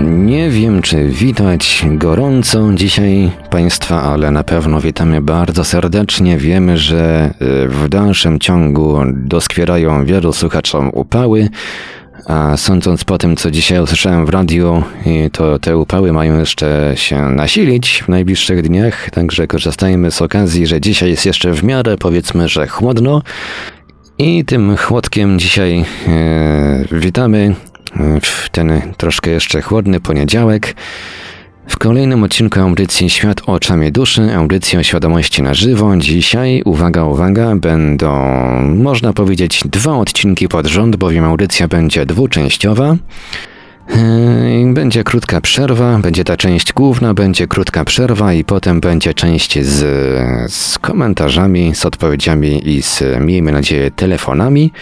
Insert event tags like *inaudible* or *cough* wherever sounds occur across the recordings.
Nie wiem, czy widać gorąco dzisiaj Państwa, ale na pewno witamy bardzo serdecznie. Wiemy, że y, w dalszym ciągu doskwierają wielu słuchaczom upały. A sądząc po tym, co dzisiaj usłyszałem w radiu, to te upały mają jeszcze się nasilić w najbliższych dniach, także korzystajmy z okazji, że dzisiaj jest jeszcze w miarę, powiedzmy, że chłodno. I tym chłodkiem dzisiaj e, witamy w ten troszkę jeszcze chłodny poniedziałek. W kolejnym odcinku audycji Świat oczami duszy, audycji o świadomości na żywo. Dzisiaj, uwaga, uwaga, będą, można powiedzieć, dwa odcinki pod rząd, bowiem audycja będzie dwuczęściowa. Yy, będzie krótka przerwa, będzie ta część główna, będzie krótka przerwa i potem będzie część z, z komentarzami, z odpowiedziami i z, miejmy nadzieję, telefonami.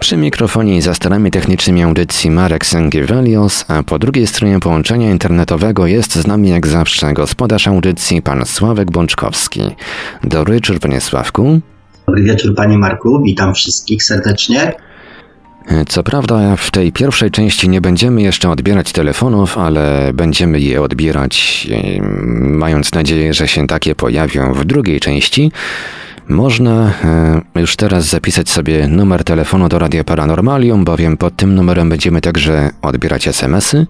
Przy mikrofonie i za starami technicznymi audycji Marek Sęgiewelios, a po drugiej stronie połączenia internetowego jest z nami jak zawsze gospodarz audycji, pan Sławek Bączkowski. Dobry wieczór, panie Sławku. Dobry wieczór, panie Marku, witam wszystkich serdecznie. Co prawda, w tej pierwszej części nie będziemy jeszcze odbierać telefonów, ale będziemy je odbierać, mając nadzieję, że się takie pojawią w drugiej części. Można e, już teraz zapisać sobie numer telefonu do Radia Paranormalium, bowiem pod tym numerem będziemy także odbierać SMS-y.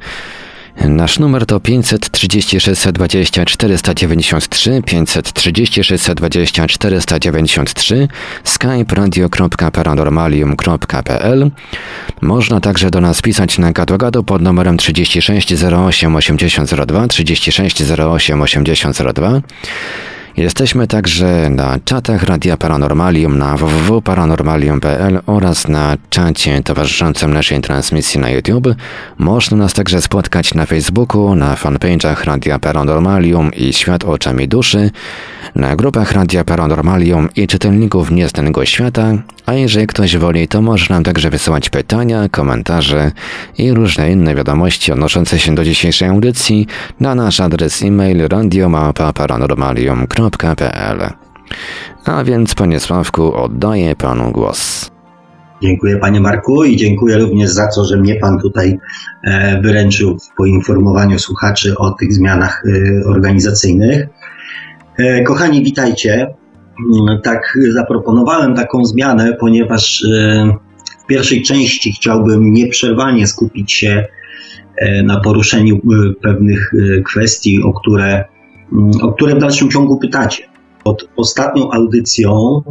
Nasz numer to 536 20 493, 536 20 493, skype radio.paranormalium.pl. Można także do nas pisać na gadu pod numerem 36 08 8002, 36 08 8002. Jesteśmy także na czatach Radia Paranormalium na www.paranormalium.pl oraz na czacie towarzyszącym naszej transmisji na YouTube. Można nas także spotkać na Facebooku, na fanpage'ach Radia Paranormalium i Świat Oczami Duszy, na grupach Radia Paranormalium i czytelników Nieznanego Świata, a jeżeli ktoś woli, to może nam także wysyłać pytania, komentarze i różne inne wiadomości odnoszące się do dzisiejszej audycji na nasz adres e-mail radiomapa.paranormalium.pl A więc, panie Sławku, oddaję panu głos. Dziękuję panie Marku i dziękuję również za to, że mnie pan tutaj e, wyręczył w poinformowaniu słuchaczy o tych zmianach e, organizacyjnych. E, kochani, witajcie. Mm, tak zaproponowałem taką zmianę, ponieważ w pierwszej części chciałbym nieprzerwanie skupić się na poruszeniu pewnych kwestii, o które, o które w dalszym ciągu pytacie. Pod ostatnią audycją,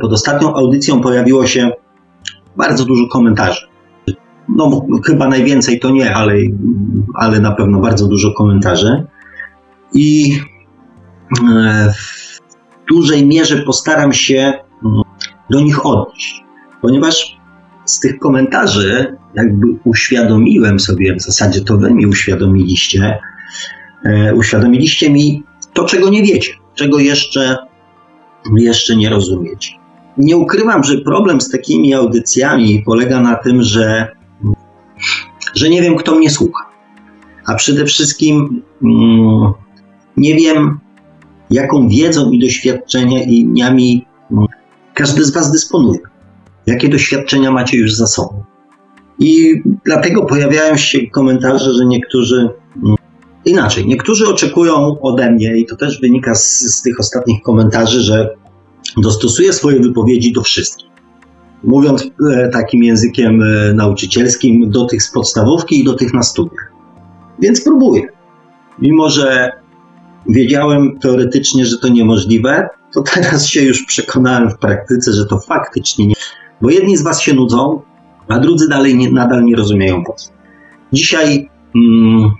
pod ostatnią audycją pojawiło się bardzo dużo komentarzy. No, chyba najwięcej to nie, ale, ale na pewno bardzo dużo komentarzy. I w dużej mierze postaram się mm, do nich odnieść, ponieważ z tych komentarzy jakby uświadomiłem sobie, w zasadzie to wy mi uświadomiliście, e, uświadomiliście mi to, czego nie wiecie, czego jeszcze, jeszcze nie rozumiecie. Nie ukrywam, że problem z takimi audycjami polega na tym, że, że nie wiem, kto mnie słucha. A przede wszystkim mm, nie wiem, jaką wiedzą i doświadczeniami każdy z Was dysponuje. Jakie doświadczenia macie już za sobą. I dlatego pojawiają się komentarze, że niektórzy inaczej, niektórzy oczekują ode mnie, i to też wynika z, z tych ostatnich komentarzy, że dostosuję swoje wypowiedzi do wszystkich. Mówiąc e, takim językiem e, nauczycielskim, do tych z podstawówki i do tych na studiach. Więc próbuję. Mimo, że wiedziałem teoretycznie, że to niemożliwe, to teraz się już przekonałem w praktyce, że to faktycznie nie. Bo jedni z Was się nudzą, a drudzy dalej nie, nadal nie rozumieją po co. Dzisiaj, mm,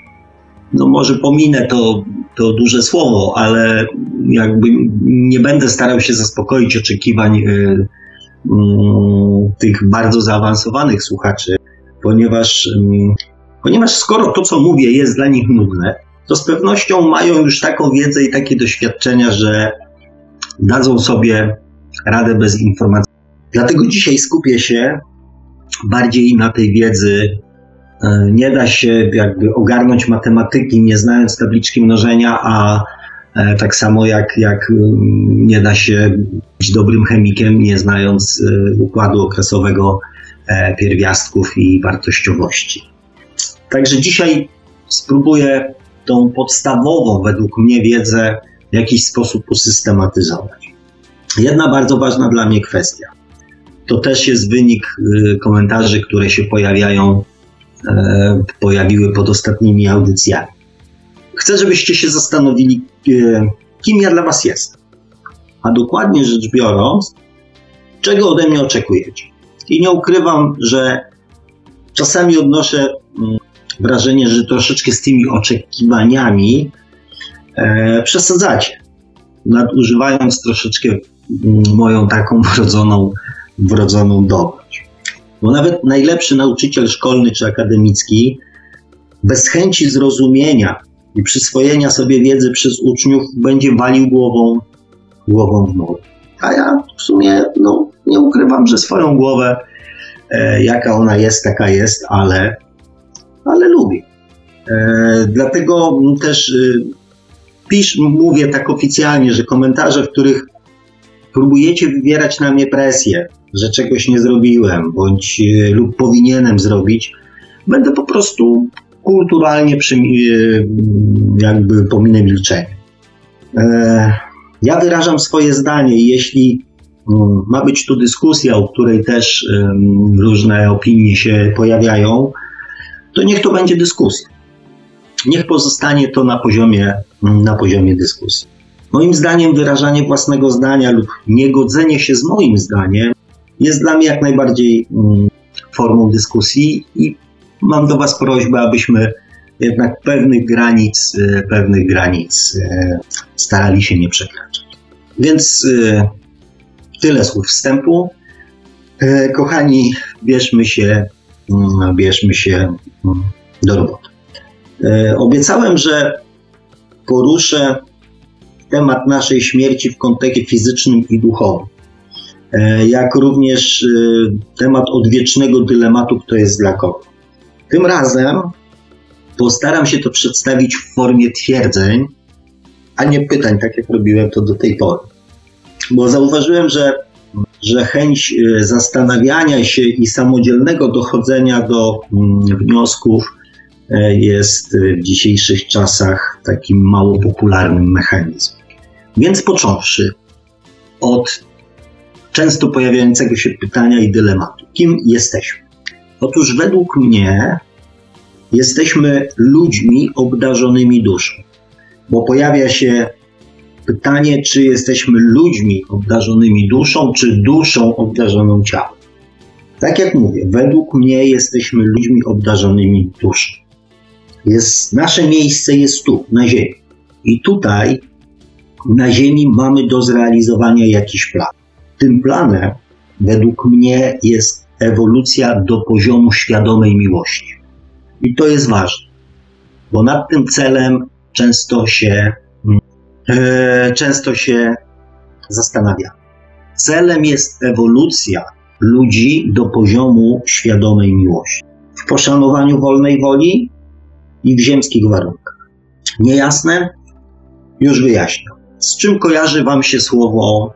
no może pominę to, to duże słowo, ale jakby nie będę starał się zaspokoić oczekiwań y, y, tych bardzo zaawansowanych słuchaczy, ponieważ, y, ponieważ skoro to, co mówię, jest dla nich nudne, to z pewnością mają już taką wiedzę i takie doświadczenia, że dadzą sobie radę bez informacji. Dlatego dzisiaj skupię się bardziej na tej wiedzy nie da się jakby ogarnąć matematyki, nie znając tabliczki mnożenia, a e, tak samo jak, jak mm, nie da się być dobrym chemikiem, nie znając e, układu okresowego pierwiastków i wartościowości. Także dzisiaj spróbuję tą podstawową według mnie wiedzę w jakiś sposób usystematyzować. Jedna bardzo ważna dla mnie kwestia. To też jest wynik y, komentarzy, które się pojawiają, e, pojawiły pod ostatnimi audycjami. Chcę, żebyście się zastanowili, y, kim ja dla Was jestem. A dokładnie rzecz biorąc, czego ode mnie oczekujecie. I nie ukrywam, że czasami odnoszę mm, wrażenie, że troszeczkę z tymi oczekiwaniami e, przesadzacie, nadużywając troszeczkę mm, moją taką *laughs* wrodzoną, wrodzoną dobroć. Bo nawet najlepszy nauczyciel szkolny czy akademicki bez chęci zrozumienia i przyswojenia sobie wiedzy przez uczniów będzie walił głową, głową w mur. A ja w sumie no, nie ukrywam, że swoją głowę, e, jaka ona jest, taka jest, ale ale lubię. E, dlatego też y, pisz, mówię tak oficjalnie, że komentarze, w których próbujecie wywierać na mnie presję, że czegoś nie zrobiłem, bądź y, lub powinienem zrobić, będę po prostu kulturalnie przy, y, jakby pominę milczenie. E, ja wyrażam swoje zdanie i jeśli mm, ma być tu dyskusja, o której też różne opinie się pojawiają, to niech to będzie dyskusja. Niech pozostanie to na poziomie, na poziomie dyskusji. Moim zdaniem wyrażanie własnego zdania lub niegodzenie się z moim zdaniem jest dla mnie jak najbardziej mm, formą dyskusji i mam do Was prośbę, abyśmy jednak pewnych granic, e, pewnych granic e, starali się nie przekraczać. Więc e, tyle słów wstępu. Kochani, bierzmy się Mm, bierzmy się mm, do roboty. Obiecałem, że poruszę temat naszej śmierci w kontekście fizycznym i duchowym, jak również e, temat odwiecznego dylematu, kto jest dla kogo. Tym razem postaram się to przedstawić w formie twierdzeń, a nie pytań, tak jak robiłem to do tej pory. Bo zauważyłem, że że chęć y, zastanawiania się i samodzielnego dochodzenia do mm, wniosków e, jest w dzisiejszych czasach takim mało popularnym mechanizmem. Więc począwszy od często pojawiającego się pytania i dylematu: kim jesteśmy? Otóż według mnie jesteśmy ludźmi obdarzonymi duszą, bo pojawia się Pytanie, czy jesteśmy ludźmi obdarzonymi duszą, czy duszą obdarzoną ciałem. Tak jak mówię, według mnie jesteśmy ludźmi obdarzonymi duszą. Jest, nasze miejsce jest tu, na Ziemi. I tutaj, na Ziemi, mamy do zrealizowania jakiś plan. Tym planem, według mnie, jest ewolucja do poziomu świadomej miłości. I to jest ważne, bo nad tym celem często się E, często się zastanawiam. Celem jest ewolucja ludzi do poziomu świadomej miłości. W poszanowaniu wolnej woli i w ziemskich warunkach. Niejasne? Już wyjaśnię. Z czym kojarzy Wam się słowo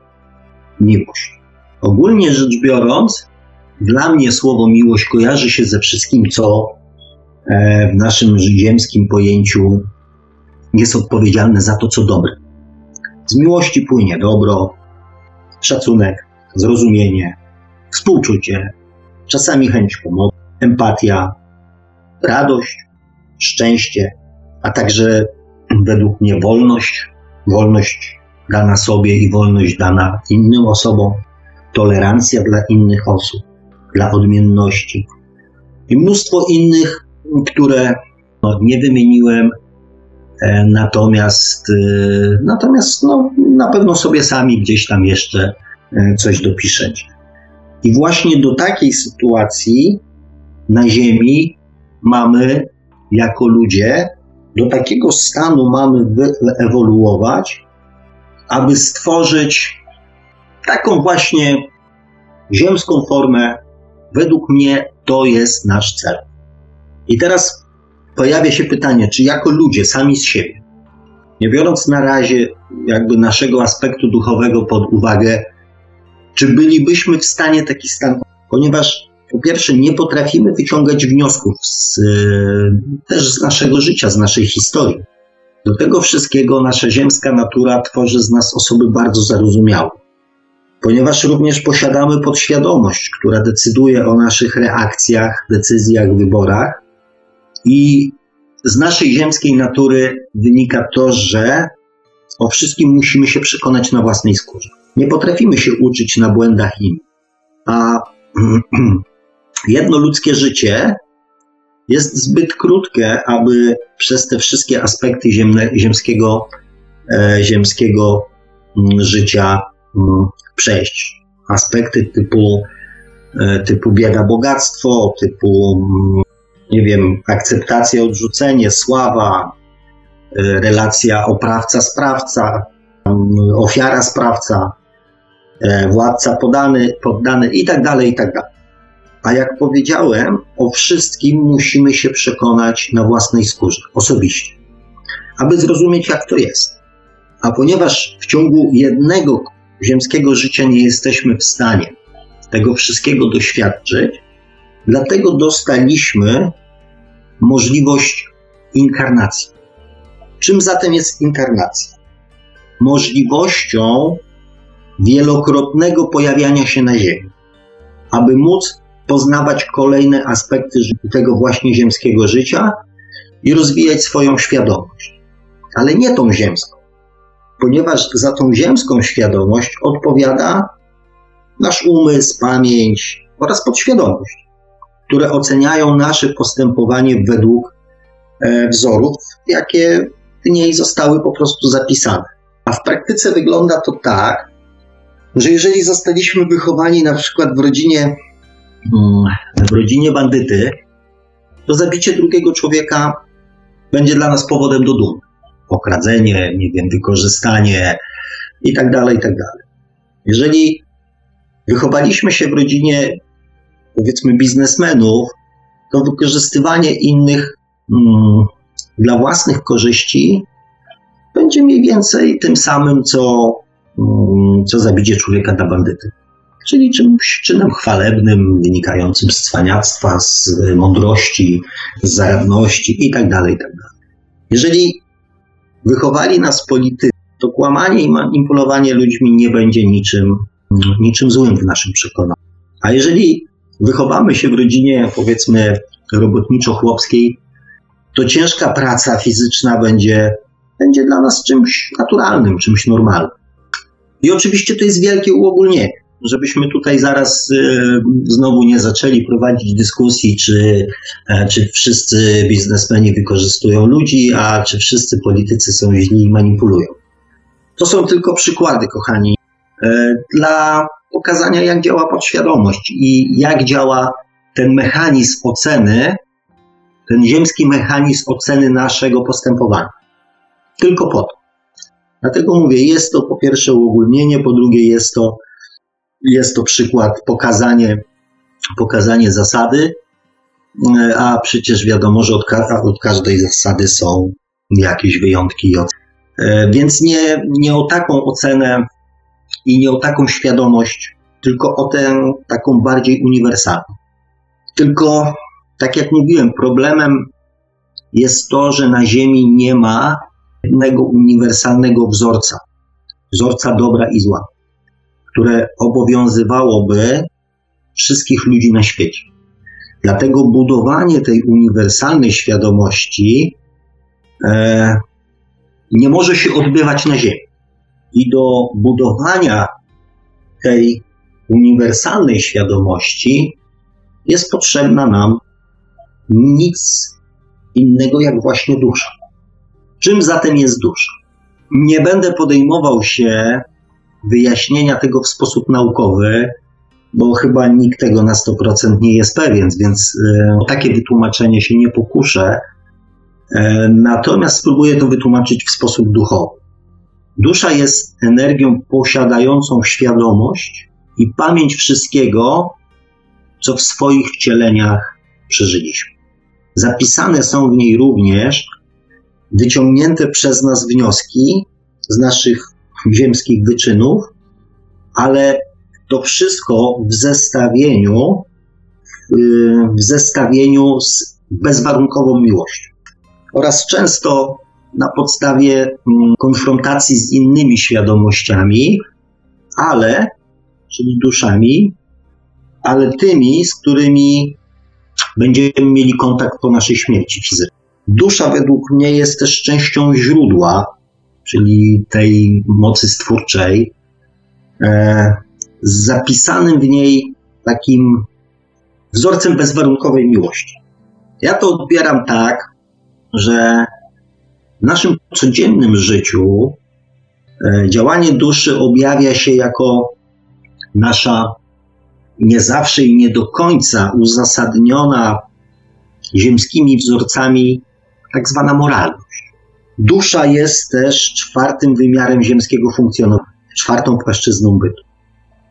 miłość? Ogólnie rzecz biorąc, dla mnie słowo miłość kojarzy się ze wszystkim, co e, w naszym ziemskim pojęciu jest odpowiedzialny za to, co dobre. Z miłości płynie dobro, szacunek, zrozumienie, współczucie, czasami chęć pomocy, empatia, radość, szczęście, a także według mnie wolność, wolność dana sobie i wolność dana innym osobom, tolerancja dla innych osób, dla odmienności i mnóstwo innych, które no, nie wymieniłem, E, natomiast, e, natomiast no, na pewno sobie sami gdzieś tam jeszcze e, coś dopiszecie. I właśnie do takiej sytuacji na Ziemi mamy jako ludzie, do takiego stanu mamy wyewoluować, aby stworzyć taką właśnie ziemską formę Według mnie to jest nasz cel. I teraz pojawia się pytanie, czy jako ludzie sami z siebie, nie biorąc na razie jakby naszego aspektu duchowego pod uwagę, czy bylibyśmy w stanie taki stan, ponieważ po pierwsze nie potrafimy wyciągać wniosków z, też z naszego życia, z naszej historii. Do tego wszystkiego nasza ziemska natura tworzy z nas osoby bardzo zarozumiałe, ponieważ również posiadamy podświadomość, która decyduje o naszych reakcjach, decyzjach, wyborach. I z naszej ziemskiej natury wynika to, że o wszystkim musimy się przekonać na własnej skórze. Nie potrafimy się uczyć na błędach innych. A *clears throat* jedno ludzkie życie jest zbyt krótkie, aby przez te wszystkie aspekty ziemne, ziemskiego, e, ziemskiego mm, życia mm, przejść. Aspekty typu, e, typu bieda, bogactwo, typu, mm, nie wiem, akceptacja, odrzucenie, sława, e, relacja oprawca-sprawca, ofiara-sprawca, władca podany, poddany i tak dalej, i tak dalej. A jak powiedziałem, o wszystkim musimy się przekonać na własnej skórze, osobiście, aby zrozumieć, jak to jest. A ponieważ w ciągu jednego ziemskiego życia nie jesteśmy w stanie tego wszystkiego doświadczyć, dlatego dostaliśmy możliwość inkarnacji. Czym zatem jest inkarnacja? Możliwością wielokrotnego pojawiania się na Ziemi, aby móc poznawać kolejne aspekty tego właśnie ziemskiego życia i rozwijać swoją świadomość. Ale nie tą ziemską, ponieważ za tą ziemską świadomość odpowiada nasz umysł, pamięć oraz podświadomość, które oceniają nasze postępowanie według e, wzorów, jakie w niej zostały po prostu zapisane. A w praktyce wygląda to tak, że jeżeli zostaliśmy wychowani na przykład w rodzinie w rodzinie bandyty, to zabicie drugiego człowieka będzie dla nas powodem do dumy. Okradzenie, nie wiem, wykorzystanie i tak dalej, i tak dalej. Jeżeli wychowaliśmy się w rodzinie, powiedzmy, biznesmenów, to wykorzystywanie innych mm, dla własnych korzyści będzie mniej więcej tym samym, co, mm, co zabicie człowieka dla bandyty czyli czymś czynem chwalebnym, wynikającym z cwaniactwa, z mądrości, z zaradności itd. Tak itd. Tak Jeżeli wychowali nas politycy, to kłamanie i manipulowanie ludźmi nie będzie niczym, niczym złym w naszym przekonaniu. A jeżeli wychowamy się w rodzinie, powiedzmy, robotniczo-chłopskiej, to ciężka praca fizyczna będzie, będzie dla nas czymś naturalnym, czymś normalnym. I oczywiście to jest wielkie uogólnienie żebyśmy tutaj zaraz e, znowu nie zaczęli prowadzić dyskusji, czy, e, czy wszyscy biznesmeni wykorzystują ludzi, a czy wszyscy politycy są źli i manipulują. To są tylko przykłady, kochani, e, dla pokazania, jak działa podświadomość i jak działa ten mechanizm oceny, ten ziemski mechanizm oceny naszego postępowania. Tylko po to. Dlatego mówię, jest to po pierwsze uogólnienie, po drugie jest to jest to przykład, pokazanie, pokazanie zasady, a przecież wiadomo, że od, ka od każdej zasady są jakieś wyjątki. E, więc nie, nie o taką ocenę i nie o taką świadomość, tylko o tę taką bardziej uniwersalną. Tylko, tak jak mówiłem, problemem jest to, że na Ziemi nie ma jednego uniwersalnego wzorca, wzorca dobra i zła które obowiązywałoby wszystkich ludzi na świecie. Dlatego budowanie tej uniwersalnej świadomości e, nie może się odbywać na Ziemi. I do budowania tej uniwersalnej świadomości jest potrzebna nam nic innego jak właśnie dusza. Czym zatem jest dusza? Nie będę podejmował się wyjaśnienia tego w sposób naukowy, bo chyba nikt tego na 100% nie jest pewien, więc e, o takie wytłumaczenie się nie pokuszę. E, natomiast spróbuję to wytłumaczyć w sposób duchowy. Dusza jest energią posiadającą świadomość i pamięć wszystkiego, co w swoich wcieleniach przeżyliśmy. Zapisane są w niej również wyciągnięte przez nas wnioski z naszych ziemskich wyczynów, ale to wszystko w zestawieniu, w zestawieniu z bezwarunkową miłością. Oraz często na podstawie mm, konfrontacji z innymi świadomościami, ale, czyli duszami, ale tymi, z którymi będziemy mieli kontakt po naszej śmierci fizycznej. Dusza według mnie jest też częścią źródła, czyli tej mocy stwórczej, e, z zapisanym w niej takim wzorcem bezwarunkowej miłości. Ja to odbieram tak, że w naszym codziennym życiu e, działanie duszy objawia się jako nasza nie zawsze i nie do końca uzasadniona ziemskimi wzorcami tak zwana moralność. Dusza jest też czwartym wymiarem ziemskiego funkcjonowania, czwartą płaszczyzną bytu.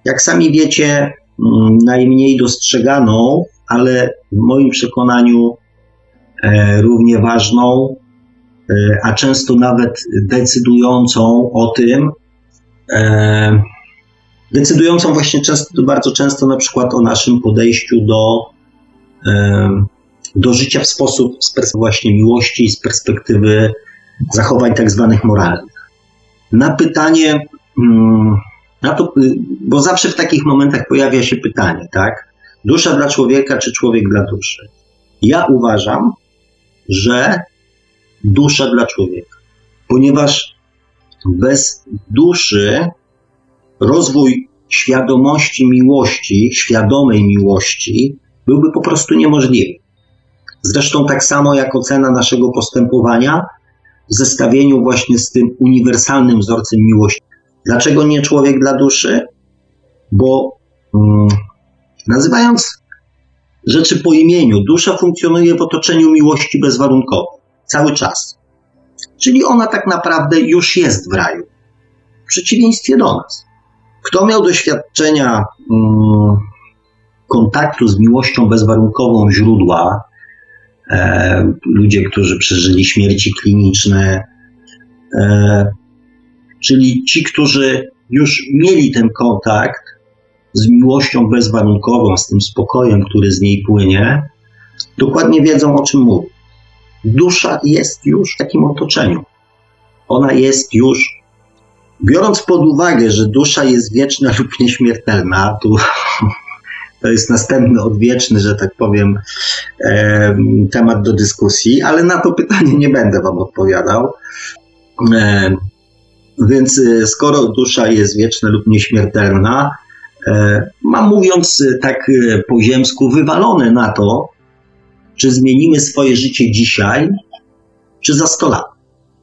Jak sami wiecie, mm, najmniej dostrzeganą, ale w moim przekonaniu e, równie ważną, e, a często nawet decydującą o tym, e, decydującą właśnie często, bardzo często na przykład o naszym podejściu do, do życia w sposób z perspektywy właśnie miłości, z perspektywy zachowań tak zwanych moralnych. Na pytanie, mm, na to, bo zawsze w takich momentach pojawia się pytanie, tak? Dusza dla człowieka, czy człowiek dla duszy? Ja uważam, że dusza dla człowieka, ponieważ bez duszy rozwój świadomości miłości, świadomej miłości, byłby po prostu niemożliwy. Zresztą tak samo jak ocena naszego postępowania w zestawieniu właśnie z tym uniwersalnym wzorcem miłości. Dlaczego nie człowiek dla duszy? Bo mm, nazywając rzeczy po imieniu, dusza funkcjonuje w otoczeniu miłości bezwarunkowej cały czas. Czyli ona tak naprawdę już jest w raju, w przeciwieństwie do nas. Kto miał doświadczenia mm, kontaktu z miłością bezwarunkową źródła, ludzie, którzy przeżyli śmierci kliniczne, e, czyli ci, którzy już mieli ten kontakt z miłością bezwarunkową, z tym spokojem, który z niej płynie, dokładnie wiedzą o czym mówię. Dusza jest już w takim otoczeniu. Ona jest już Biorąc pod uwagę, że dusza jest wieczna *laughs* lub nieśmiertelna, tu *laughs* to jest następny odwieczny, że tak powiem, temat do dyskusji, ale na to pytanie nie będę Wam odpowiadał. Więc e, skoro dusza jest wieczna lub nieśmiertelna, e, mam mówiąc tak e, po ziemsku wywalone na to, czy zmienimy swoje życie dzisiaj, czy za 100 lat.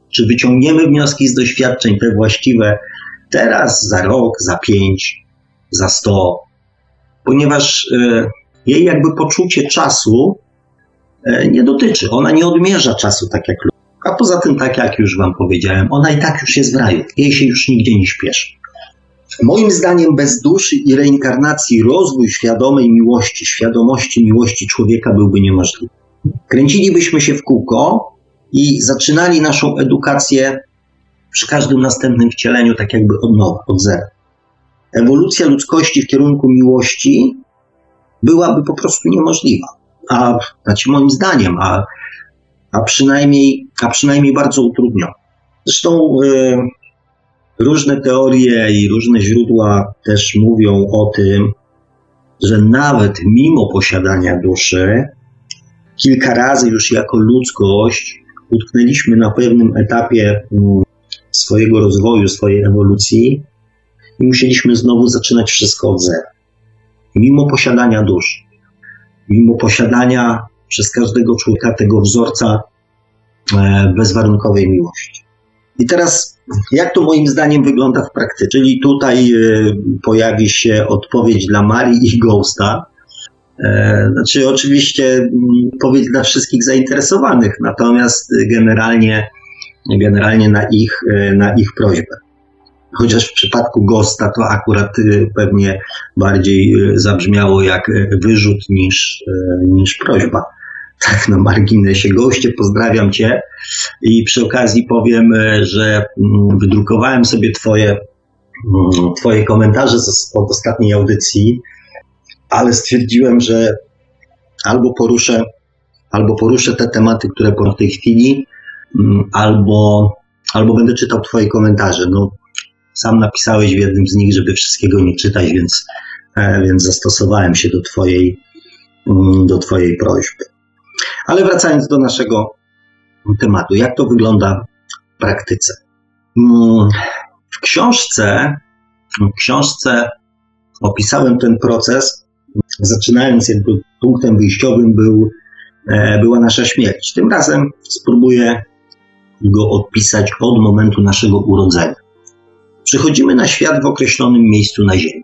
Czy wyciągniemy wnioski z doświadczeń te właściwe teraz, za rok, za pięć, za sto, ponieważ e, jej jakby poczucie czasu e, nie dotyczy. Ona nie odmierza czasu tak jak ludzie. A poza tym, tak jak już Wam powiedziałem, ona i tak już jest w raju. Jej się już nigdzie nie śpieszy. Moim zdaniem bez duszy i reinkarnacji rozwój świadomej miłości, świadomości miłości człowieka byłby niemożliwy. Kręcilibyśmy się w kółko, i zaczynali naszą edukację przy każdym następnym wcieleniu, tak jakby od nowa, od zera. Ewolucja ludzkości w kierunku miłości byłaby po prostu niemożliwa. A znaczy moim zdaniem, a, a, przynajmniej, a przynajmniej bardzo utrudniona. Zresztą y, różne teorie i różne źródła też mówią o tym, że nawet mimo posiadania duszy, kilka razy już jako ludzkość utknęliśmy na pewnym etapie mm, swojego rozwoju, swojej ewolucji i musieliśmy znowu zaczynać wszystko od zera. Mimo posiadania duszy, mimo posiadania przez każdego człowieka tego wzorca e, bezwarunkowej miłości. I teraz, jak to moim zdaniem wygląda w praktyce? Czyli tutaj e, pojawi się odpowiedź dla Marii i Ghosta, E, znaczy, oczywiście mm, powiedz dla wszystkich zainteresowanych, natomiast generalnie, generalnie na, ich, na ich prośbę. Chociaż w przypadku Gosta to akurat pewnie bardziej zabrzmiało jak wyrzut niż, niż prośba. *laughs* Tak, na marginesie. Goście, pozdrawiam Cię i przy okazji powiem, że mm, wydrukowałem sobie Twoje, mm, twoje komentarze od ostatniej audycji, ale stwierdziłem, że albo poruszę, albo poruszę te tematy, które po tej chwili, mm, albo, albo będę czytał Twoje komentarze. No, sam napisałeś w jednym z nich, żeby wszystkiego nie czytać, więc, e, więc zastosowałem się do Twojej, do twojej prośby. Ale wracając do naszego tematu, jak to wygląda w praktyce? Mm, w książce, w książce opisałem ten proces, zaczynając jakby punktem wyjściowym był, e, była nasza śmierć. Tym razem spróbuję go opisać od momentu naszego urodzenia. Przychodzimy na świat w określonym miejscu na Ziemi.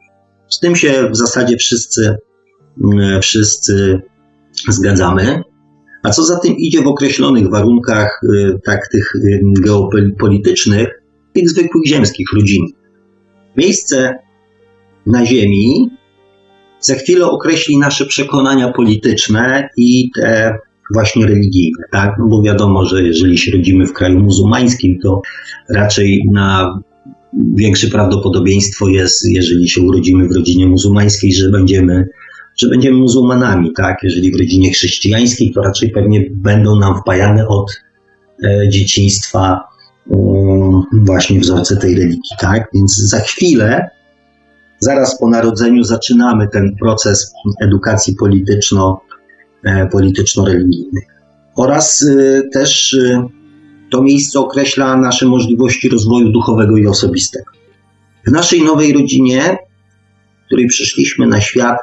Z tym się w zasadzie wszyscy, mm, wszyscy zgadzamy. A co za tym idzie w określonych warunkach, y, tak tych y, geopolitycznych, tych zwykłych ziemskich, rodzinnych. Miejsce na Ziemi za chwilę określi nasze przekonania polityczne i te właśnie religijne, tak? No bo wiadomo, że jeżeli się rodzimy w kraju muzułmańskim, to raczej na większe prawdopodobieństwo jest, jeżeli się urodzimy w rodzinie muzułmańskiej, że będziemy że będziemy muzułmanami, tak? Jeżeli w rodzinie chrześcijańskiej, to raczej pewnie będą nam wpajane od e, dzieciństwa um, właśnie wzorce tej religii, tak? Więc za chwilę, zaraz po narodzeniu zaczynamy ten proces edukacji polityczno, e, polityczno-religijnej. Oraz e, też to miejsce określa nasze możliwości rozwoju duchowego i osobistego. W naszej nowej rodzinie, w której przyszliśmy na świat,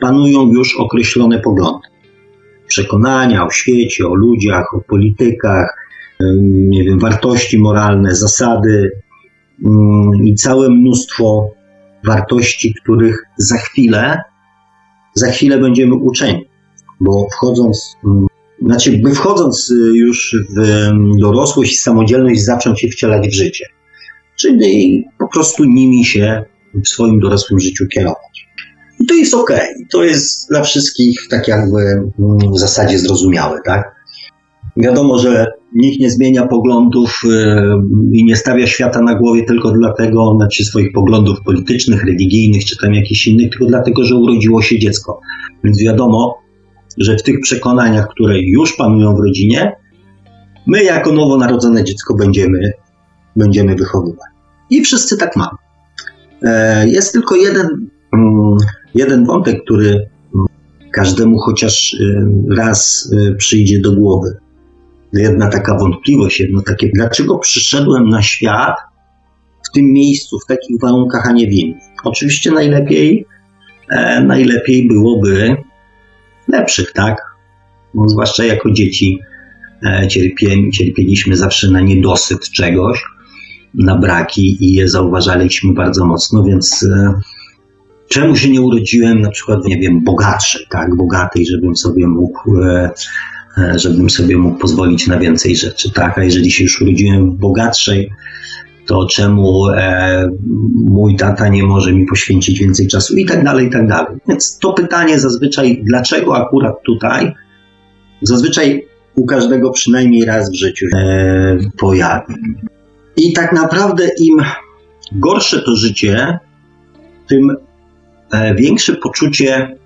panują już określone poglądy. Przekonania o świecie, o ludziach, o politykach, nie wiem, wartości moralne, zasady i całe mnóstwo wartości, których za chwilę, za chwilę będziemy uczeni. Bo wchodząc, znaczy, by wchodząc już w dorosłość i samodzielność, zacząć je wcielać w życie. Czyli po prostu nimi się w swoim dorosłym życiu kierować. I to jest ok. To jest dla wszystkich tak jakby mm, w zasadzie zrozumiałe, tak? Wiadomo, że nikt nie zmienia poglądów y, i nie stawia świata na głowie tylko dlatego, znaczy swoich poglądów politycznych, religijnych czy tam jakichś innych, tylko dlatego, że urodziło się dziecko. Więc wiadomo, że w tych przekonaniach, które już panują w rodzinie, my jako nowonarodzone dziecko będziemy, będziemy wychowywać. I wszyscy tak mamy. E, jest tylko jeden mm, jeden wątek, który każdemu chociaż y, raz y, przyjdzie do głowy. Jedna taka wątpliwość, jedno takie, dlaczego przyszedłem na świat w tym miejscu, w takich warunkach, a nie w innych. Oczywiście najlepiej, e, najlepiej byłoby lepszych, tak? No, zwłaszcza jako dzieci e, cierpie, cierpieliśmy zawsze na niedosyt czegoś, na braki i je zauważaliśmy bardzo mocno, więc e, Czemu się nie urodziłem na przykład, nie wiem, bogatszy, tak, bogatej, żebym sobie mógł, e, żebym sobie mógł pozwolić na więcej rzeczy, tak, a jeżeli się już urodziłem w bogatszej, to czemu e, mój tata nie może mi poświęcić więcej czasu i tak dalej, i tak dalej. Więc to pytanie zazwyczaj, dlaczego akurat tutaj, zazwyczaj u każdego przynajmniej raz w życiu e, pojawi. I tak naprawdę im gorsze to życie, tym E, większe poczucie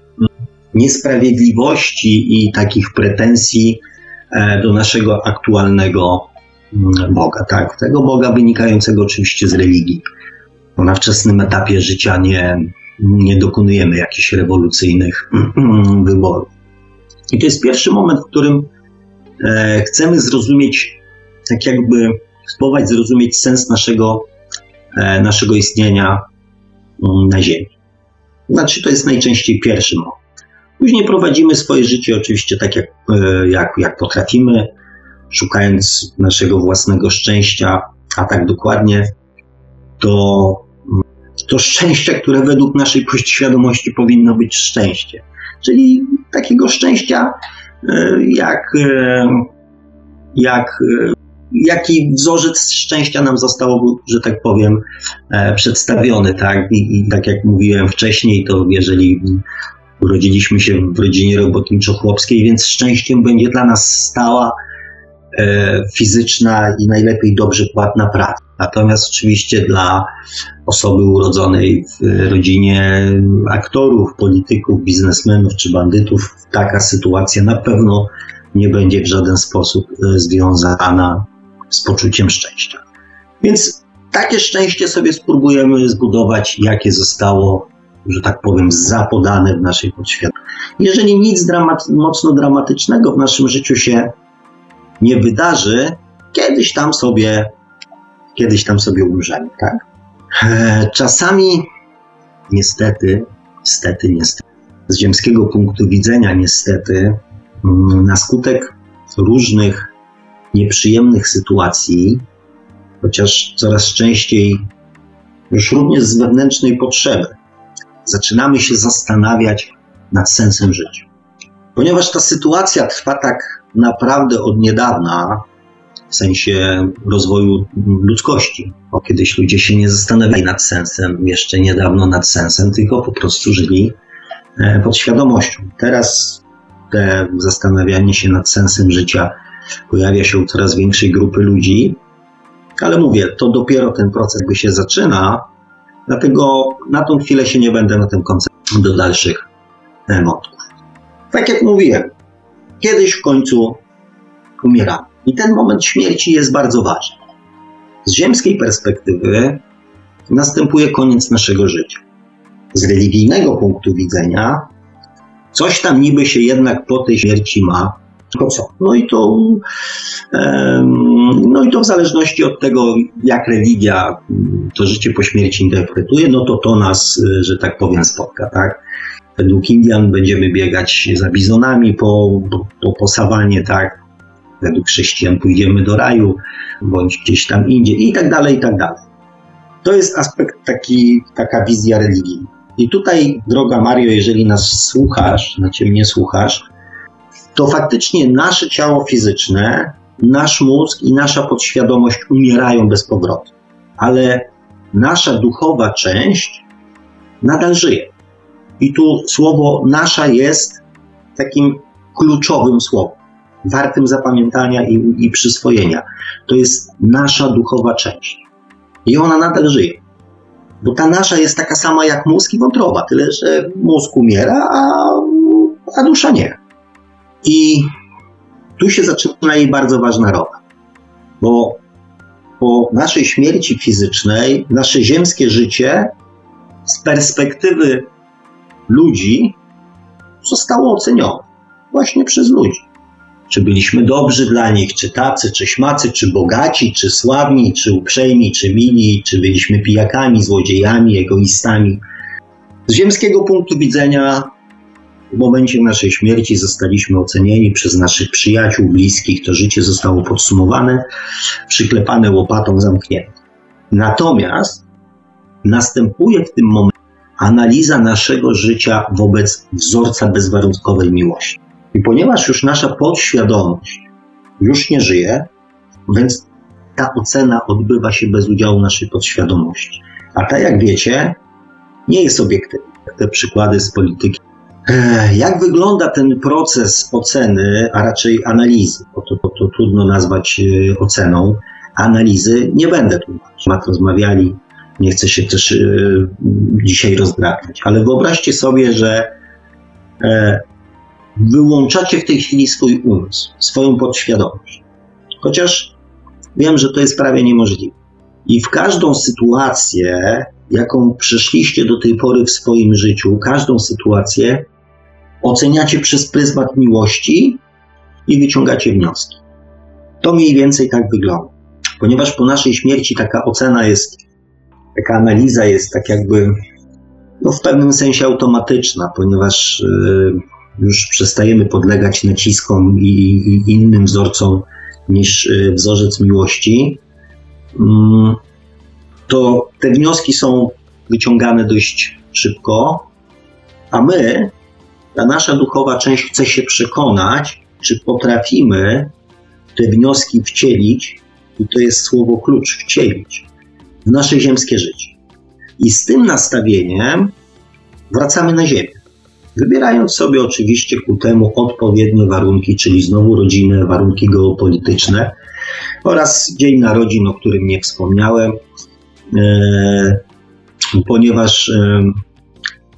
niesprawiedliwości i takich pretensji e, do naszego aktualnego mm, Boga. Tak, tego Boga wynikającego oczywiście z religii. Bo na wczesnym etapie życia nie, nie dokonujemy jakichś rewolucyjnych *clears throat* wyborów. I to jest pierwszy moment, w którym e, chcemy zrozumieć, tak jakby spróbować zrozumieć sens naszego, naszego istnienia mm, na Ziemi. Znaczy, to jest najczęściej pierwszy moment. Później prowadzimy swoje życie oczywiście tak, jak, e, jak, jak potrafimy, szukając naszego własnego szczęścia, a tak dokładnie to, to szczęście, które według naszej podświadomości powinno być szczęście. Czyli takiego szczęścia, e, jak, e, jak jaki wzorzec szczęścia nam został, że tak powiem, e, przedstawiony, tak? I, I, tak jak mówiłem wcześniej, to jeżeli urodziliśmy się w rodzinie robotniczo-chłopskiej, więc szczęściem będzie dla nas stała e, fizyczna i najlepiej dobrze płatna praca. Natomiast oczywiście dla osoby urodzonej w rodzinie aktorów, polityków, biznesmenów czy bandytów taka sytuacja na pewno nie będzie w żaden sposób e, związana z poczuciem szczęścia. Więc takie szczęście sobie spróbujemy zbudować, jakie zostało, że tak powiem, zapodane w naszej podświadomości. Jeżeli nic dramat mocno dramatycznego w naszym życiu się nie wydarzy, kiedyś tam sobie, kiedyś tam sobie umrzemy, tak? E, czasami, niestety, niestety, niestety, z ziemskiego punktu widzenia, niestety, mm, na skutek różnych nieprzyjemnych sytuacji, chociaż coraz częściej już również z wewnętrznej potrzeby, zaczynamy się zastanawiać nad sensem życia. Ponieważ ta sytuacja trwa tak naprawdę od niedawna, w sensie rozwoju ludzkości, bo kiedyś ludzie się nie zastanawiali nad sensem, jeszcze niedawno nad sensem, tylko po prostu żyli e, pod świadomością. Teraz te zastanawianie się nad sensem życia pojawia się u coraz większej grupy ludzi, ale mówię, to dopiero ten proces by się zaczyna, dlatego na tą chwilę się nie będę na tym koncentrował do dalszych wątków. Tak jak mówiłem, kiedyś w końcu umieramy. I ten moment śmierci jest bardzo ważny. Z ziemskiej perspektywy następuje koniec naszego życia. Z religijnego punktu widzenia coś tam niby się jednak po tej śmierci ma, tylko co? No i to, no i to w zależności od tego, jak religia to życie po śmierci interpretuje, no to to nas, że tak powiem, spotka, tak? Według Indian będziemy biegać za bizonami po, po, po sawanie, tak? według chrześcijan pójdziemy do raju, bądź gdzieś tam indziej i tak dalej, i tak dalej. To jest aspekt taki, taka wizja religijna. I tutaj, droga Mario, jeżeli nas słuchasz, znaczy mnie słuchasz, to faktycznie nasze ciało fizyczne, nasz mózg i nasza podświadomość umierają bez powrotu. Ale nasza duchowa część nadal żyje. I tu słowo nasza jest takim kluczowym słowem wartym zapamiętania i, i przyswojenia. To jest nasza duchowa część. I ona nadal żyje. Bo ta nasza jest taka sama jak mózg i wątroba, tyle że mózg umiera, a, a dusza nie. I tu się zaczyna jej bardzo ważna rola. Bo po naszej śmierci fizycznej, nasze ziemskie życie z perspektywy ludzi zostało ocenione właśnie przez ludzi. Czy byliśmy dobrzy dla nich, czy tacy, czy śmacy, czy bogaci, czy sławni, czy uprzejmi, czy mili, czy byliśmy pijakami, złodziejami, egoistami. Z ziemskiego punktu widzenia w momencie naszej śmierci zostaliśmy ocenieni przez naszych przyjaciół, bliskich, to życie zostało podsumowane, przyklepane łopatą, zamknięte. Natomiast następuje w tym momencie analiza naszego życia wobec wzorca bezwarunkowej miłości. I ponieważ już nasza podświadomość już nie żyje, więc ta ocena odbywa się bez udziału naszej podświadomości. A ta, jak wiecie, nie jest obiektywna. Te przykłady z polityki. Jak wygląda ten proces oceny, a raczej analizy, bo to, to, to trudno nazwać e, oceną, analizy nie będę tłumaczył. Rozmawiali, nie chcę się też y, dzisiaj rozdrabniać, ale wyobraźcie sobie, że e, wyłączacie w tej chwili swój umysł, swoją podświadomość. Chociaż wiem, że to jest prawie niemożliwe. I w każdą sytuację, jaką przeszliście do tej pory w swoim życiu, każdą sytuację oceniacie przez pryzmat miłości i wyciągacie wnioski. To mniej więcej tak wygląda. Ponieważ po naszej śmierci taka ocena jest, taka analiza jest tak jakby no w pewnym sensie automatyczna, ponieważ yy, już przestajemy podlegać naciskom i, i innym wzorcom niż y, wzorzec miłości, mm, to te wnioski są wyciągane dość szybko, a my, ta nasza duchowa część chce się przekonać, czy potrafimy te wnioski wcielić i to jest słowo klucz, wcielić w nasze ziemskie życie. I z tym nastawieniem wracamy na Ziemię. Wybierając sobie oczywiście ku temu odpowiednie warunki, czyli znowu rodzinne, warunki geopolityczne oraz Dzień Narodzin, o którym nie wspomniałem, e, ponieważ, e,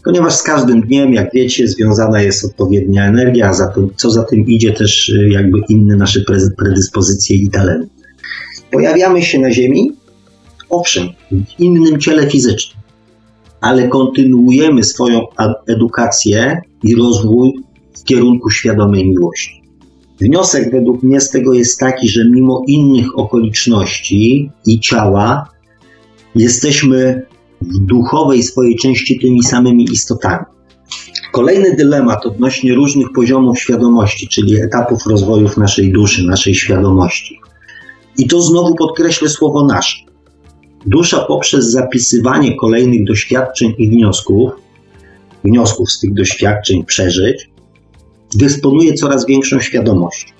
ponieważ z każdym dniem, jak wiecie, związana jest odpowiednia energia, za to, co za tym idzie też e, jakby inne nasze predyspozycje i talenty. Pojawiamy się na Ziemi, owszem, w innym ciele fizycznym, ale kontynuujemy swoją edukację i rozwój w kierunku świadomej miłości. Wniosek według mnie z tego jest taki, że mimo innych okoliczności i ciała, jesteśmy w duchowej swojej części tymi samymi istotami. Kolejny dylemat odnośnie różnych poziomów świadomości, czyli etapów rozwojów naszej duszy, naszej świadomości. I to znowu podkreślę słowo nasze. Dusza poprzez zapisywanie kolejnych doświadczeń i wniosków, wniosków z tych doświadczeń, przeżyć, dysponuje coraz większą świadomością,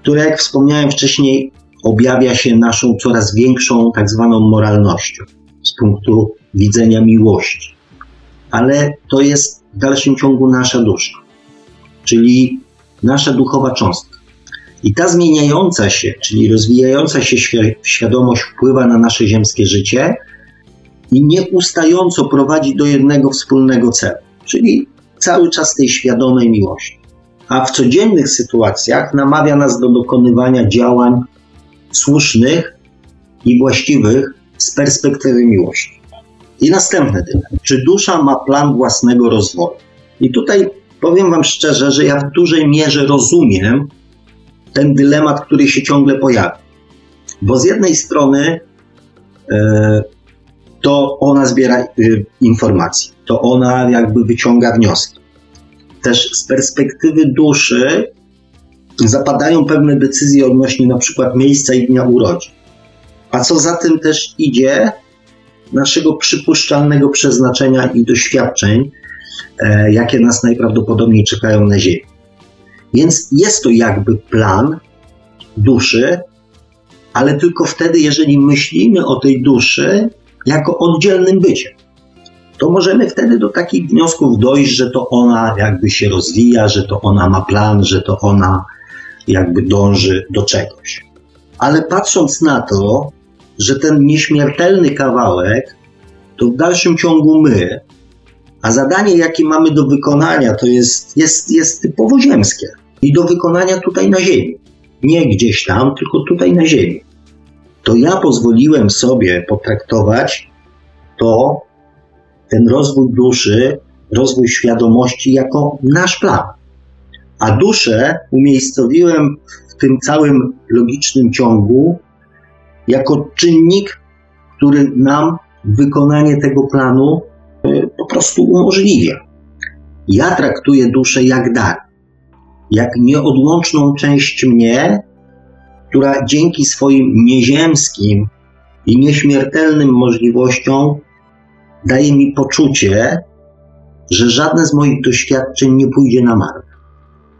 która, jak wspomniałem wcześniej, objawia się naszą coraz większą tak zwaną moralnością z punktu widzenia miłości. Ale to jest w dalszym ciągu nasza dusza, czyli nasza duchowa cząstka. I ta zmieniająca się, czyli rozwijająca się świadomość wpływa na nasze ziemskie życie i nieustająco prowadzi do jednego wspólnego celu, czyli cały czas tej świadomej miłości. A w codziennych sytuacjach namawia nas do dokonywania działań słusznych i właściwych z perspektywy miłości. I następny dylemat. Czy dusza ma plan własnego rozwoju? I tutaj powiem Wam szczerze, że ja w dużej mierze rozumiem ten dylemat, który się ciągle pojawia. Bo z jednej strony e, to ona zbiera e, informacje, to ona jakby wyciąga wnioski. Też z perspektywy duszy zapadają pewne decyzje odnośnie na przykład miejsca i dnia urodzin. A co za tym też idzie, naszego przypuszczalnego przeznaczenia i doświadczeń, e, jakie nas najprawdopodobniej czekają na Ziemi. Więc jest to jakby plan duszy, ale tylko wtedy, jeżeli myślimy o tej duszy jako oddzielnym bycie. To możemy wtedy do takich wniosków dojść, że to ona jakby się rozwija, że to ona ma plan, że to ona jakby dąży do czegoś. Ale patrząc na to, że ten nieśmiertelny kawałek to w dalszym ciągu my, a zadanie, jakie mamy do wykonania, to jest, jest, jest typowo ziemskie i do wykonania tutaj na Ziemi. Nie gdzieś tam, tylko tutaj na Ziemi. To ja pozwoliłem sobie potraktować to, ten rozwój duszy, rozwój świadomości jako nasz plan. A duszę umiejscowiłem w tym całym logicznym ciągu jako czynnik, który nam wykonanie tego planu e, po prostu umożliwia. Ja traktuję duszę jak dar jak nieodłączną część mnie, która dzięki swoim nieziemskim i nieśmiertelnym możliwościom daje mi poczucie, że żadne z moich doświadczeń nie pójdzie na marne.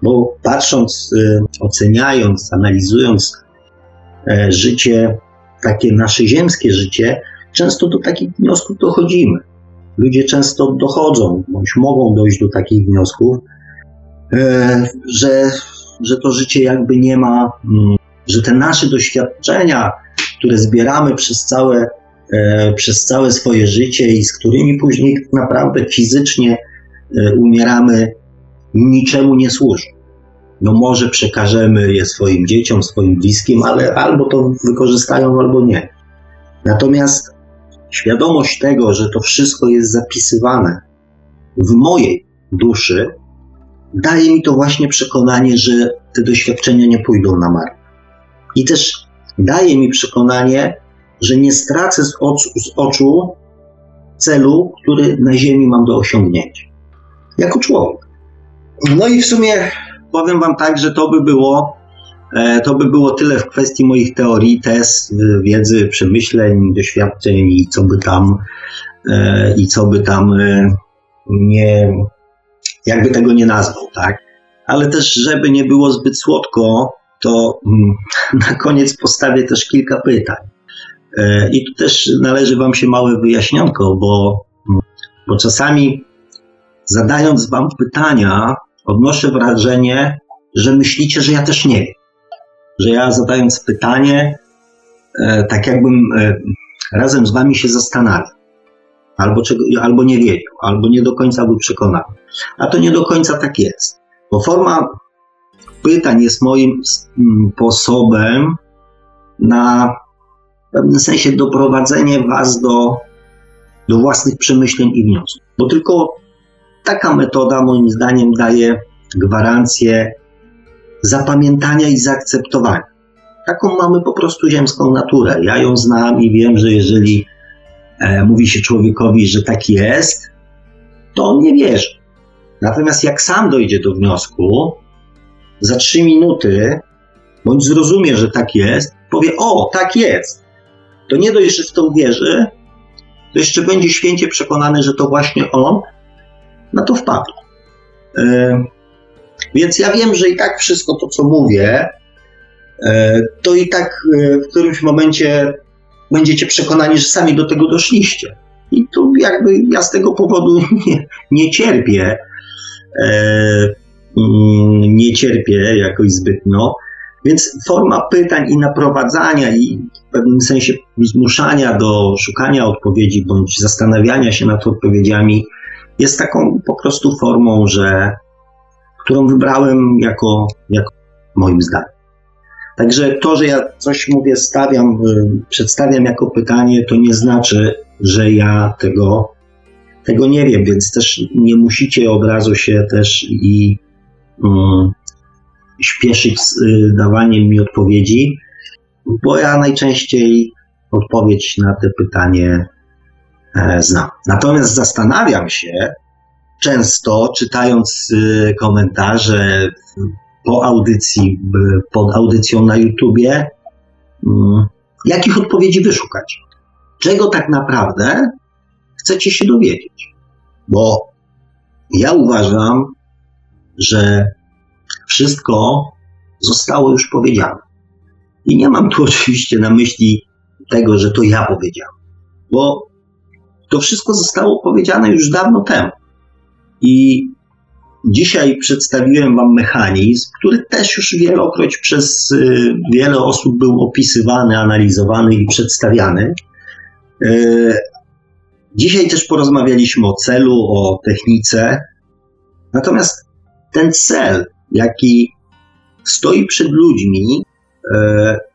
Bo patrząc, y, oceniając, analizując e, życie, takie nasze ziemskie życie, często do takich wniosków dochodzimy. Ludzie często dochodzą, bądź mogą dojść do takich wniosków, że, że to życie jakby nie ma, mm, że te nasze doświadczenia, które zbieramy przez całe, e, przez całe swoje życie i z którymi później tak naprawdę fizycznie e, umieramy, niczemu nie służą. No może przekażemy je swoim dzieciom, swoim bliskim, ale albo to wykorzystają, albo nie. Natomiast świadomość tego, że to wszystko jest zapisywane w mojej duszy, daje mi to właśnie przekonanie, że te doświadczenia nie pójdą na marne. I też daje mi przekonanie, że nie stracę z oczu, z oczu celu, który na Ziemi mam do osiągnięcia. Jako człowiek. No i w sumie powiem Wam tak, że to by było, e, to by było tyle w kwestii moich teorii, tez, wiedzy, przemyśleń, doświadczeń i co by tam, e, i co by tam e, nie, jakby tego nie nazwał, tak? Ale też, żeby nie było zbyt słodko, to mm, *laughs* na koniec postawię też kilka pytań. E, I tu też należy Wam się małe wyjaśnionko, bo, mm, bo czasami zadając Wam pytania, odnoszę wrażenie, że myślicie, że ja też nie wiem. Że ja zadając pytanie, e, tak jakbym e, razem z Wami się zastanawiał. Albo, czego, albo nie wiedział, albo nie do końca był przekonany. A to nie do końca tak jest. Bo forma pytań jest moim sposobem na w pewnym sensie doprowadzenie Was do, do własnych przemyśleń i wniosków. Bo tylko taka metoda, moim zdaniem, daje gwarancję zapamiętania i zaakceptowania. Taką mamy po prostu ziemską naturę. Ja ją znam i wiem, że jeżeli e, mówi się człowiekowi, że tak jest, to on nie wierzy. Natomiast jak sam dojdzie do wniosku, za trzy minuty, bądź zrozumie, że tak jest, powie: O, tak jest. To nie dość, że w to uwierzy, to jeszcze będzie święcie przekonany, że to właśnie on na to wpadł. E, więc ja wiem, że i tak wszystko to, co mówię, e, to i tak w którymś momencie będziecie przekonani, że sami do tego doszliście. I tu jakby ja z tego powodu *laughs* nie, nie cierpię. Mm, nie cierpię jakoś zbytnio. Więc forma pytań i naprowadzania i w pewnym sensie zmuszania do szukania odpowiedzi bądź zastanawiania się nad odpowiedziami jest taką po prostu formą, że, którą wybrałem jako, jako moim zdaniem. Także to, że ja coś mówię, stawiam, y, przedstawiam jako pytanie, to nie znaczy, że ja tego, tego nie wiem, więc też nie musicie od razu się też i um, śpieszyć z y, dawaniem mi odpowiedzi, bo ja najczęściej odpowiedź na te pytanie E, znam. Natomiast zastanawiam się często, czytając y, komentarze po audycji, pod audycją na YouTubie, mm, jakich odpowiedzi wyszukać. Czego tak naprawdę chcecie się dowiedzieć? Bo ja uważam, że wszystko zostało już powiedziane. I nie mam tu *laughs* oczywiście na myśli tego, że to ja powiedziałem, bo to wszystko zostało powiedziane już dawno temu. I dzisiaj przedstawiłem Wam mechanizm, który też już wielokroć przez y, wiele osób był opisywany, analizowany i przedstawiany. Y, dzisiaj też porozmawialiśmy o celu, o technice. Natomiast ten cel, jaki stoi przed ludźmi, y,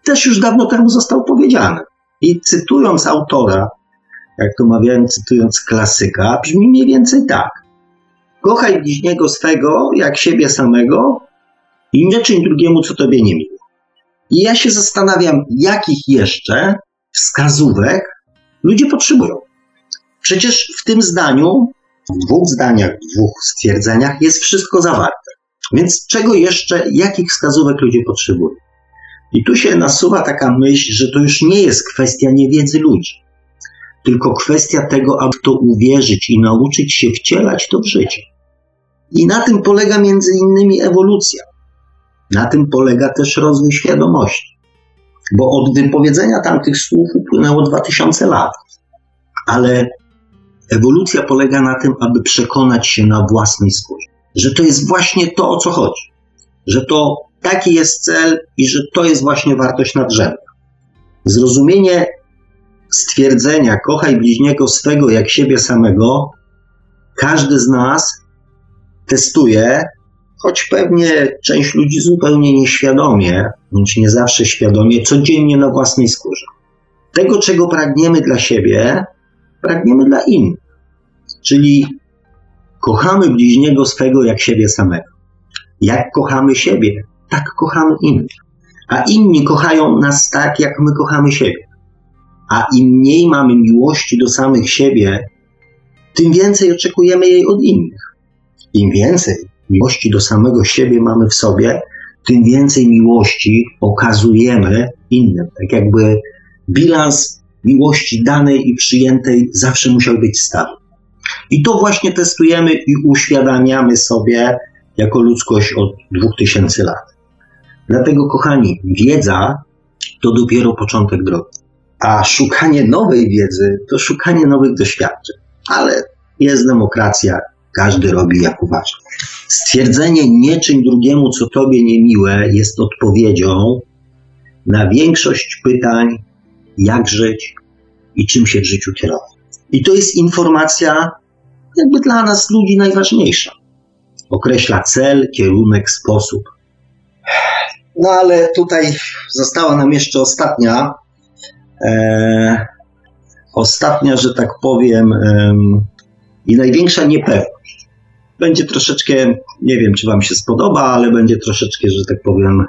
też już dawno temu został powiedziany. I cytując autora, jak to mawiałem, cytując klasyka, brzmi mniej więcej tak. Kochaj bliźniego swego jak siebie samego i nie czyń drugiemu, co tobie nie miło. I ja się zastanawiam, jakich jeszcze wskazówek ludzie potrzebują. Przecież w tym zdaniu, w dwóch zdaniach, w dwóch stwierdzeniach jest wszystko zawarte. Więc czego jeszcze, jakich wskazówek ludzie potrzebują? I tu się nasuwa taka myśl, że to już nie jest kwestia niewiedzy ludzi tylko kwestia tego, aby to uwierzyć i nauczyć się wcielać to w życie. I na tym polega między innymi ewolucja. Na tym polega też rozwój świadomości. Bo od wypowiedzenia tamtych słów upłynęło 2000 lat. Ale ewolucja polega na tym, aby przekonać się na własnej skórze, że to jest właśnie to, o co chodzi. Że to taki jest cel i że to jest właśnie wartość nadrzędna. Zrozumienie stwierdzenia kochaj bliźniego swego jak siebie samego, każdy z nas testuje, choć pewnie część ludzi zupełnie nieświadomie, bądź nie zawsze świadomie, codziennie na własnej skórze. Tego, czego pragniemy dla siebie, pragniemy dla innych. Czyli kochamy bliźniego swego jak siebie samego. Jak kochamy siebie, tak kochamy innych. A inni kochają nas tak, jak my kochamy siebie a im mniej mamy miłości do samych siebie, tym więcej oczekujemy jej od innych. Im więcej miłości do samego siebie mamy w sobie, tym więcej miłości okazujemy innym. Tak jakby bilans miłości danej i przyjętej zawsze musiał być stały. I to właśnie testujemy i uświadamiamy sobie jako ludzkość od 2000 lat. Dlatego, kochani, wiedza to dopiero początek drogi. A szukanie nowej wiedzy to szukanie nowych doświadczeń. Ale jest demokracja, każdy robi jak uważa. Stwierdzenie nie czyń drugiemu, co tobie niemiłe, jest odpowiedzią na większość pytań, jak żyć i czym się w życiu kierować. I to jest informacja jakby dla nas ludzi najważniejsza. Określa cel, kierunek, sposób. No ale tutaj została nam jeszcze ostatnia, e, ostatnia, że tak powiem, e, i największa niepewność. Będzie troszeczkę, nie wiem, czy Wam się spodoba, ale będzie troszeczkę, że tak powiem,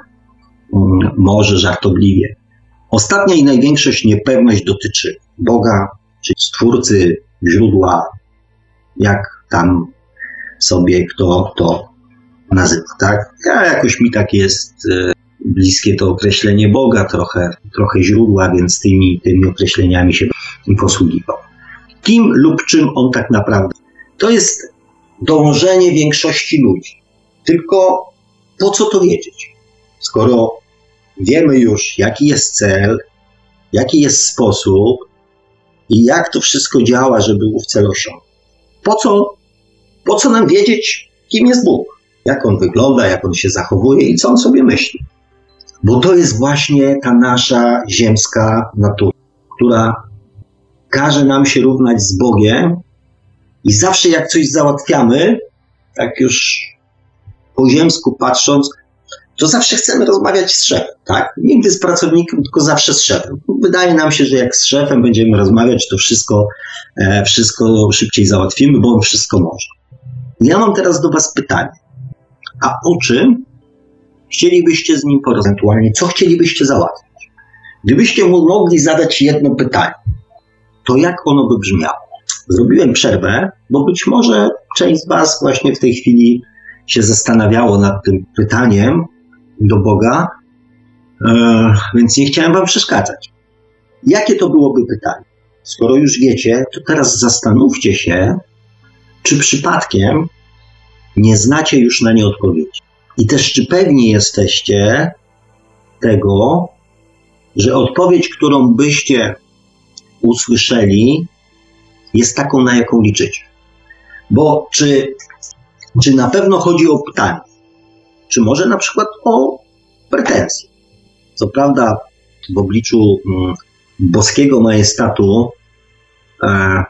um, może żartobliwie. Ostatnia i największa niepewność dotyczy Boga, czy Stwórcy, źródła, jak tam sobie kto to nazywa, tak? Ja jakoś mi tak jest e, bliskie to określenie Boga, trochę, trochę źródła, więc tymi, tymi określeniami się posługiwał. Kim lub czym on tak naprawdę? To jest dążenie większości ludzi. Tylko po co to wiedzieć? Skoro wiemy już, jaki jest cel, jaki jest sposób i jak to wszystko działa, żeby ów cel osiągnąć. Po co, po co nam wiedzieć, kim jest Bóg? Jak on wygląda, jak on się zachowuje i co on sobie myśli? Bo to jest właśnie ta nasza ziemska natura, która każe nam się równać z Bogiem i zawsze jak coś załatwiamy, tak już po ziemsku patrząc, to zawsze chcemy rozmawiać z szefem, tak? Nigdy z pracownikiem, tylko zawsze z szefem. Wydaje nam się, że jak z szefem będziemy rozmawiać, to wszystko, e, wszystko szybciej załatwimy, bo on wszystko może. Ja mam teraz do Was pytanie. A o czym chcielibyście z nim porozmawiać? Ewentualnie, co chcielibyście załatwić? Gdybyście mu mogli zadać jedno pytanie, to jak ono by brzmiało? Zrobiłem przerwę, bo być może część z Was właśnie w tej chwili się zastanawiało nad tym pytaniem do Boga, e, więc nie chciałem Wam przeszkadzać. Jakie to byłoby pytanie? Skoro już wiecie, to teraz zastanówcie się, czy przypadkiem nie znacie już na nie odpowiedzi. I też, czy pewni jesteście tego, że odpowiedź, którą byście usłyszeli, jest taką, na jaką liczycie. Bo czy, czy na pewno chodzi o pytanie, czy może na przykład o pretensje. Co prawda, w obliczu mm, boskiego majestatu e,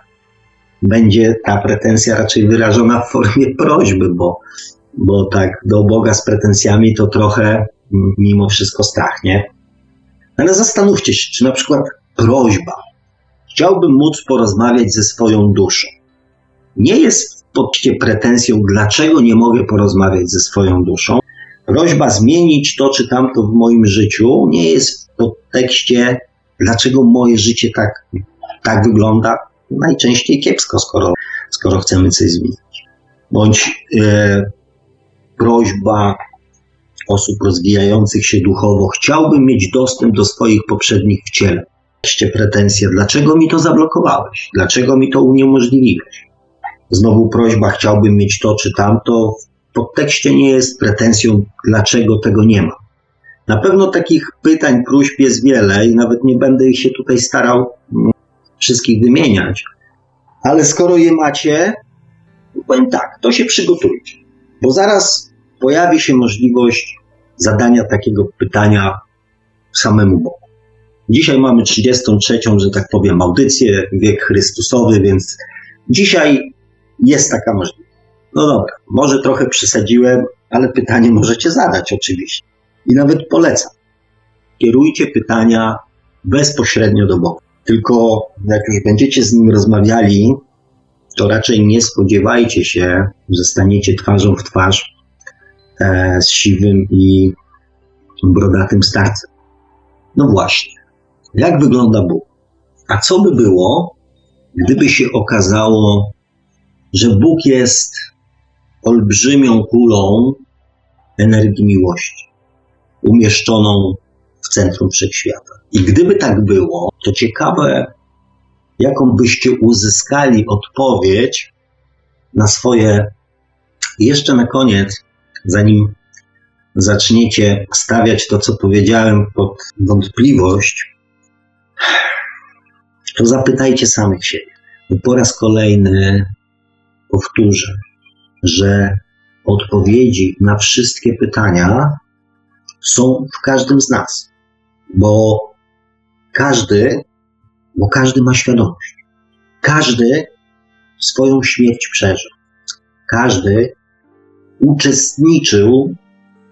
będzie ta pretensja raczej wyrażona w formie prośby, bo, bo tak do Boga z pretensjami to trochę mm, mimo wszystko strach, nie? Ale zastanówcie się, czy na przykład prośba, chciałbym móc porozmawiać ze swoją duszą. Nie jest w podcie pretensją, dlaczego nie mogę porozmawiać ze swoją duszą. Prośba zmienić to czy tamto w moim życiu nie jest w podtekście, dlaczego moje życie tak, tak wygląda. Najczęściej kiepsko, skoro, skoro chcemy coś zmienić. Bądź e, prośba osób rozwijających się duchowo, chciałbym mieć dostęp do swoich poprzednich wcieleń pretensje, dlaczego mi to zablokowałeś? Dlaczego mi to uniemożliwiłeś? Znowu prośba, chciałbym mieć to czy tamto. W podtekście nie jest pretensją, dlaczego tego nie ma. Na pewno takich pytań, próśb jest wiele i nawet nie będę ich się tutaj starał mm, wszystkich wymieniać. Ale skoro je macie, powiem tak, to się przygotujcie, bo zaraz pojawi się możliwość zadania takiego pytania samemu Bogu. Dzisiaj mamy 33, że tak powiem, audycję, wiek Chrystusowy, więc dzisiaj jest taka możliwość. No dobra, może trochę przesadziłem, ale pytanie możecie zadać oczywiście. I nawet polecam. Kierujcie pytania bezpośrednio do Boga. Tylko jak już będziecie z nim rozmawiali, to raczej nie spodziewajcie się, że staniecie twarzą w twarz e, z siwym i brodatym starcem. No właśnie. Jak wygląda Bóg? A co by było, gdyby się okazało, że Bóg jest olbrzymią kulą energii miłości, umieszczoną w centrum wszechświata? I gdyby tak było, to ciekawe, jaką byście uzyskali odpowiedź na swoje. Jeszcze na koniec, zanim zaczniecie stawiać to, co powiedziałem, pod wątpliwość, to zapytajcie samych siebie. Po raz kolejny powtórzę, że odpowiedzi na wszystkie pytania są w każdym z nas, bo każdy, bo każdy ma świadomość. Każdy swoją śmierć przeżył. Każdy uczestniczył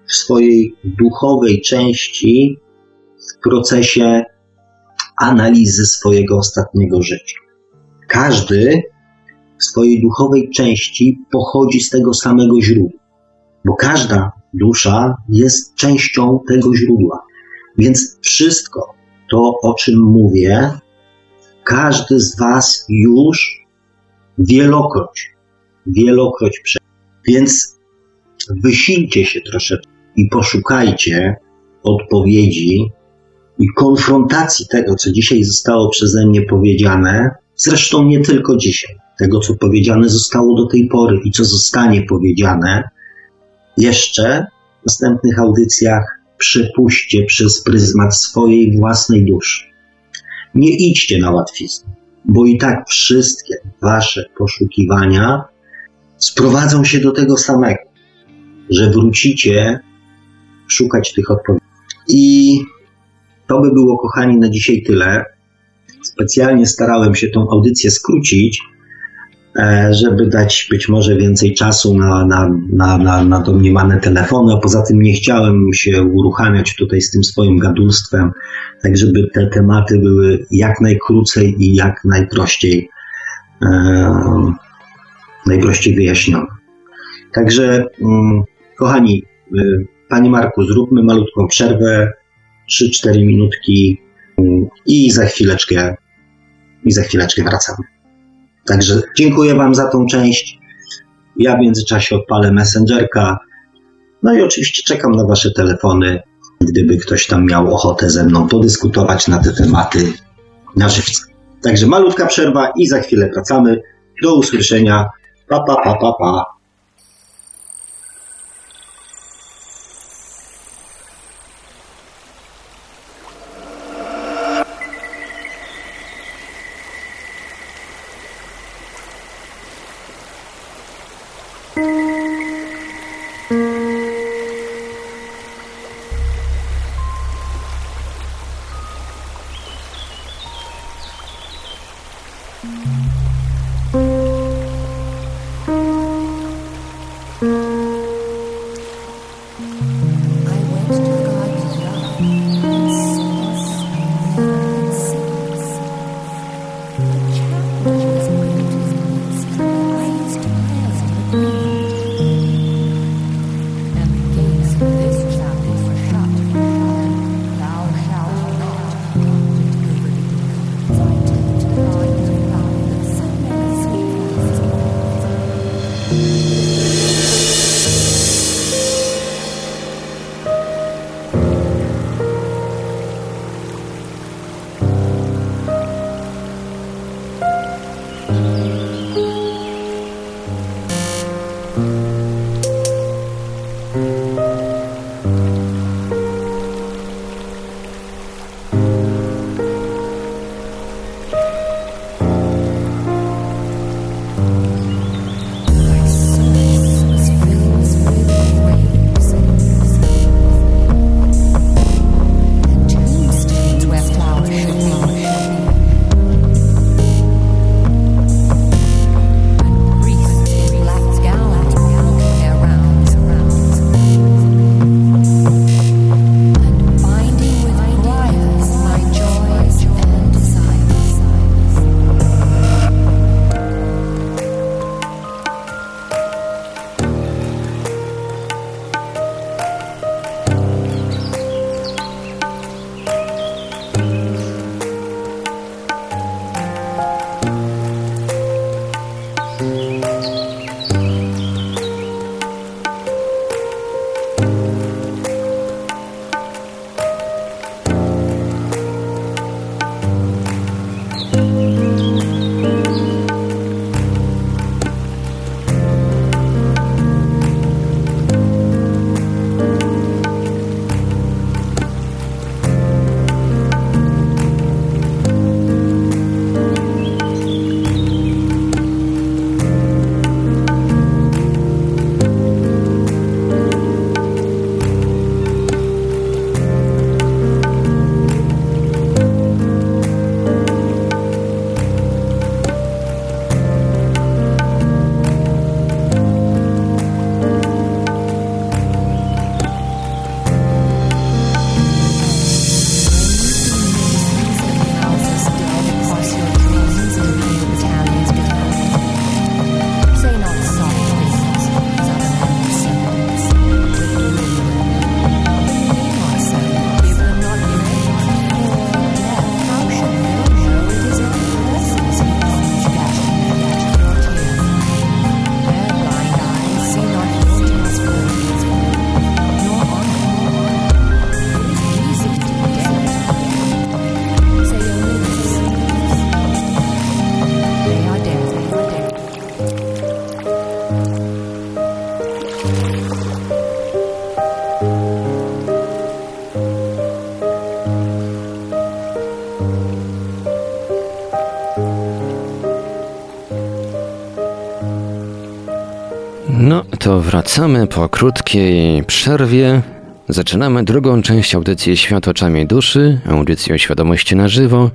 w swojej duchowej części w procesie analizy swojego ostatniego życia. Każdy w swojej duchowej części pochodzi z tego samego źródła, bo każda dusza jest częścią tego źródła. Więc wszystko to, o czym mówię, każdy z Was już wielokroć, wielokroć przejdzie. Więc wysilcie się troszeczkę i poszukajcie odpowiedzi i konfrontacji tego, co dzisiaj zostało przeze mnie powiedziane, zresztą nie tylko dzisiaj, tego, co powiedziane zostało do tej pory i co zostanie powiedziane, jeszcze w następnych audycjach przepuśćcie przez pryzmat swojej własnej duszy. Nie idźcie na łatwiznę, bo i tak wszystkie wasze poszukiwania sprowadzą się do tego samego, że wrócicie szukać tych odpowiedzi. I to by było, kochani, na dzisiaj tyle. Specjalnie starałem się tą audycję skrócić, e, żeby dać być może więcej czasu na, na, na, na, na domniemane telefony, a poza tym nie chciałem się uruchamiać tutaj z tym swoim gadulstwem, tak żeby te tematy były jak najkrócej i jak najprościej, e, najprościej wyjaśnione. Także, mm, kochani, y, Panie Marku, zróbmy malutką przerwę, 3-4 minutki mm, i za chwileczkę i za chwileczkę wracamy. Także dziękuję Wam za tą część. Ja w międzyczasie odpalę Messengerka. No i oczywiście czekam na Wasze telefony, gdyby ktoś tam miał ochotę ze mną podyskutować na te tematy na żywca. Także malutka przerwa i za chwilę wracamy. Do usłyszenia. Pa, pa, pa, pa, pa. Wracamy po krótkiej przerwie. Zaczynamy drugą część audycji Świat oczami duszy, audycji o świadomości na żywo.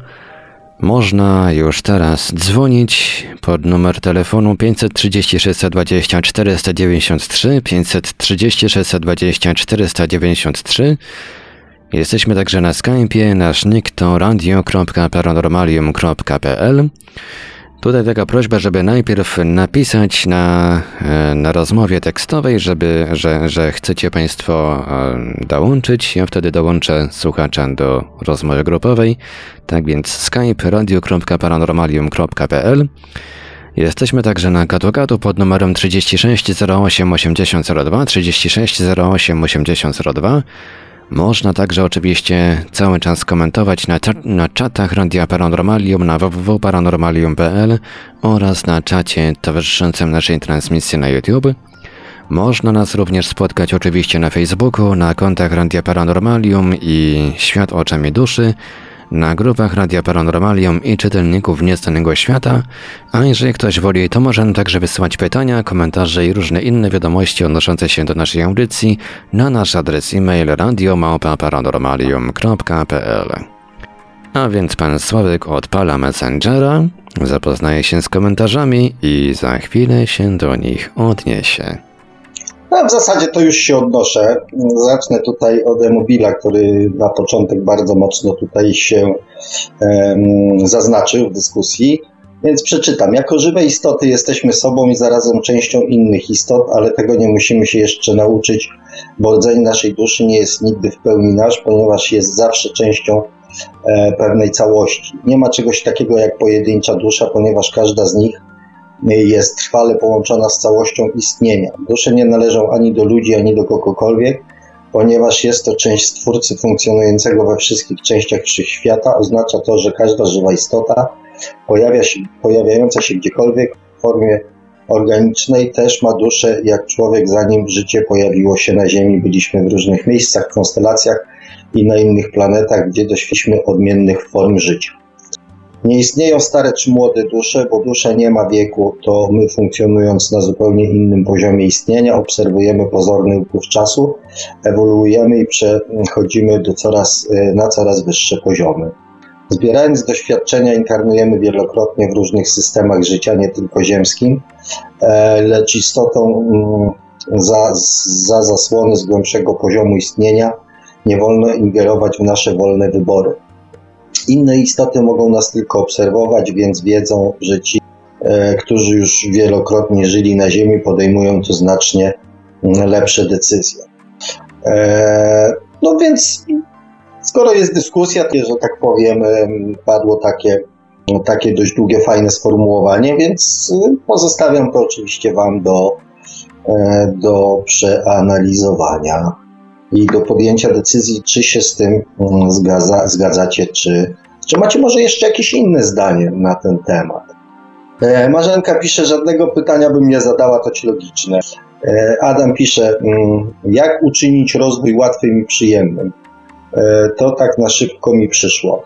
Można już teraz dzwonić pod numer telefonu 530 620 493 530 620 493. Jesteśmy także na Skype'ie, nasz nick to radio.paranormalium.pl Tutaj taka prośba, żeby najpierw napisać na, e, na rozmowie tekstowej, żeby, że, że chcecie Państwo e, dołączyć. Ja wtedy dołączę słuchacza do rozmowy grupowej. Tak więc skype radio.paranormalium.pl Jesteśmy także na gadu pod numerem 36 08 8002 36 08 8002 można także oczywiście cały czas komentować na, na czatach Radia Paranormalium na www.paranormalium.pl oraz na czacie towarzyszącym naszej transmisji na YouTube. Można nas również spotkać oczywiście na Facebooku, na kontach Radia Paranormalium i Świat oczami duszy, na grupach Radia Paranormalium i czytelników Nieznanego Świata, a jeżeli ktoś woli, to może także wysyłać pytania, komentarze i różne inne wiadomości odnoszące się do naszej audycji na nasz adres e-mail radiomałpa-paranormalium.pl A więc pan Sławek odpala Messengera, zapoznaje się z komentarzami i za chwilę się do nich odniesie. No, w zasadzie to już się odnoszę. Zacznę tutaj od Emobila, który na początek bardzo mocno tutaj się um, zaznaczył w dyskusji. Więc przeczytam. Jako żywe istoty jesteśmy sobą i zarazem częścią innych istot, ale tego nie musimy się jeszcze nauczyć, bo rdzeń naszej duszy nie jest nigdy w pełni nasz, ponieważ jest zawsze częścią e, pewnej całości. Nie ma czegoś takiego jak pojedyncza dusza, ponieważ każda z nich jest trwale połączona z całością istnienia. Dusze nie należą ani do ludzi, ani do kogokolwiek, ponieważ jest to część Stwórcy funkcjonującego we wszystkich częściach wszechświata. Oznacza to, że każda żywa istota pojawia się, pojawiająca się gdziekolwiek w formie organicznej też ma duszę jak człowiek, zanim życie pojawiło się na Ziemi. Byliśmy w różnych miejscach, konstelacji i na innych planetach, gdzie doświadczyliśmy odmiennych form życia. Nie istnieją stare czy młode dusze, bo dusza nie ma wieku, to my funkcjonując na zupełnie innym poziomie istnienia, obserwujemy pozorny upływ czasu, ewoluujemy i przechodzimy do coraz, e, na coraz wyższe poziomy. Zbierając doświadczenia, inkarnujemy wielokrotnie w różnych systemach życia, nie tylko ziemskim, e, lecz istotą mm, za, za zasłony z głębszego poziomu istnienia nie wolno ingerować w nasze wolne wybory. Inne istoty mogą nas tylko obserwować, więc wiedzą, że ci, e, którzy już wielokrotnie żyli na Ziemi, podejmują tu znacznie mm, lepsze decyzje. E, no więc, skoro jest dyskusja, że tak powiem, padło takie, takie dość długie, fajne sformułowanie, więc y, pozostawiam to oczywiście Wam do, e, do przeanalizowania i do podjęcia decyzji, czy się z tym mm, zgadza, zgadzacie, czy, czy macie może jeszcze jakieś inne zdanie na ten temat. E, Marzenka pisze, żadnego pytania bym nie zadała, to ci logiczne. E, Adam pisze, mm, jak uczynić rozwój łatwym i przyjemnym. E, to tak na szybko mi przyszło.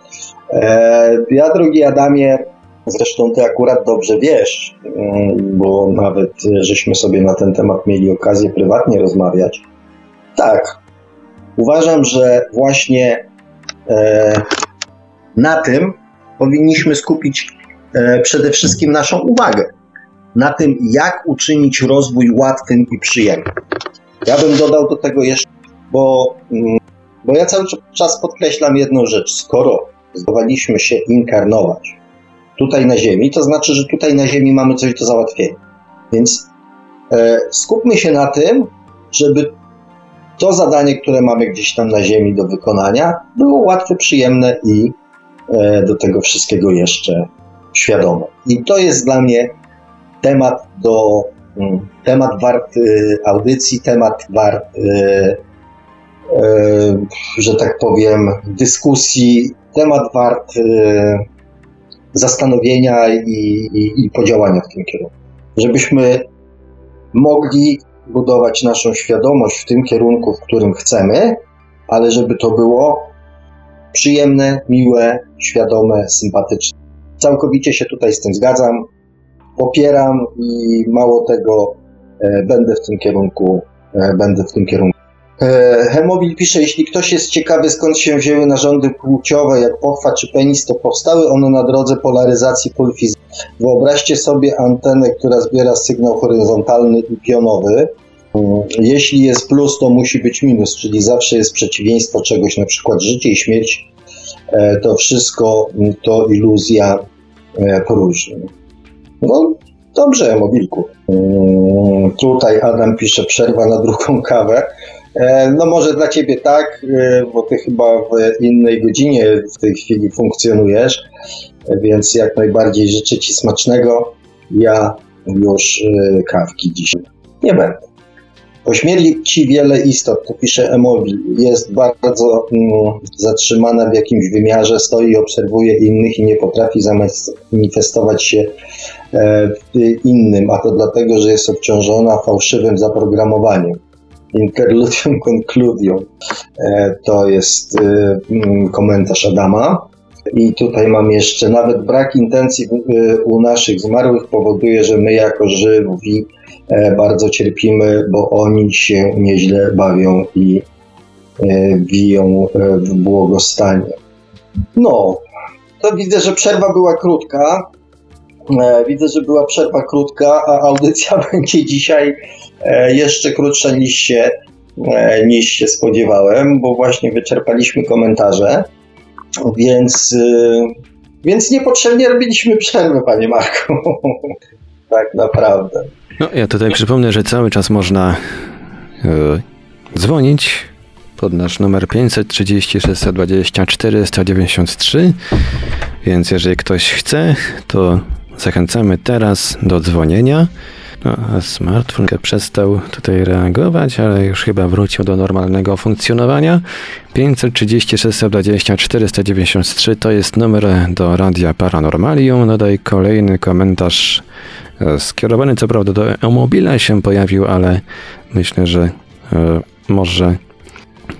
Ja, drogi Adamie, zresztą ty akurat dobrze wiesz, mm, bo nawet żeśmy sobie na ten temat mieli okazję prywatnie rozmawiać. Tak, Uważam, że właśnie e, na tym powinniśmy skupić e, przede wszystkim naszą uwagę. Na tym, jak uczynić rozwój łatwym i przyjemnym. Ja bym dodał do tego jeszcze, bo, mm, bo ja cały czas podkreślam jedną rzecz. Skoro zdawaliśmy się inkarnować tutaj na Ziemi, to znaczy, że tutaj na Ziemi mamy coś do załatwienia. Więc e, skupmy się na tym, żeby to zadanie, które mamy gdzieś tam na ziemi do wykonania, było łatwe, przyjemne i e, do tego wszystkiego jeszcze świadome. I to jest dla mnie temat do mm, temat wart y, audycji, temat wart, y, że tak powiem, dyskusji, temat wart zastanowienia i, i, i podziałania w tym kierunku. Żebyśmy mogli budować naszą świadomość w tym kierunku, w którym chcemy, ale żeby to było przyjemne, miłe, świadome, sympatyczne. Całkowicie się tutaj z tym zgadzam. Popieram i mało tego, będę w tym kierunku, będę w tym kierunku. Hemobil pisze, jeśli ktoś jest ciekawy skąd się wzięły narządy płciowe, jak pochwa czy penis, to powstały one na drodze polaryzacji pól fizycznych. Wyobraźcie sobie antenę, która zbiera sygnał horyzontalny i pionowy. Jeśli jest plus, to musi być minus, czyli zawsze jest przeciwieństwo czegoś, na przykład życie i śmierć. To wszystko to iluzja próżni. No, dobrze, mobilku. Tutaj Adam pisze przerwa na drugą kawę. E, no może dla ciebie tak, e, bo ty chyba w innej godzinie w tej chwili funkcjonujesz, więc jak najbardziej życzę ci smacznego. Ja już e, kawki dzisiaj nie będę. Ośmieli ci wiele istot, to pisze Emobil. Jest bardzo mm, zatrzymana w jakimś wymiarze, stoi obserwuje innych i nie potrafi zamanifestować się w innym, a to dlatego, że jest obciążona fałszywym zaprogramowaniem interludium *laughs* concludium. E, to jest e, mm, komentarz Adama. I tutaj mam jeszcze, nawet brak intencji e, u naszych zmarłych powoduje, że my jako żywi bardzo cierpimy, bo oni się nieźle bawią i wiją w błogostanie. No, to widzę, że przerwa była krótka. Widzę, że była przerwa krótka, a audycja *laughs* będzie dzisiaj E, jeszcze krótsza niż się, e, niż się spodziewałem, bo właśnie wyczerpaliśmy komentarze, więc, e, więc niepotrzebnie robiliśmy przerwy, panie Marku. *laughs* tak naprawdę. No, ja tutaj przypomnę, że cały czas można dzwonić pod nasz numer 530 624 193, więc jeżeli ktoś chce, to zachęcamy teraz do dzwonienia. No, a smartfon przestał tutaj reagować, ale już chyba wrócił do normalnego funkcjonowania. 536 120 493 to jest numer do Radia Paranormalium. Dodaj kolejny komentarz e, skierowany co prawda do e-mobila się pojawił, ale myślę, że e, może,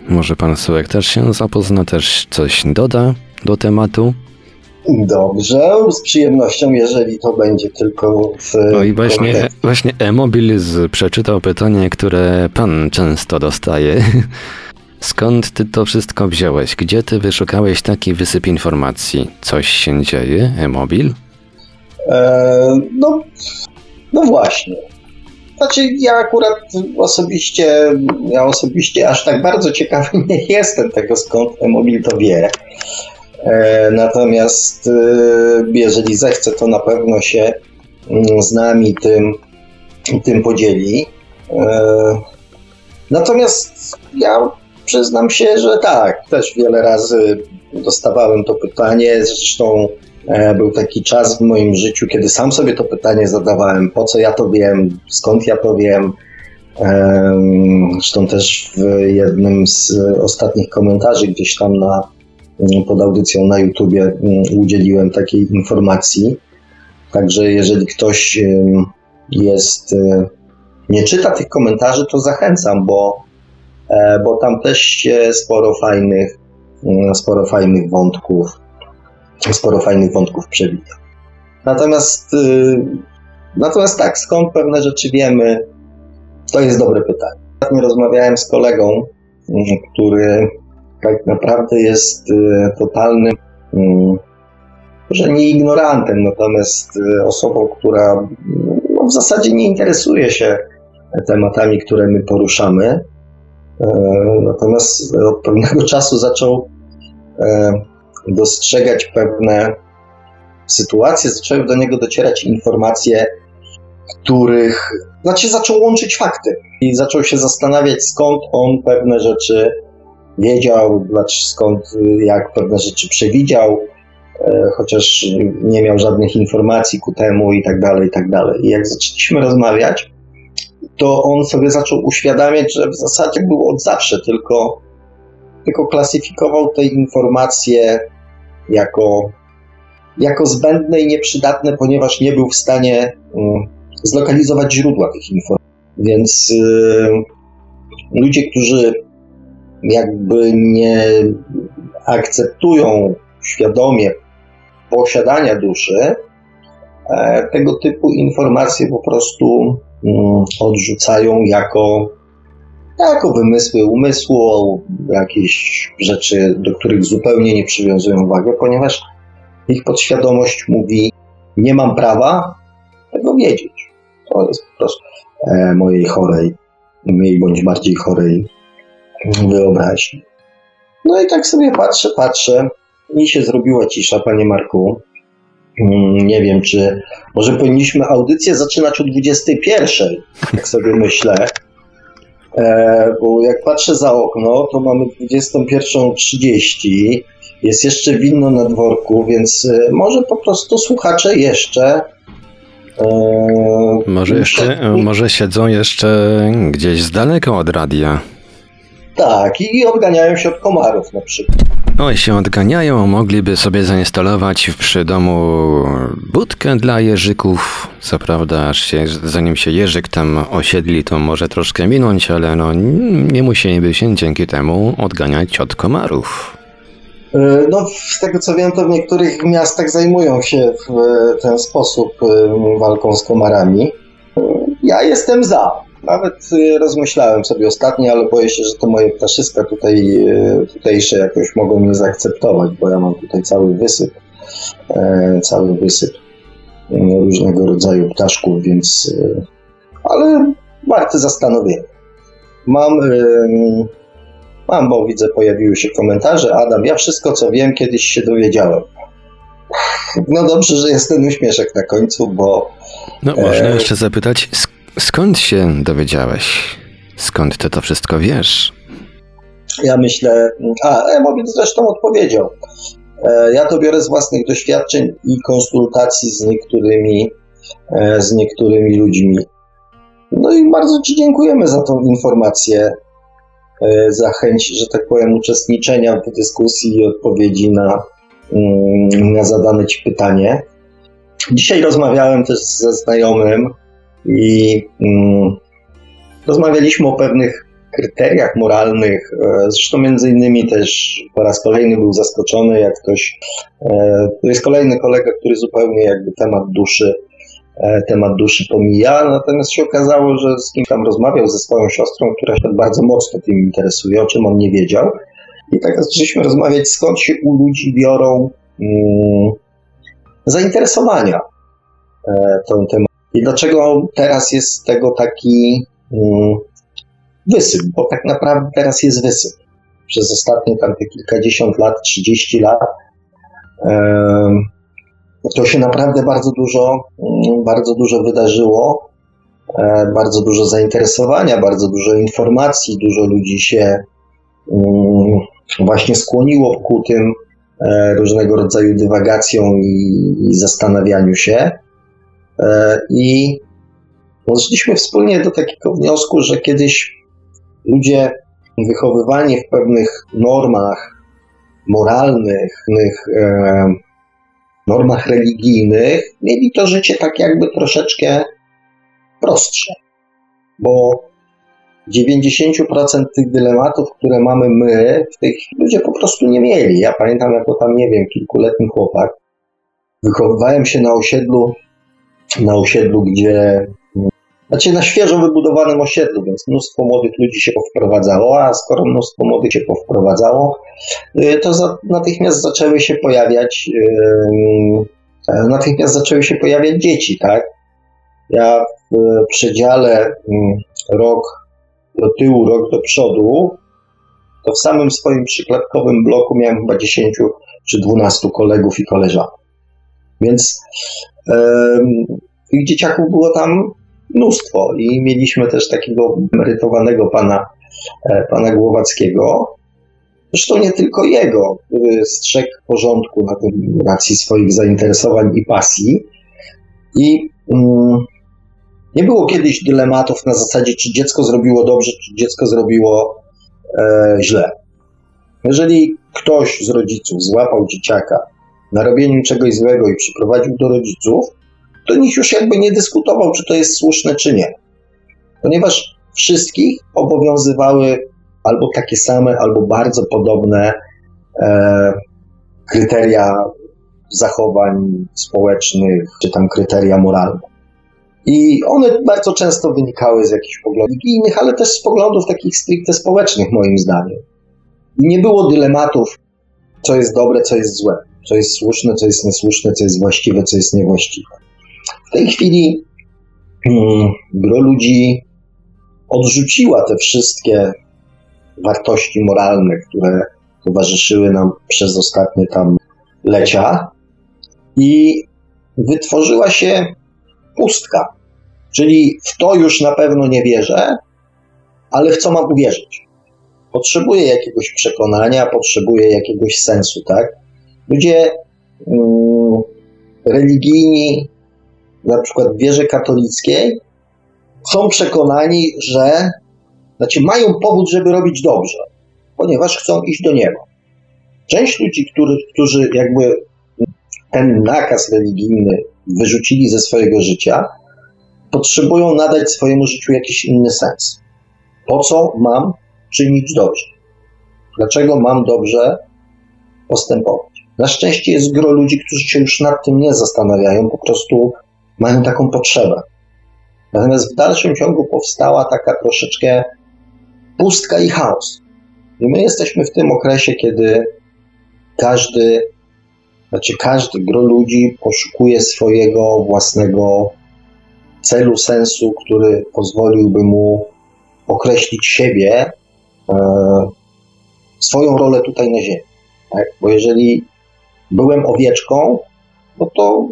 może pan Sułek też się zapozna, też coś doda do tematu. Dobrze, z przyjemnością, jeżeli to będzie tylko w. No i właśnie, właśnie Emobiliz przeczytał pytanie, które pan często dostaje. *laughs* Skąd ty to wszystko wziąłeś? Gdzie ty wyszukałeś taki wysyp informacji? Coś się dzieje, Emobil? E, no, no właśnie. Znaczy, ja akurat osobiście, ja osobiście aż tak bardzo ciekawy *laughs* nie jestem tego, skąd Emobil to wie. E, natomiast e, jeżeli zechce, to na pewno się mm, z nami tym, tym podzieli. E, natomiast ja przyznam się, że tak, też wiele razy dostawałem to pytanie. Zresztą był taki czas w moim życiu, kiedy sam sobie to pytanie zadawałem: po co ja to wiem, skąd ja to wiem. Zresztą też w jednym z ostatnich komentarzy gdzieś tam na pod audycją na YouTubie mm, udzieliłem takiej informacji. Także jeżeli ktoś jest, e, nie czyta tych komentarzy, to zachęcam, bo, e, bo tam też się sporo fajnych, mm, sporo fajnych wątków, sporo fajnych wątków przewija. Natomiast, y, natomiast tak, skąd pewne rzeczy wiemy, to jest dobre pytanie. Ostatnio rozmawiałem z kolegą, mm, który tak naprawdę jest y, totalnym, mm, że nie ignorantem, natomiast y, osobą, która no, w zasadzie nie interesuje się tematami, które my poruszamy. E, natomiast od pewnego *laughs* czasu zaczął e, dostrzegać pewne sytuacje, zaczęły do niego docierać informacje, których, znaczy zaczął łączyć fakty i zaczął się zastanawiać, skąd on pewne rzeczy wiedział, skąd, jak pewne rzeczy przewidział, e, chociaż nie miał żadnych informacji ku temu i tak dalej, i tak dalej. I jak zaczęliśmy rozmawiać, to on sobie zaczął uświadamiać, że w zasadzie był od zawsze, tylko, tylko klasyfikował te informacje jako, jako zbędne i nieprzydatne, ponieważ nie był w stanie um, zlokalizować źródła tych informacji. Więc y, ludzie, którzy jakby nie akceptują świadomie posiadania duszy, e, tego typu informacje po prostu mm, odrzucają jako, jako wymysły umysłu, jakieś rzeczy, do których zupełnie nie przywiązują uwagi, ponieważ ich podświadomość mówi: Nie mam prawa tego wiedzieć. To jest po prostu e, mojej chorej, mniej bądź bardziej chorej wyobraźni. No i tak sobie patrzę, patrzę. Mi się zrobiła cisza, panie Marku. Mm, nie wiem, czy może powinniśmy audycję zaczynać o 21, jak sobie myślę. E, bo jak patrzę za okno, to mamy 21.30. Jest jeszcze winno na dworku, więc e, może po prostu słuchacze jeszcze. E, może, jeszcze, może siedzą jeszcze gdzieś z daleka od radia. Tak, i odganiają się od komarów na przykład. Oj, się odganiają, mogliby sobie zainstalować przy domu budkę dla jeżyków. Co prawda, aż się, zanim się jeżyk tam osiedli, to może troszkę minąć, ale no nie musieliby się dzięki temu odganiać od komarów. E, no, z tego co wiem, to w niektórych miastach zajmują się w ten sposób e, walką z komarami. E, ja jestem za. Nawet y, rozmyślałem sobie ostatnio, ale boję się, że to moje ptaszyska tutaj, y, tutejsze jakoś mogą mnie zaakceptować, bo ja mam tutaj cały wysyp, e, cały wysyp y, różnego rodzaju ptaszków, więc ale warte zastanowienia. Mam, mam, bo widzę, pojawiły się komentarze. Adam, ja wszystko co wiem, kiedyś się dowiedziałem. No dobrze, że jest ten uśmieszek na końcu, bo. No, można e, jeszcze zapytać, Skąd się dowiedziałeś? Skąd ty to wszystko wiesz? Ja myślę, a Emowit zresztą odpowiedział. E, ja to biorę z własnych doświadczeń i konsultacji z niektórymi, e, z niektórymi ludźmi. No i bardzo Ci dziękujemy za tą informację, e, za chęć, że tak powiem, uczestniczenia w dyskusji i odpowiedzi na, mm, na zadane Ci pytanie. Dzisiaj rozmawiałem też ze znajomym, i mm, rozmawialiśmy o pewnych kryteriach moralnych. E, zresztą między innymi też po raz kolejny był zaskoczony, jak ktoś, e, to jest kolejny kolega, który zupełnie jakby temat duszy, e, temat duszy pomija, natomiast się okazało, że z kim tam rozmawiał, ze swoją siostrą, która się bardzo mocno tym interesuje, o czym on nie wiedział. I tak zaczęliśmy rozmawiać, skąd się u ludzi biorą mm, zainteresowania tą tematem i dlaczego teraz jest tego taki um, wysyp? Bo tak naprawdę teraz jest wysyp. Przez ostatnie tam te kilkadziesiąt lat, 30 lat um, to się naprawdę bardzo dużo, um, bardzo dużo wydarzyło. E, bardzo dużo zainteresowania, bardzo dużo informacji, dużo ludzi się właśnie skłoniło ku tym e, różnego rodzaju dywagacjom i, i zastanawianiu się. E, I doszliśmy wspólnie do takiego wniosku, że kiedyś ludzie wychowywani w pewnych normach moralnych, e, normach religijnych, mieli to życie tak jakby troszeczkę prostsze. Bo 90% tych dylematów, które mamy my, chwili ludzie po prostu nie mieli. Ja pamiętam, jako tam, nie wiem, kilkuletni chłopak, wychowywałem się na osiedlu na osiedlu, gdzie znaczy na świeżo wybudowanym osiedlu, więc mnóstwo młodych ludzi się powprowadzało, a skoro mnóstwo młodych się powprowadzało, y, to za, natychmiast zaczęły się pojawiać yy, natychmiast zaczęły się pojawiać dzieci, tak? Ja w przedziale rok do tyłu, rok do przodu, to w samym swoim przyklatkowym bloku miałem chyba 10 czy 12 kolegów i koleżanek. Więc tych dzieciaków było tam mnóstwo i mieliśmy też takiego emerytowanego pana, e, pana Głowackiego. Zresztą nie tylko jego, który strzegł porządku na tym racji swoich zainteresowań i pasji. I mm, nie było kiedyś dylematów na zasadzie, czy dziecko zrobiło dobrze, czy dziecko zrobiło e, źle. Jeżeli ktoś z rodziców złapał dzieciaka na robieniu czegoś złego i przyprowadził do rodziców, to nikt już jakby nie dyskutował, czy to jest słuszne, czy nie. Ponieważ wszystkich obowiązywały albo takie same, albo bardzo podobne e, kryteria zachowań społecznych, czy tam kryteria moralne. I one bardzo często wynikały z jakichś poglądów religijnych, ale też z poglądów takich stricte społecznych, moim zdaniem. I nie było dylematów, co jest dobre, co jest złe, co jest słuszne, co jest niesłuszne, co jest właściwe, co jest niewłaściwe. W tej chwili hmm, gro ludzi odrzuciła te wszystkie wartości moralne, które towarzyszyły nam przez ostatnie tam lecia i wytworzyła się pustka. Czyli w to już na pewno nie wierzę, ale w co mam uwierzyć? Potrzebuję jakiegoś przekonania, potrzebuję jakiegoś sensu, tak? Ludzie mm, religijni, na przykład wierze katolickiej, są przekonani, że znaczy mają powód, żeby robić dobrze, ponieważ chcą iść do nieba. Część ludzi, którzy, którzy jakby ten nakaz religijny wyrzucili ze swojego życia, potrzebują nadać swojemu życiu jakiś inny sens. Po co mam czynić dobrze? Dlaczego mam dobrze postępować? Na szczęście jest gro ludzi, którzy się już nad tym nie zastanawiają, po prostu mają taką potrzebę. Natomiast w dalszym ciągu powstała taka troszeczkę pustka i chaos. I my jesteśmy w tym okresie, kiedy każdy, znaczy każdy gro ludzi poszukuje swojego własnego celu, sensu, który pozwoliłby mu określić siebie, e, swoją rolę tutaj na Ziemi. Tak? Bo jeżeli byłem owieczką, no to,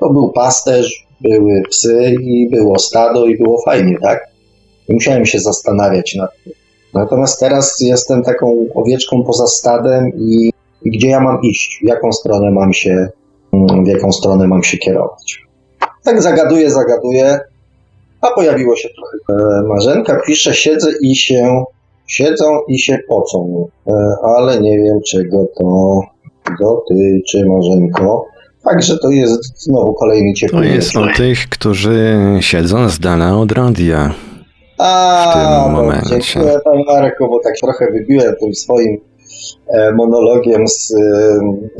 to był pasterz, były psy i było stado i było fajnie, tak? Nie musiałem się zastanawiać nad tym. Natomiast teraz jestem taką owieczką poza stadem i, i gdzie ja mam iść, w jaką stronę mam się, w jaką stronę mam się kierować. Tak zagaduję, zagaduję, a pojawiło się trochę. E, Marzenka pisze, siedzę i się, siedzą i się pocą, e, ale nie wiem czego to dotyczy Marzenko. Także to jest znowu kolejny ciepły To jest o tych, którzy siedzą z dala od radia. A, w tym momencie. Dziękuję Panie Marku, bo tak trochę wybiłem tym swoim e, monologiem z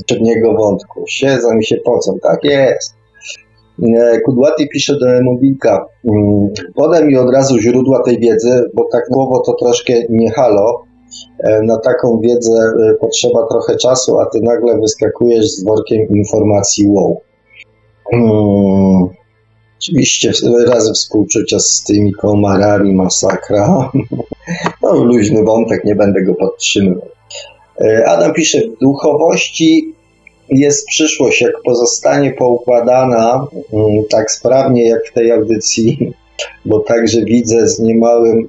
przedniego wątku. Siedzą i się pocą, tak jest. E, Kudłaty pisze do Mobilka. Mm, podaj mi od razu źródła tej wiedzy, bo tak słowo to troszkę nie halo. E, na taką wiedzę e, potrzeba trochę czasu, a ty nagle wyskakujesz z workiem informacji wow. Hmm. Oczywiście wyrazy współczucia z tymi komarami, masakra. *laughs* No, luźny wątek, nie będę go podtrzymywał. Adam pisze, w duchowości jest przyszłość, jak pozostanie poukładana mm, tak sprawnie jak w tej audycji, *laughs* bo także widzę z niemałym.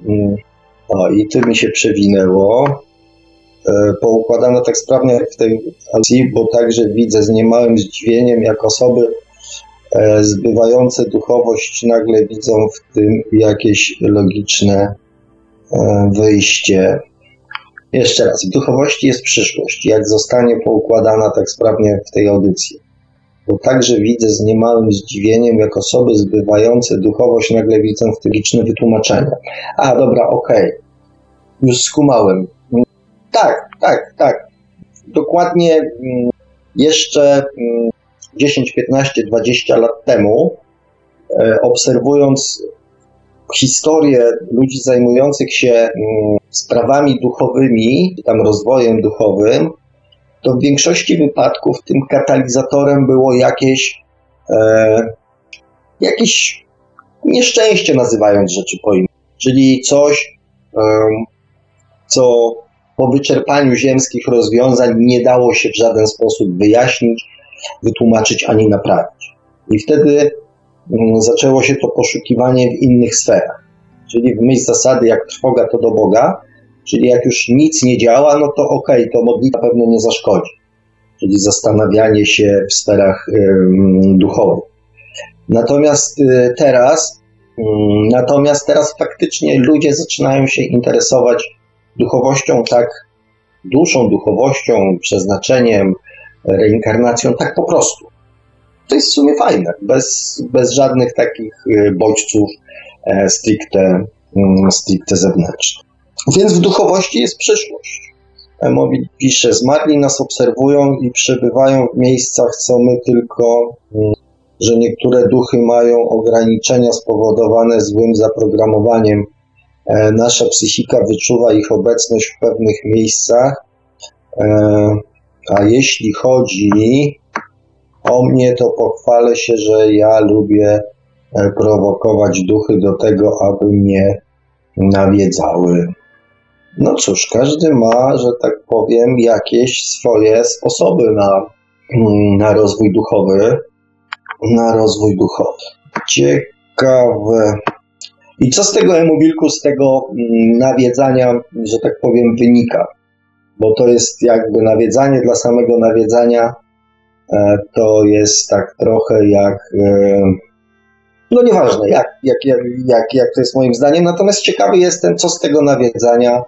O, i tu mi się przewinęło. E, poukładana tak sprawnie w tej audycji, bo także widzę z niemałym zdziwieniem, jak osoby e, zbywające duchowość nagle widzą w tym jakieś logiczne e, wyjście jeszcze raz, w duchowości jest przyszłość. Jak zostanie poukładana tak sprawnie w tej audycji. Bo także widzę z niemałym zdziwieniem, jak osoby zbywające duchowość nagle widzą w tym liczne wytłumaczenia. A, dobra, okej. Okay. Już skumałem. Tak, tak, tak. Dokładnie mm, jeszcze 10, 15, 20 lat temu, e, obserwując historię ludzi zajmujących się mm, sprawami duchowymi, tam rozwojem duchowym, to w większości wypadków tym katalizatorem było jakieś, e, jakieś nieszczęście, nazywając rzeczy po imieniu. Czyli coś, co po wyczerpaniu ziemskich rozwiązań nie dało się w żaden sposób wyjaśnić, wytłumaczyć ani naprawić. I wtedy Mm, zaczęło się to poszukiwanie w innych sferach. Czyli w myśl zasady, jak trwoga, to do Boga, czyli jak już nic nie działa, no to okej, okay, to modlitwa pewno nie zaszkodzi. Czyli zastanawianie się w sferach duchowych. Natomiast y, teraz, natomiast teraz faktycznie ludzie zaczynają się interesować duchowością tak, duszą, duchowością, przeznaczeniem, reinkarnacją tak po prostu to jest w sumie fajne, bez, bez żadnych takich y, bodźców e, stricte, mm, stricte zewnętrznych. Więc w duchowości jest przyszłość. Mobil pisze, zmarli nas obserwują i przebywają w miejscach, co my tylko, mm, że niektóre duchy mają ograniczenia spowodowane złym zaprogramowaniem. E, nasza psychika wyczuwa ich obecność w pewnych miejscach, e, a jeśli chodzi o mnie, to pochwalę się, że ja lubię e, prowokować duchy do tego, aby mnie nawiedzały. No cóż, każdy ma, że tak powiem, jakieś swoje sposoby na, mm, na rozwój duchowy. Na rozwój duchowy. Ciekawe. I co z tego emobilku, z tego mm, nawiedzania, że tak powiem, wynika? Bo to jest jakby nawiedzanie dla samego nawiedzania, e, to jest tak trochę jak. E, no nieważne, jak, jak, jak, jak, jak to jest moim zdaniem. Natomiast ciekawy jestem, co z tego nawiedzania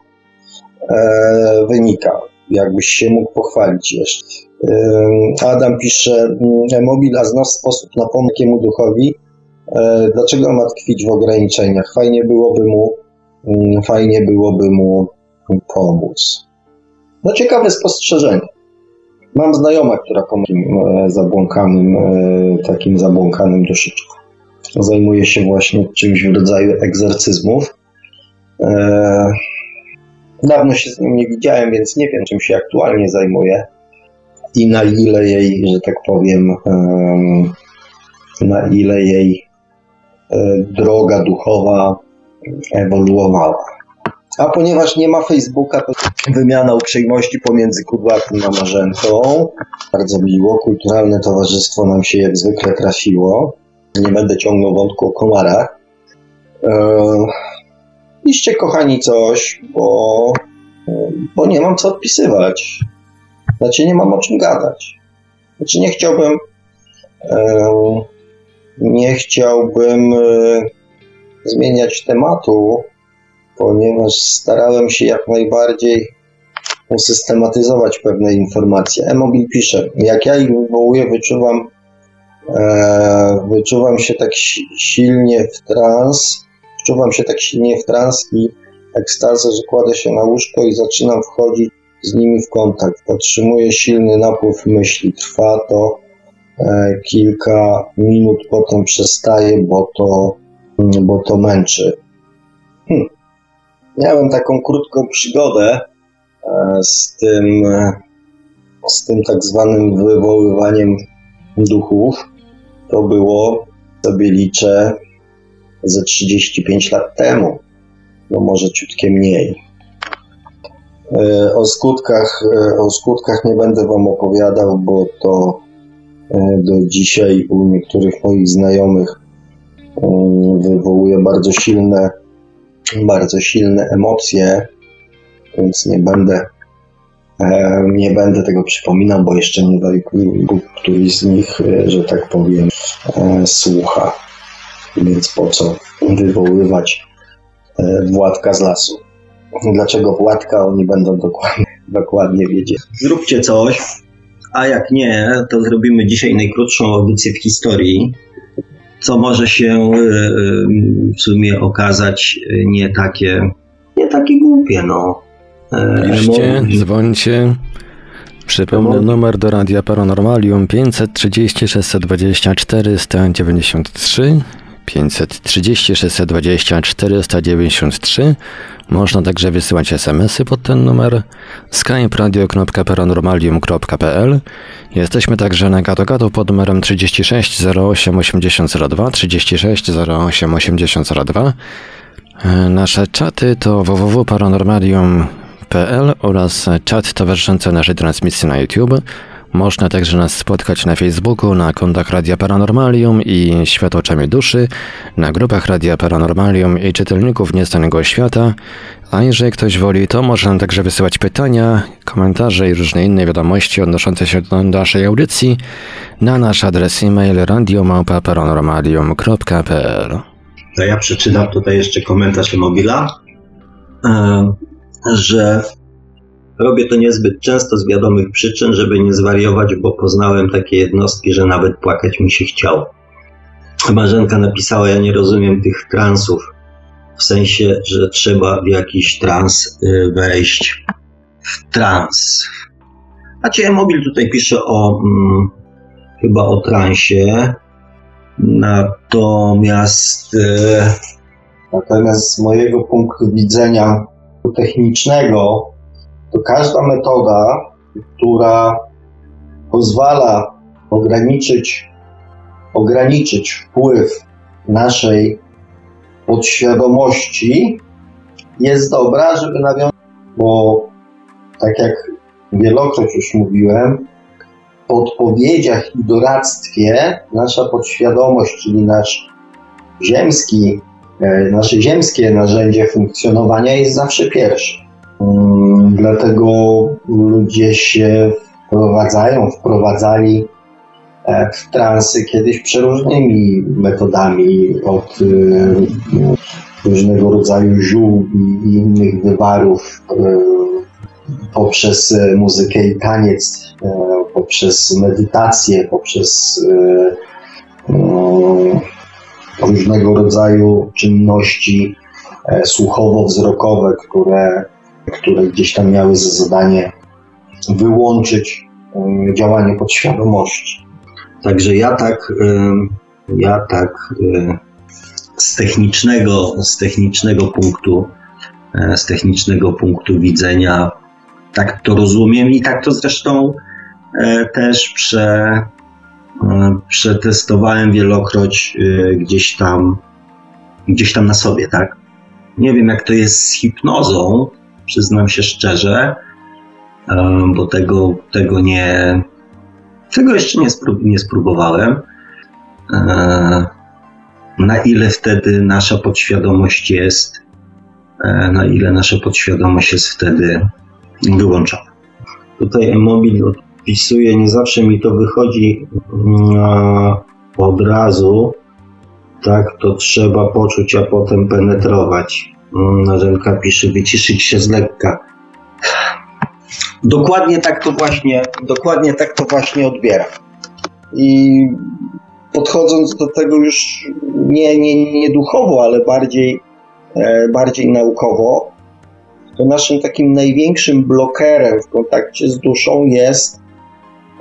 e, wynika. Jakbyś się mógł pochwalić jeszcze. Adam pisze, mobil, a znasz sposób na takiemu duchowi. E, dlaczego ma tkwić w ograniczeniach? Fajnie byłoby mu, mm, fajnie byłoby mu pomóc. No ciekawe spostrzeżenie. Mam znajoma, która takim e, zabłąkanym, e, takim zabłąkanym duszyczką. Zajmuje się właśnie czymś w rodzaju egzorcyzmów. Dawno się z nim nie widziałem, więc nie wiem, czym się aktualnie zajmuje i na ile jej, że tak powiem, na ile jej droga duchowa ewoluowała. A ponieważ nie ma Facebooka, to wymiana uprzejmości pomiędzy Kudłatym a Marzenką. Bardzo miło, kulturalne towarzystwo nam się jak zwykle trafiło. Nie będę ciągnął wątku o komarach. Eee, kochani coś, bo, bo nie mam co odpisywać. Znaczy nie mam o czym gadać. Znaczy nie chciałbym nie chciałbym e, zmieniać tematu, ponieważ starałem się jak najbardziej usystematyzować pewne informacje. Emobil pisze, jak ja ich wywołuję, wyczuwam, e, wyczuwam się tak silnie w trans, Wczuwam się tak silnie w trans i ekstazę, że kładę się na łóżko i zaczynam wchodzić z nimi w kontakt. Otrzymuję silny napływ myśli. Trwa to kilka minut, potem przestaje, bo to, mm, bo to męczy. Hm. Miałem taką krótką przygodę e, z tym, e, z tym tak zwanym wywoływaniem duchów. To było, sobie liczę, ze 35 lat temu, no może ciutkie mniej. E, o skutkach, e, o skutkach nie będę Wam opowiadał, bo to e, do dzisiaj u niektórych moich znajomych wywołuje bardzo silne, bardzo silne emocje, więc nie będę, nie będę tego przypominał, bo jeszcze nie Bóg, któryś z nich, że tak powiem, słucha więc po co wywoływać e, Władka z lasu? Dlaczego Władka? Oni będą dokładnie, dokładnie wiedzieć. Zróbcie coś, a jak nie, to zrobimy dzisiaj najkrótszą audycję w historii, co może się e, e, w sumie okazać nie takie, nie takie głupie, no. Piszcie, dzwońcie. Przypomnę numer do Radia Paranormalium 530 624 193 530 620 493. Można także wysyłać SMS-y pod ten numer skype-radio.paranormalium.pl Jesteśmy także na gadu pod numerem 36 08 8002 36 08 8002. Nasze czaty to www.paranormalium.pl oraz czat towarzyszący naszej transmisji na YouTube. Można także nas spotkać na Facebooku, na kontach Radia Paranormalium i Świat oczami duszy, na grupach Radia Paranormalium i czytelników Niestanego Świata, a jeżeli ktoś woli, to może także wysyłać pytania, komentarze i różne inne wiadomości odnoszące się do naszej audycji na nasz adres e-mail radiomałpa.paranormalium.pl To ja przeczytam tutaj jeszcze komentarz Mobila, e, że Robię to niezbyt często z wiadomych przyczyn, żeby nie zwariować, bo poznałem takie jednostki, że nawet płakać mi się chciało. Marzenka napisała, ja nie rozumiem tych transów, w sensie, że trzeba w jakiś trans y, wejść. W trans. A cię mobil tutaj pisze o, hmm, chyba o transie. Natomiast, e, natomiast z mojego punktu widzenia technicznego, to każda metoda, która pozwala ograniczyć, ograniczyć wpływ naszej podświadomości, jest dobra, żeby nawiązać, bo tak jak wielokroć już mówiłem, w podpowiedziach i doradztwie nasza podświadomość, czyli nasz ziemski, e, nasze ziemskie narzędzie funkcjonowania jest zawsze pierwsze. Mm, dlatego ludzie się wprowadzają, wprowadzali e, w transy kiedyś przeróżnymi metodami, od e, różnego rodzaju ziół i innych wywarów, poprzez muzykę i taniec, poprzez medytację, poprzez różnego rodzaju czynności e, słuchowo-wzrokowe, które, które gdzieś tam miały za zadanie wyłączyć działanie podświadomości. Także ja tak, ja tak z technicznego, z technicznego punktu, e, z technicznego punktu widzenia tak to rozumiem i tak to zresztą e, też prze, przetestowałem wielokroć gdzieś tam, gdzieś tam na sobie, tak? Nie wiem, jak to jest z hipnozą, przyznam się szczerze, bo tego, tego nie, tego jeszcze nie, sprób nie spróbowałem. E, na ile wtedy nasza podświadomość jest, e, na ile nasza podświadomość jest wtedy wyłączona. Tutaj Emobil wpisuję, nie zawsze mi to wychodzi mm, od razu. Tak, to trzeba poczuć, a potem penetrować. Mm, pisze, wyciszyć się z lekka. Dokładnie tak to właśnie, dokładnie tak to właśnie odbieram. I podchodząc do tego już nie, nie, nie duchowo, ale bardziej, e, bardziej naukowo, to naszym takim największym blokerem w kontakcie z duszą jest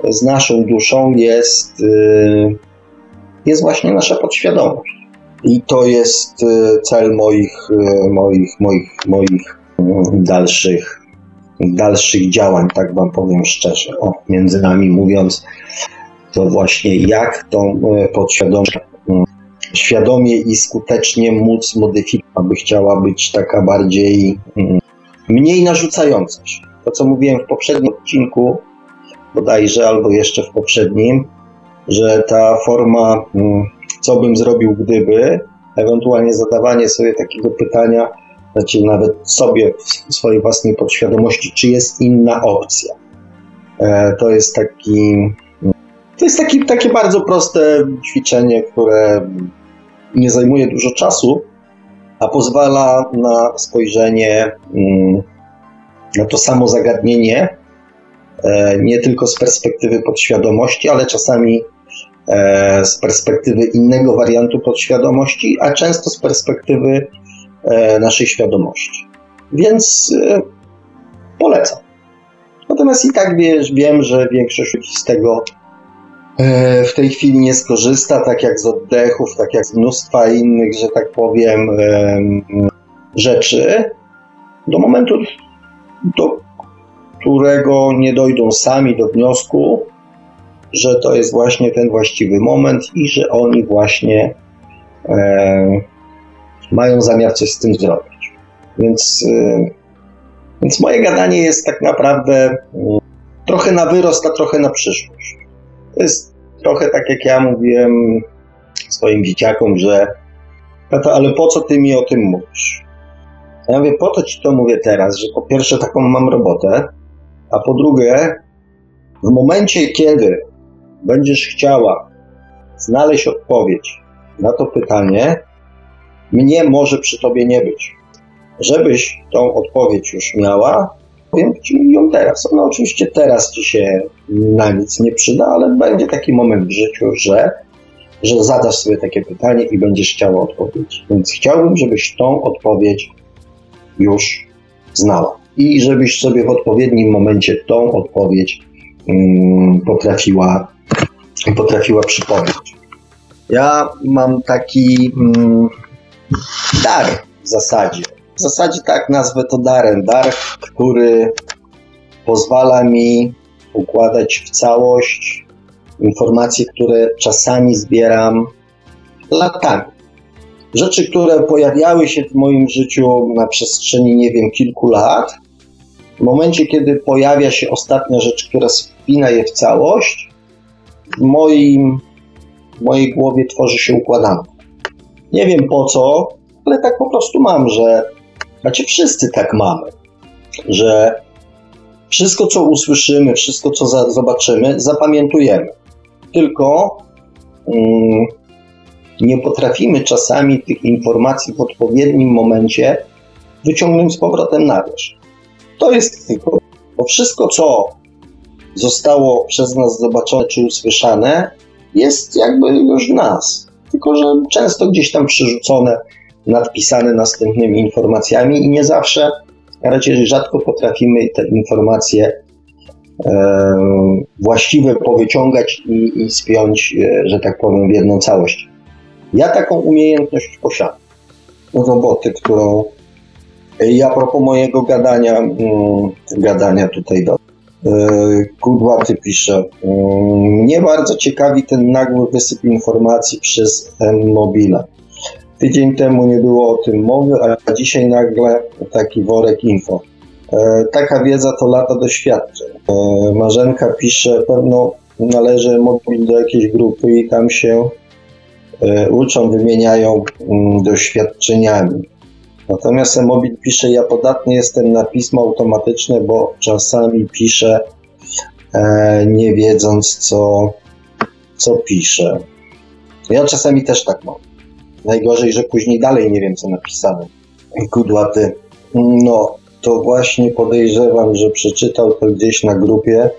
z naszą duszą jest, y, jest właśnie nasza podświadomość. I to jest y, cel moich, y, moich, moich, moich dalszych, dalszych działań, tak wam powiem szczerze. O, między nami mówiąc, to właśnie jak tą podświadomość świadomie i skutecznie móc modyfikować, aby chciała być taka bardziej, mniej narzucająca się. To, co mówiłem w poprzednim odcinku, bodajże, albo jeszcze w poprzednim, że ta forma, co bym zrobił gdyby, ewentualnie zadawanie sobie takiego pytania, znaczy nawet sobie w swojej własnej podświadomości, czy jest inna opcja. E, to jest taki, to jest taki, takie bardzo proste ćwiczenie, które nie zajmuje dużo czasu, a pozwala na spojrzenie mm, na to samo zagadnienie E, nie tylko z perspektywy podświadomości, ale czasami z perspektywy innego wariantu podświadomości, a często z perspektywy e, naszej świadomości. Więc polecam. Natomiast i tak wiesz, wiem, że większość ludzi z tego w tej chwili nie skorzysta, tak jak z oddechów, tak jak z mnóstwa innych, że tak powiem, rzeczy, do momentu, do którego nie dojdą sami do wniosku, że to jest właśnie ten właściwy moment i że oni właśnie e, mają zamiar coś z tym zrobić. Więc, e, więc moje gadanie jest tak naprawdę e, trochę na wyrost, a trochę na przyszłość. To jest trochę tak, jak ja mówiłem swoim dzieciakom, że ale po co ty mi o tym mówisz? Ja mówię, po to ci to mówię teraz, że po pierwsze taką mam robotę, a po drugie, w momencie, kiedy będziesz chciała znaleźć odpowiedź na to pytanie, mnie może przy tobie nie być. Żebyś tą odpowiedź już miała, powiem ci ją teraz. Ona oczywiście teraz ci się na nic nie przyda, ale będzie taki moment w życiu, że, że zadasz sobie takie pytanie i będziesz chciała odpowiedź. Więc chciałbym, żebyś tą odpowiedź już znała i żebyś sobie w odpowiednim momencie tą odpowiedź um, potrafiła, potrafiła przypomnieć. Ja mam taki mm, dar w zasadzie. W zasadzie tak nazwę to darem. Dar, który pozwala mi układać w całość informacje, które czasami zbieram latami. Rzeczy, które pojawiały się w moim życiu na przestrzeni, nie wiem, kilku lat, w momencie, kiedy pojawia się ostatnia rzecz, która spina je w całość, w, moim, w mojej głowie tworzy się układanka. Nie wiem po co, ale tak po prostu mam, że znaczy wszyscy tak mamy, że wszystko, co usłyszymy, wszystko, co za, zobaczymy, zapamiętujemy. Tylko mm, nie potrafimy czasami tych informacji w odpowiednim momencie wyciągnąć z powrotem na wierzch. To jest tylko, bo wszystko, co zostało przez nas zobaczone czy usłyszane, jest jakby już nas. Tylko, że często gdzieś tam przerzucone, nadpisane następnymi informacjami i nie zawsze, raczej rzadko potrafimy te informacje e, właściwe powyciągać i, i spiąć, e, że tak powiem, w jedną całość. Ja taką umiejętność posiadam. Roboty, którą i a propos mojego gadania, mm, gadania tutaj do Kudłaty pisze, mm, mnie bardzo ciekawi ten nagły wysyp informacji przez M-Mobile. Tydzień temu nie było o tym mowy, a dzisiaj nagle taki worek info. E, taka wiedza to lata doświadczeń. E, Marzenka pisze, pewno należy mobil do jakiejś grupy i tam się e, uczą, wymieniają mm, doświadczeniami. Natomiast Mobil pisze, ja podatny jestem na pismo automatyczne, bo czasami piszę e, nie wiedząc, co, co piszę. Ja czasami też tak mam. Najgorzej, że później dalej nie wiem, co napisałem. Kudłaty. No, to właśnie podejrzewam, że przeczytał to gdzieś na grupie,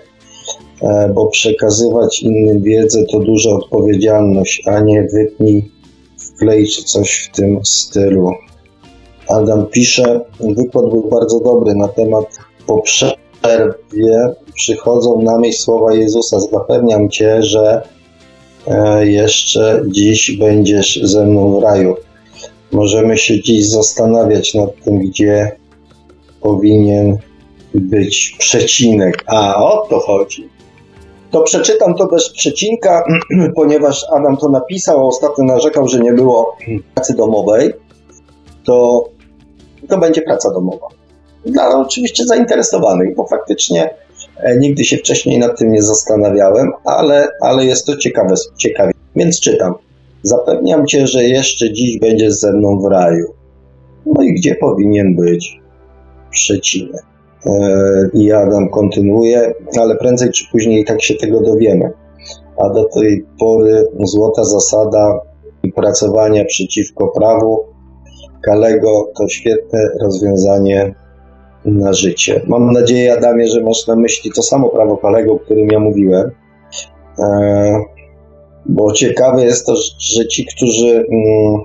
e, bo przekazywać innym wiedzę to duża odpowiedzialność, a nie wytnij, wklej czy coś w tym stylu. Adam pisze, wykład był bardzo dobry na temat po przerwie przychodzą na myśl słowa Jezusa. Zapewniam Cię, że e, jeszcze dziś będziesz ze mną w raju. Możemy się dziś zastanawiać nad tym, gdzie powinien być przecinek. A o to chodzi. To przeczytam to bez przecinka, *clears throat* ponieważ Adam to napisał, a ostatnio narzekał, że nie było pracy domowej. To to będzie praca domowa. Dla oczywiście zainteresowanych, bo faktycznie e, nigdy się wcześniej nad tym nie zastanawiałem, ale, ale jest to ciekawe, ciekawie. Więc czytam. Zapewniam cię, że jeszcze dziś będziesz ze mną w raju. No i gdzie powinien być przecinek? I Adam kontynuuje, ale prędzej czy później tak się tego dowiemy. A do tej pory złota zasada pracowania przeciwko prawu Kalego to świetne rozwiązanie na życie. Mam nadzieję, Adamie, że masz na myśli to samo prawo Kalego, o którym ja mówiłem. E, bo ciekawe jest to, że ci, którzy mm,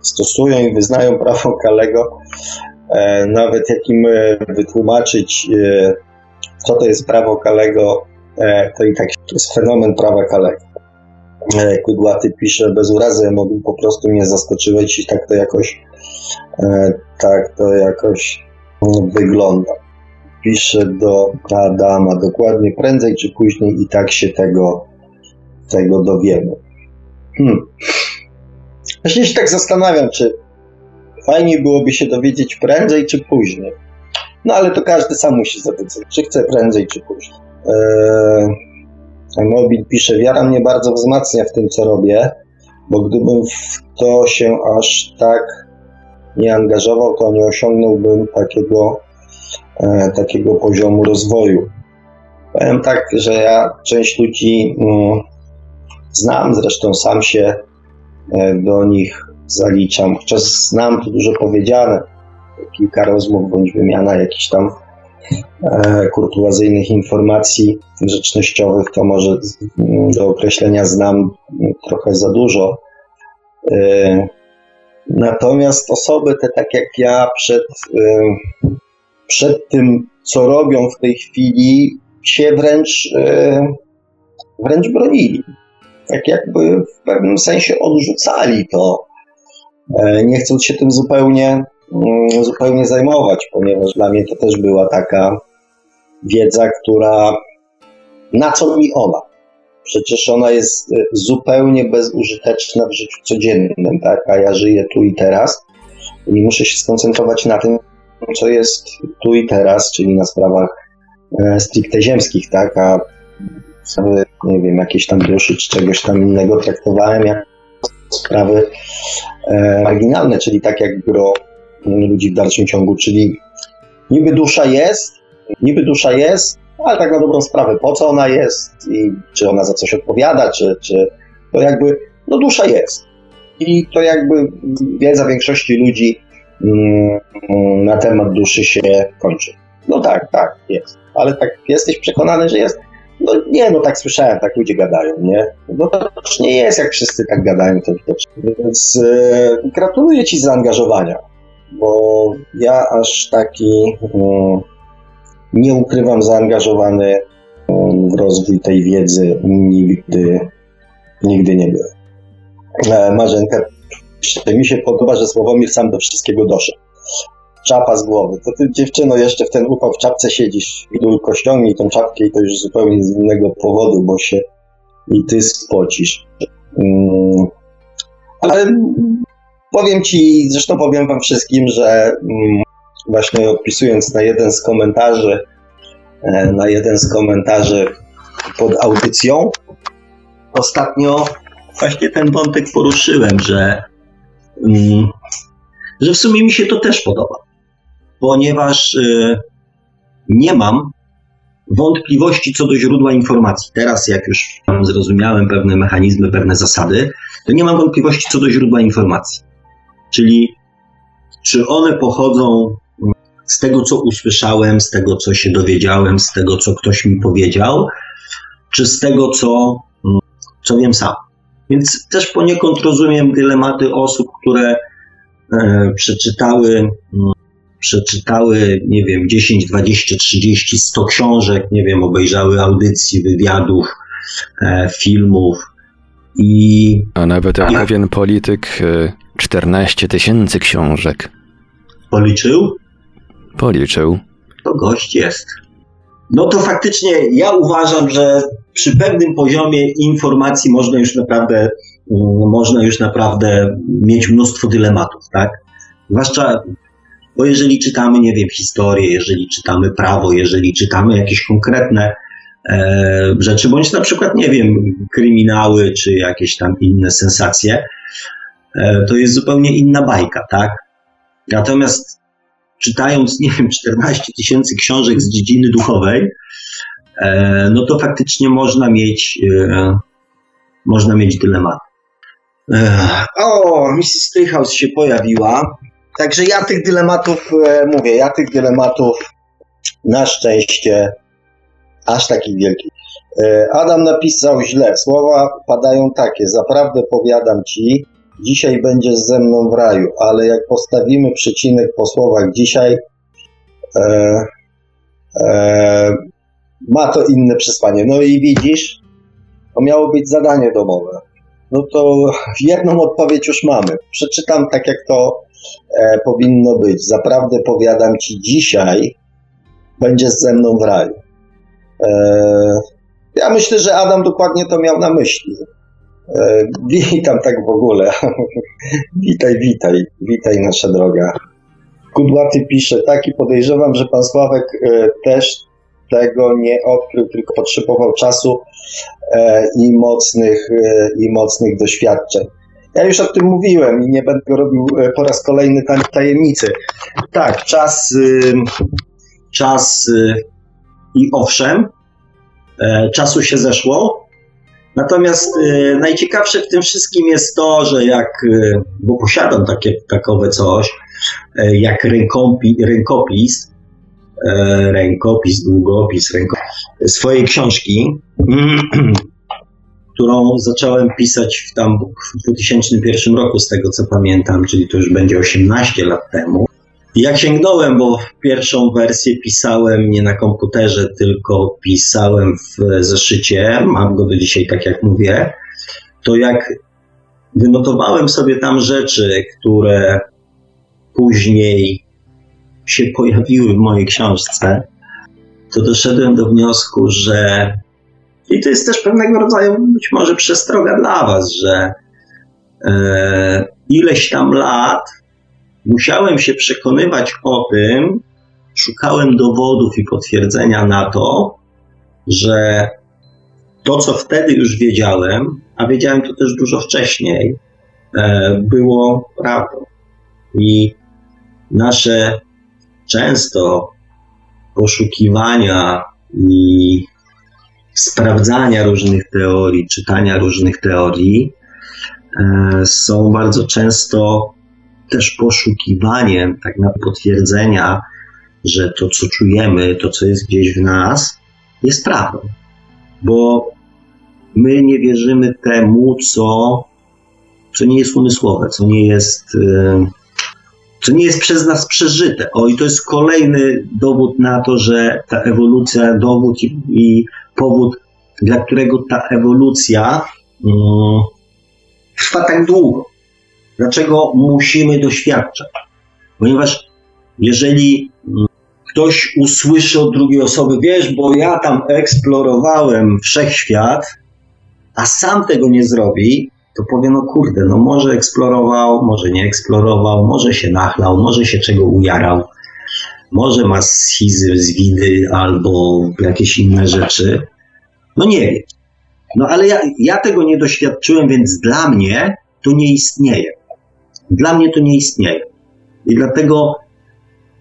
stosują i wyznają prawo Kalego, e, nawet jak im e, wytłumaczyć, co to jest prawo Kalego, to i tak jest fenomen prawa Kalego. Kudłaty pisze, bez urazy, mógł po prostu mnie zaskoczyłeś i tak to jakoś tak to jakoś wygląda. Piszę do Adama dokładnie, prędzej czy później i tak się tego, tego dowiemy. Hmm. Właśnie się tak zastanawiam, czy fajniej byłoby się dowiedzieć prędzej czy później. No ale to każdy sam musi zadecydować, czy chce prędzej czy później. Eee, Mobil pisze, wiara mnie bardzo wzmacnia w tym, co robię, bo gdybym w to się aż tak nie angażował, to nie osiągnąłbym takiego, e, takiego poziomu rozwoju. Powiem tak, że ja część ludzi mm, znam, zresztą sam się e, do nich zaliczam. Chociaż znam, to dużo powiedziane, kilka rozmów bądź wymiana jakichś tam e, kurtuazyjnych informacji grzecznościowych, to może do określenia znam trochę za dużo. E, Natomiast osoby te, tak jak ja, przed, przed tym, co robią w tej chwili, się wręcz, wręcz bronili. tak jakby w pewnym sensie odrzucali to, e, nie chcąc się tym zupełnie, mm, zupełnie zajmować, ponieważ dla mnie to też była taka wiedza, która na co mi ona? Przecież ona jest e, zupełnie bezużyteczna w życiu codziennym, tak? A ja żyję tu i teraz i muszę się skoncentrować na tym, co jest tu i teraz, czyli na sprawach e, stricte ziemskich, tak? A sprawy, nie wiem, jakieś tam duszy czy czegoś tam innego traktowałem jak sprawy e, marginalne, czyli tak jak gro ludzi w dalszym ciągu, czyli niby dusza jest, niby dusza jest, ale tak na dobrą sprawę, po co ona jest i czy ona za coś odpowiada, czy, czy to jakby, no dusza jest. I to jakby wiedza większości ludzi mm, na temat duszy się kończy. No tak, tak, jest. Ale tak jesteś przekonany, że jest? No nie, no tak słyszałem, tak ludzie gadają, nie? No to nie jest, jak wszyscy tak gadają, to, to Więc e, gratuluję Ci zaangażowania, bo ja aż taki mm, nie ukrywam zaangażowany mm, w rozwój tej wiedzy nigdy, nigdy nie byłem. E, Marzenka, mi się podoba, że Sławomir sam do wszystkiego doszedł czapa z głowy. To ty dziewczyno jeszcze w ten upał w czapce siedzisz. Idulko ściągnij tą czapkę i to już zupełnie z innego powodu, bo się i ty spocisz. Mm. Ale powiem ci, zresztą powiem wam wszystkim, że mm, właśnie odpisując na jeden z komentarzy, e, na jeden z komentarzy pod audycją, ostatnio właśnie ten wątek poruszyłem, że, mm, że w sumie mi się to też podoba ponieważ y, nie mam wątpliwości co do źródła informacji. Teraz, jak już zrozumiałem pewne mechanizmy, pewne zasady, to nie mam wątpliwości co do źródła informacji. Czyli czy one pochodzą z tego, co usłyszałem, z tego, co się dowiedziałem, z tego, co ktoś mi powiedział, czy z tego, co, co wiem sam. Więc też poniekąd rozumiem dylematy osób, które e, przeczytały przeczytały, nie wiem, 10, 20, 30, 100 książek, nie wiem, obejrzały audycji, wywiadów, e, filmów i... A nawet jak pewien polityk 14 e, tysięcy książek. Policzył? Policzył. To gość jest. No to faktycznie ja uważam, że przy pewnym poziomie informacji można już naprawdę, mm, można już naprawdę mieć mnóstwo dylematów, tak? Zwłaszcza bo jeżeli czytamy, nie wiem, historię, jeżeli czytamy prawo, jeżeli czytamy jakieś konkretne e, rzeczy, bądź na przykład, nie wiem, kryminały, czy jakieś tam inne sensacje, e, to jest zupełnie inna bajka, tak? Natomiast czytając, nie wiem, 14 tysięcy książek z dziedziny duchowej, e, no to faktycznie można mieć, e, można mieć dylemat. E, o, Mrs. Stryhouse się pojawiła. Także ja tych dylematów, mówię, ja tych dylematów na szczęście aż takich wielkich. Adam napisał źle. Słowa padają takie. Zaprawdę powiadam ci, dzisiaj będziesz ze mną w raju, ale jak postawimy przecinek po słowach dzisiaj, e, e, ma to inne przesłanie. No i widzisz, to miało być zadanie domowe. No to jedną odpowiedź już mamy. Przeczytam tak, jak to e, powinno być. Zaprawdę powiadam ci, dzisiaj będziesz ze mną w raju. E, ja myślę, że Adam dokładnie to miał na myśli. E, witam tak w ogóle. *laughs* witaj, witaj, witaj nasza droga. Kudłaty pisze, taki podejrzewam, że pan Sławek e, też tego nie odkrył, tylko potrzebował czasu e, i, mocnych, i mocnych doświadczeń. Ja już o tym mówiłem i nie będę robił po raz kolejny tajemnicy. Tak, czas, y, czas y, i owszem, czasu się zeszło. Natomiast y, najciekawsze w tym wszystkim jest to, że jak, bo posiadam takie, takowe coś, e, jak rękopi, rękopis, rękopis, długopis, rękopis swojej książki, *clears throat* którą zacząłem pisać w tam w 2001 roku, z tego co pamiętam, czyli to już będzie 18 lat temu. Ja sięgnąłem, bo pierwszą wersję pisałem nie na komputerze, tylko pisałem w zeszycie. Mam go do dzisiaj, tak jak mówię. To jak wynotowałem sobie tam rzeczy, które później się pojawiły w mojej książce, to doszedłem do wniosku, że i to jest też pewnego rodzaju być może przestroga dla Was, że e, ileś tam lat musiałem się przekonywać o tym, szukałem dowodów i potwierdzenia na to, że to, co wtedy już wiedziałem, a wiedziałem to też dużo wcześniej, e, było prawdą. I nasze często poszukiwania i sprawdzania różnych teorii, czytania różnych teorii e, są bardzo często też poszukiwaniem tak na potwierdzenia, że to, co czujemy, to, co jest gdzieś w nas, jest prawdą. Bo my nie wierzymy temu, co, co nie jest umysłowe, co nie jest, e, co nie jest przez nas przeżyte. O, i to jest kolejny dowód na to, że ta ewolucja, dowód i, i powód, dla którego ta ewolucja um, trwa tak długo. Dlaczego musimy doświadczać? Ponieważ jeżeli mm, ktoś usłyszy od drugiej osoby, wiesz, bo ja tam eksplorowałem wszechświat, a sam tego nie zrobi, to powie, no kurde, no może eksplorował, może nie eksplorował, może się nachlał, może się czego ujarał, może ma schizy, zwidy albo jakieś inne rzeczy. No nie wiem. No ale ja, ja tego nie doświadczyłem, więc dla mnie to nie istnieje. Dla mnie to nie istnieje. I dlatego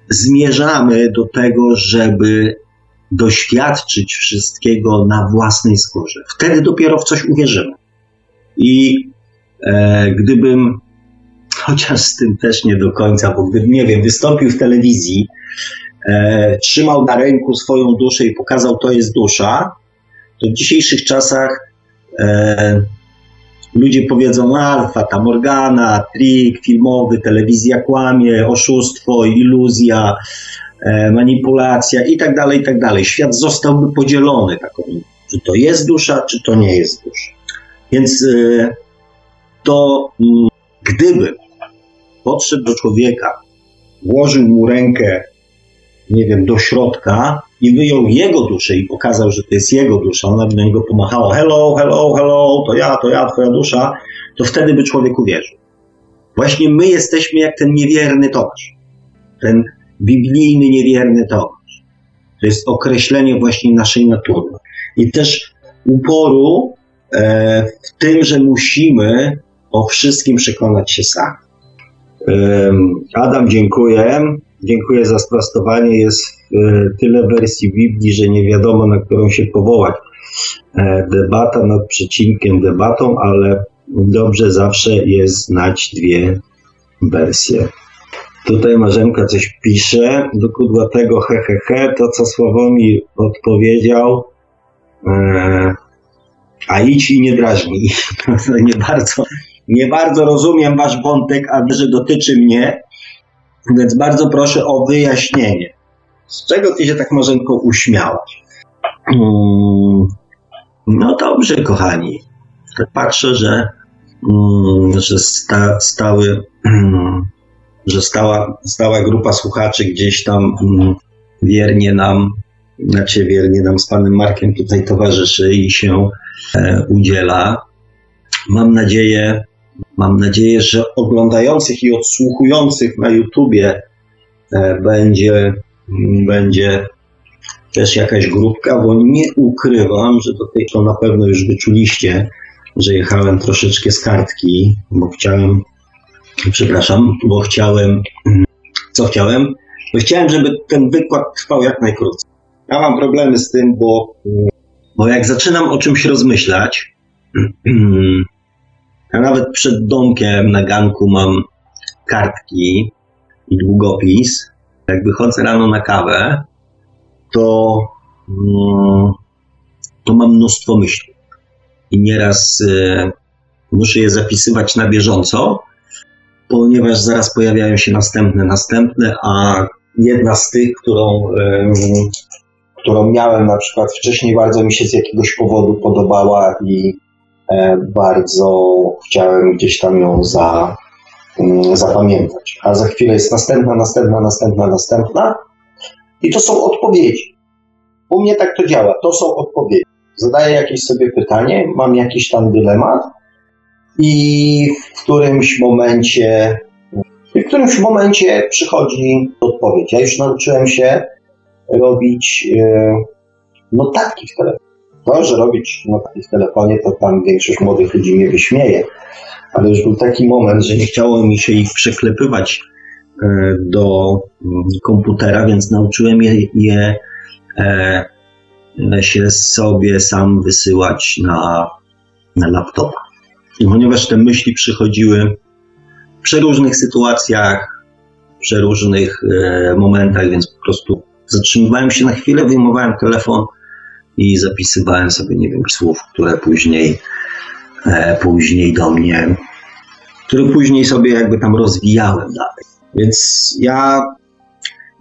zmierzamy do tego, żeby doświadczyć wszystkiego na własnej skórze. Wtedy dopiero w coś uwierzymy. I e, gdybym, chociaż z tym też nie do końca, bo gdybym, nie wiem, wystąpił w telewizji, e, trzymał na ręku swoją duszę i pokazał, to jest dusza, to w dzisiejszych czasach e, ludzie powiedzą alfa, ta Morgana, trik filmowy, telewizja kłamie, oszustwo, iluzja, e, manipulacja i tak dalej, i tak dalej. Świat zostałby podzielony taką, czy to jest dusza, czy to nie jest dusza. Więc e, to m, gdyby podszedł do człowieka, włożył mu rękę, nie wiem, do środka i wyjął jego duszę i pokazał, że to jest jego dusza, ona by do niego pomachała, hello, hello, hello, to ja, to ja, twoja dusza, to wtedy by człowiek uwierzył. Właśnie my jesteśmy jak ten niewierny Tomasz. Ten biblijny niewierny Tomasz. To jest określenie właśnie naszej natury. I też uporu e, w tym, że musimy o wszystkim przekonać się sami. Adam, dziękuję. Dziękuję za sprostowanie. Jest tyle wersji Biblii, że nie wiadomo, na którą się powołać. E, debata nad przecinkiem debatą, ale dobrze zawsze jest znać dwie wersje. Tutaj Marzenka coś pisze, do kudłatego he, he, he, to co Sławomir odpowiedział, e, a idź i nie drażnij. *laughs* nie bardzo, nie bardzo rozumiem wasz wątek, a że dotyczy mnie, więc bardzo proszę o wyjaśnienie. Z czego ty się tak Marzenko uśmiałaś? Mm, no dobrze, kochani. Patrzę, że, mm, że sta, stały, *clears throat* że stała, stała grupa słuchaczy gdzieś tam mm, wiernie nam, znaczy wiernie nam z panem Markiem tutaj towarzyszy i się e, udziela. Mam nadzieję, mam nadzieję, że oglądających i odsłuchujących na YouTubie e, będzie, będzie też jakaś grupka, bo nie ukrywam, że do tej to na pewno już wyczuliście, że jechałem troszeczkę z kartki, bo chciałem, przepraszam, bo chciałem, co chciałem? Bo chciałem, żeby ten wykład trwał jak najkrócej. Ja mam problemy z tym, bo, bo jak zaczynam o czymś rozmyślać, *clears throat* ja nawet przed domkiem na ganku mam kartki i długopis. Jak wychodzę rano na kawę, to, mm, to mam mnóstwo myśli. I nieraz y, muszę je zapisywać na bieżąco, ponieważ zaraz pojawiają się następne, następne, a jedna z tych, którą, którą miałem na przykład wcześniej, bardzo mi się z jakiegoś powodu podobała i e, bardzo chciałem gdzieś tam ją za, zapamiętać. A za chwilę jest następna, następna, następna, następna. I to są odpowiedzi. U mnie tak to działa. To są odpowiedzi. Zadaję jakieś sobie pytanie, mam jakiś tam dylemat i w którymś momencie w którymś momencie przychodzi odpowiedź. Ja już nauczyłem się robić e, notatki w telefonie. To, że robić notatki w telefonie, to tam większość młodych ludzi mnie wyśmieje. Ale już był taki moment, że nie chciało mi się ich przeklepywać e, do mm, komputera, więc nauczyłem je, je e, się sobie sam wysyłać na, na. I ponieważ te myśli przychodziły w przeróżnych sytuacjach, w przeróżnych e, momentach, więc po prostu zatrzymywałem się na chwilę, wyjmowałem telefon i zapisywałem sobie, nie wiem, słów, które później, e, później do mnie, które później sobie jakby tam rozwijałem dalej. Więc ja,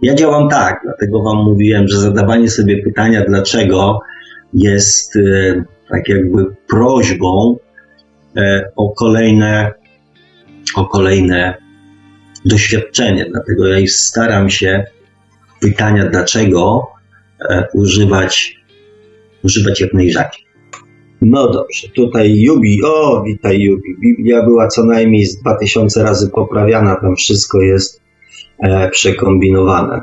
ja działam tak, dlatego Wam mówiłem, że zadawanie sobie pytania, dlaczego jest e, tak jakby prośbą e, o kolejne, o kolejne doświadczenie. Dlatego ja staram się pytania dlaczego e, używać, używać jak najrzadziej. No dobrze, tutaj Jubi, o witaj Jubi, Biblia była co najmniej z 2000 razy poprawiana, tam wszystko jest e, przekombinowane.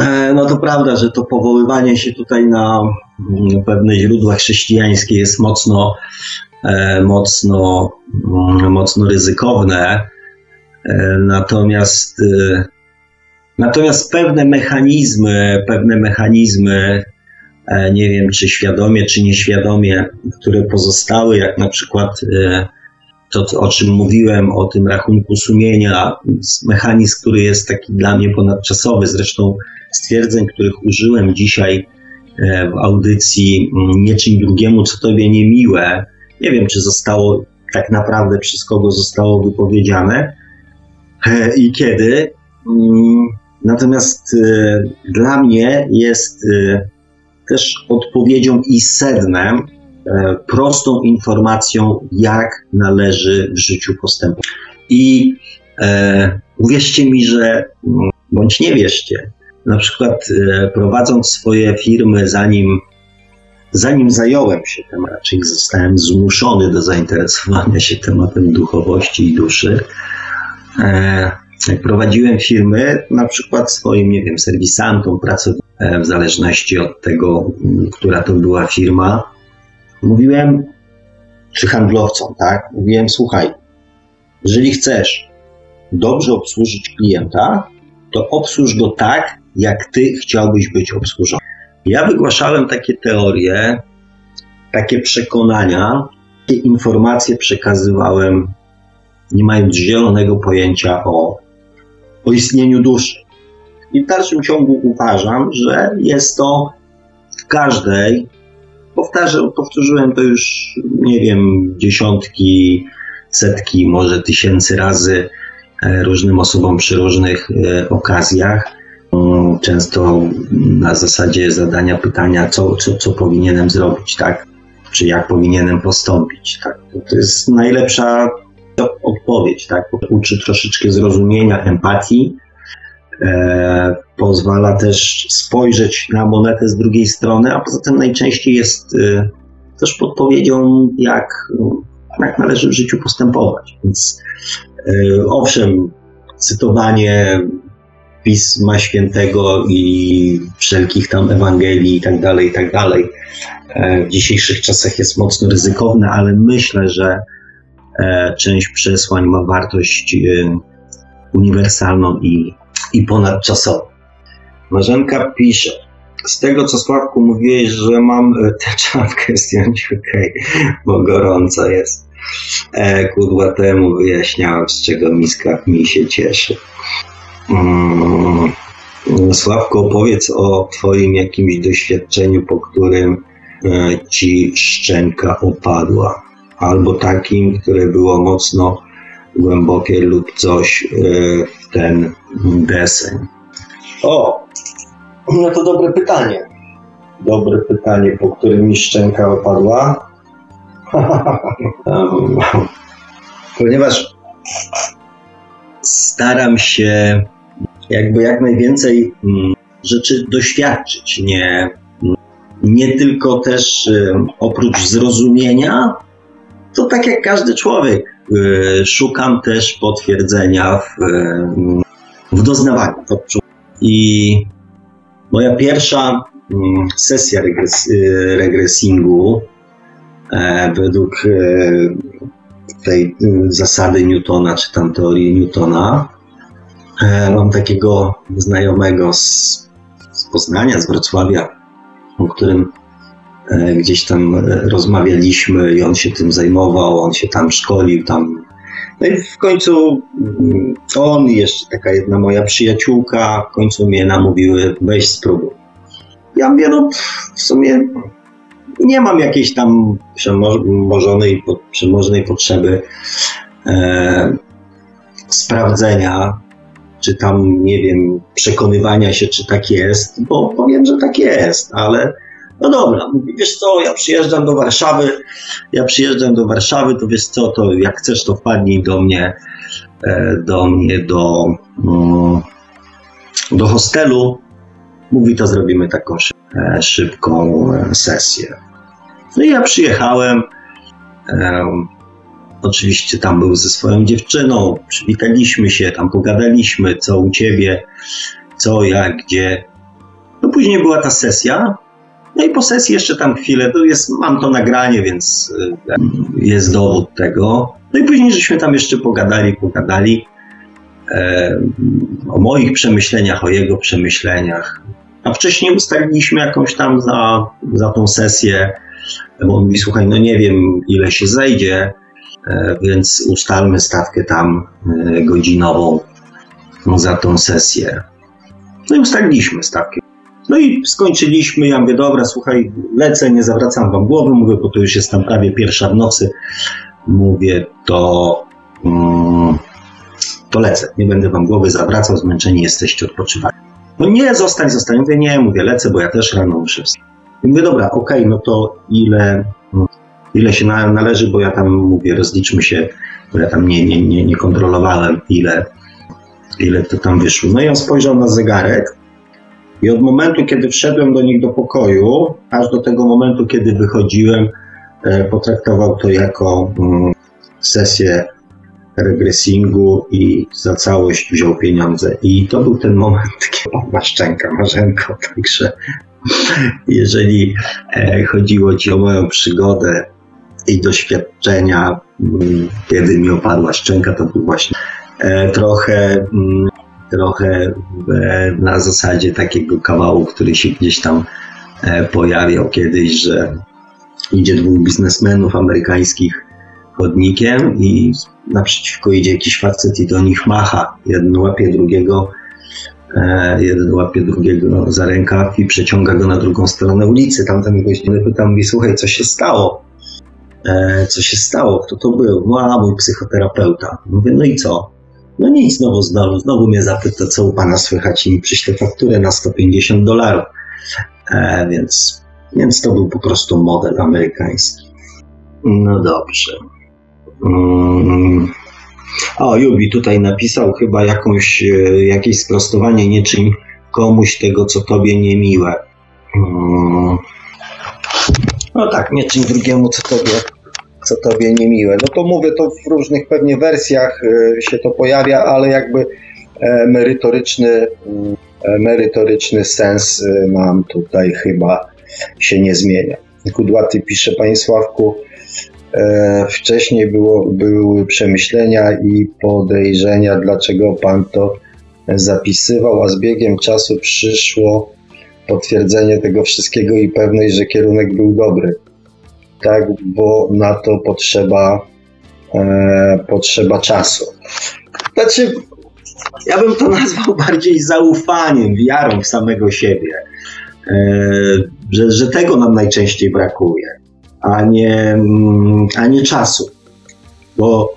E, no to prawda, że to powoływanie się tutaj na mm, pewne źródła chrześcijańskie jest mocno, e, mocno, mm, mocno ryzykowne. E, natomiast e, Natomiast pewne mechanizmy, pewne mechanizmy, nie wiem czy świadomie, czy nieświadomie, które pozostały, jak na przykład e, to, o czym mówiłem, o tym rachunku sumienia, mechanizm, który jest taki dla mnie ponadczasowy, zresztą stwierdzeń, których użyłem dzisiaj e, w audycji mm, Nieczym drugiemu, co tobie niemiłe. Nie wiem, czy zostało tak naprawdę przez kogo zostało wypowiedziane i kiedy. Mm, Natomiast dla mnie jest też odpowiedzią i sednem, y, prostą informacją, jak należy w życiu postępować. I e, uwierzcie mi, że mm, bądź nie wierzcie, na przykład e, prowadząc swoje firmy, zanim, zanim zająłem się tym, raczej zostałem zmuszony do zainteresowania się tematem duchowości i duszy, e, jak prowadziłem firmy, na przykład swoim, nie wiem, serwisantom, pracownikom, w zależności od tego, która to była firma, mówiłem, czy handlowcom, tak? Mówiłem, słuchaj, jeżeli chcesz dobrze obsłużyć klienta, to obsłuż go tak, jak ty chciałbyś być obsłużony. Ja wygłaszałem takie teorie, takie przekonania, takie informacje przekazywałem, nie mając zielonego pojęcia o o istnieniu duszy. I w dalszym ciągu uważam, że jest to w każdej, powtarzę, powtórzyłem to już, nie wiem, dziesiątki, setki, może tysięcy razy e, różnym osobom przy różnych e, okazjach. Mm, często na zasadzie zadania pytania, co, co, co powinienem zrobić, tak? Czy jak powinienem postąpić, tak? To jest najlepsza odpowiedź, tak? Uczy troszeczkę zrozumienia, empatii, e, pozwala też spojrzeć na monetę z drugiej strony, a poza tym najczęściej jest e, też podpowiedzią, jak, jak należy w życiu postępować. Więc e, owszem, cytowanie Pisma Świętego i wszelkich tam Ewangelii i tak dalej, i tak dalej e, w dzisiejszych czasach jest mocno ryzykowne, ale myślę, że część przesłań ma wartość e, uniwersalną i, i ponadczasową. Marzenka pisze, z tego co Sławku mówiłeś, że mam e, tę czapkę zdjąć, okej, okay, bo gorąco jest. E, kudła temu wyjaśniałem, z czego miska mi się cieszy. Mm. Sławku, opowiedz o Twoim jakimś doświadczeniu, po którym e, Ci szczęka opadła albo takim, które było mocno głębokie lub coś e, w ten deseń. O, no to dobre pytanie. Dobre pytanie, po którym mi szczęka opadła. *laughs* Ponieważ staram się jakby jak najwięcej mm, rzeczy doświadczyć, nie, nie tylko też oprócz zrozumienia, to tak jak każdy człowiek, y, szukam też potwierdzenia w, y, w doznawaniu. I moja pierwsza mm, sesja regres, regresingu e, według tej zasady Newtona, czy tam teorii Newtona, e, mam takiego znajomego z, z Poznania, z Wrocławia, o którym gdzieś tam e, rozmawialiśmy i on się tym zajmował, on się tam szkolił, tam. No i w końcu mm, on i jeszcze taka jedna moja przyjaciółka w końcu mnie namówiły, weź spróbuj. Ja mówię, no w sumie nie mam jakiejś tam przemożnej potrzeby e, sprawdzenia czy tam, nie wiem, przekonywania się, czy tak jest, bo powiem, że tak jest, ale no dobra, wiesz co, ja przyjeżdżam do Warszawy, ja przyjeżdżam do Warszawy, to wiesz co, to jak chcesz, to wpadnij do mnie, e, do mnie, do, mm, do hostelu. Mówi, to zrobimy taką e, szybką e, sesję. No i ja przyjechałem, Oczywiście tam był ze swoją dziewczyną, przywitaliśmy się, tam pogadaliśmy, co u ciebie, co, jak, gdzie. No później była ta sesja. No i po sesji jeszcze tam chwilę, to jest, mam to nagranie, więc e, jest dowód tego. No i później żeśmy tam jeszcze pogadali, pogadali e, o moich przemyśleniach, o jego przemyśleniach. A wcześniej ustaliliśmy jakąś tam za, za tą sesję, bo on mówi, słuchaj, no nie wiem ile się zejdzie, E, więc ustalmy stawkę tam e, godzinową za tą sesję. No i ustaliliśmy stawkę. No i skończyliśmy. Ja mówię, dobra, słuchaj, lecę, nie zawracam wam głowy. Mówię, bo to już jest tam prawie pierwsza w nocy. Mówię, to, mm, to lecę. Nie będę wam głowy zawracał, zmęczeni jesteście, odpoczywacie. No nie, zostań, zostań. Mówię, nie, mówię, lecę, bo ja też rano muszę wstać. I mówię, dobra, okej, okay, no to ile, ile się należy, bo ja tam mówię, rozliczmy się, bo ja tam nie, nie, nie, nie kontrolowałem, ile, ile to tam wyszło. No i on spojrzał na zegarek i od momentu, kiedy wszedłem do nich do pokoju, aż do tego momentu, kiedy wychodziłem, e, potraktował to jako mm, sesję regresingu i za całość wziął pieniądze. I to był ten moment, *laughs* kiedy o, szczęka, marzenko, także jeżeli e, chodziło ci o moją przygodę i doświadczenia, mm, kiedy mi opadła szczęka, to był właśnie e, trochę, mm, trochę na zasadzie takiego kawału, który się gdzieś tam e, pojawiał kiedyś, że idzie dwóch biznesmenów amerykańskich chodnikiem i naprzeciwko idzie jakiś facet i do nich macha. Jeden łapie drugiego, e, jeden łapie drugiego za rękaw i przeciąga go na drugą stronę ulicy. Tamten gość pyta, mówi, słuchaj, co się stało? e, co się stało, kto to był. No, a mój psychoterapeuta. Mówię, no i co? No nic, znowu, znowu, znowu mnie zapyta, co u pana słychać i mi przyśle fakturę na 150 dolarów. E, więc, więc to był po prostu model amerykański. No dobrze. Mm. O, Jubi tutaj napisał chyba jakąś, e, jakieś sprostowanie, nie czyń komuś tego, co tobie niemiłe. Mm. No tak, nie czym drugiemu, co tobie, co tobie niemiłe. No to mówię, to w różnych pewnie wersjach e, się to pojawia, ale jakby e, merytoryczny, e, merytoryczny sens nam tutaj chyba się nie zmienia. Kudłaty pisze, Panie Sławku, wcześniej było, były przemyślenia i podejrzenia, dlaczego Pan to zapisywał, a z biegiem czasu przyszło potwierdzenie tego wszystkiego i pewność, że kierunek był dobry. Tak, bo na to potrzeba, e, potrzeba czasu. Znaczy, ja bym to *laughs* nazwał bardziej zaufaniem, wiarą w samego siebie, e, że, że tego nam najczęściej brakuje, a nie, mm, a nie czasu. Bo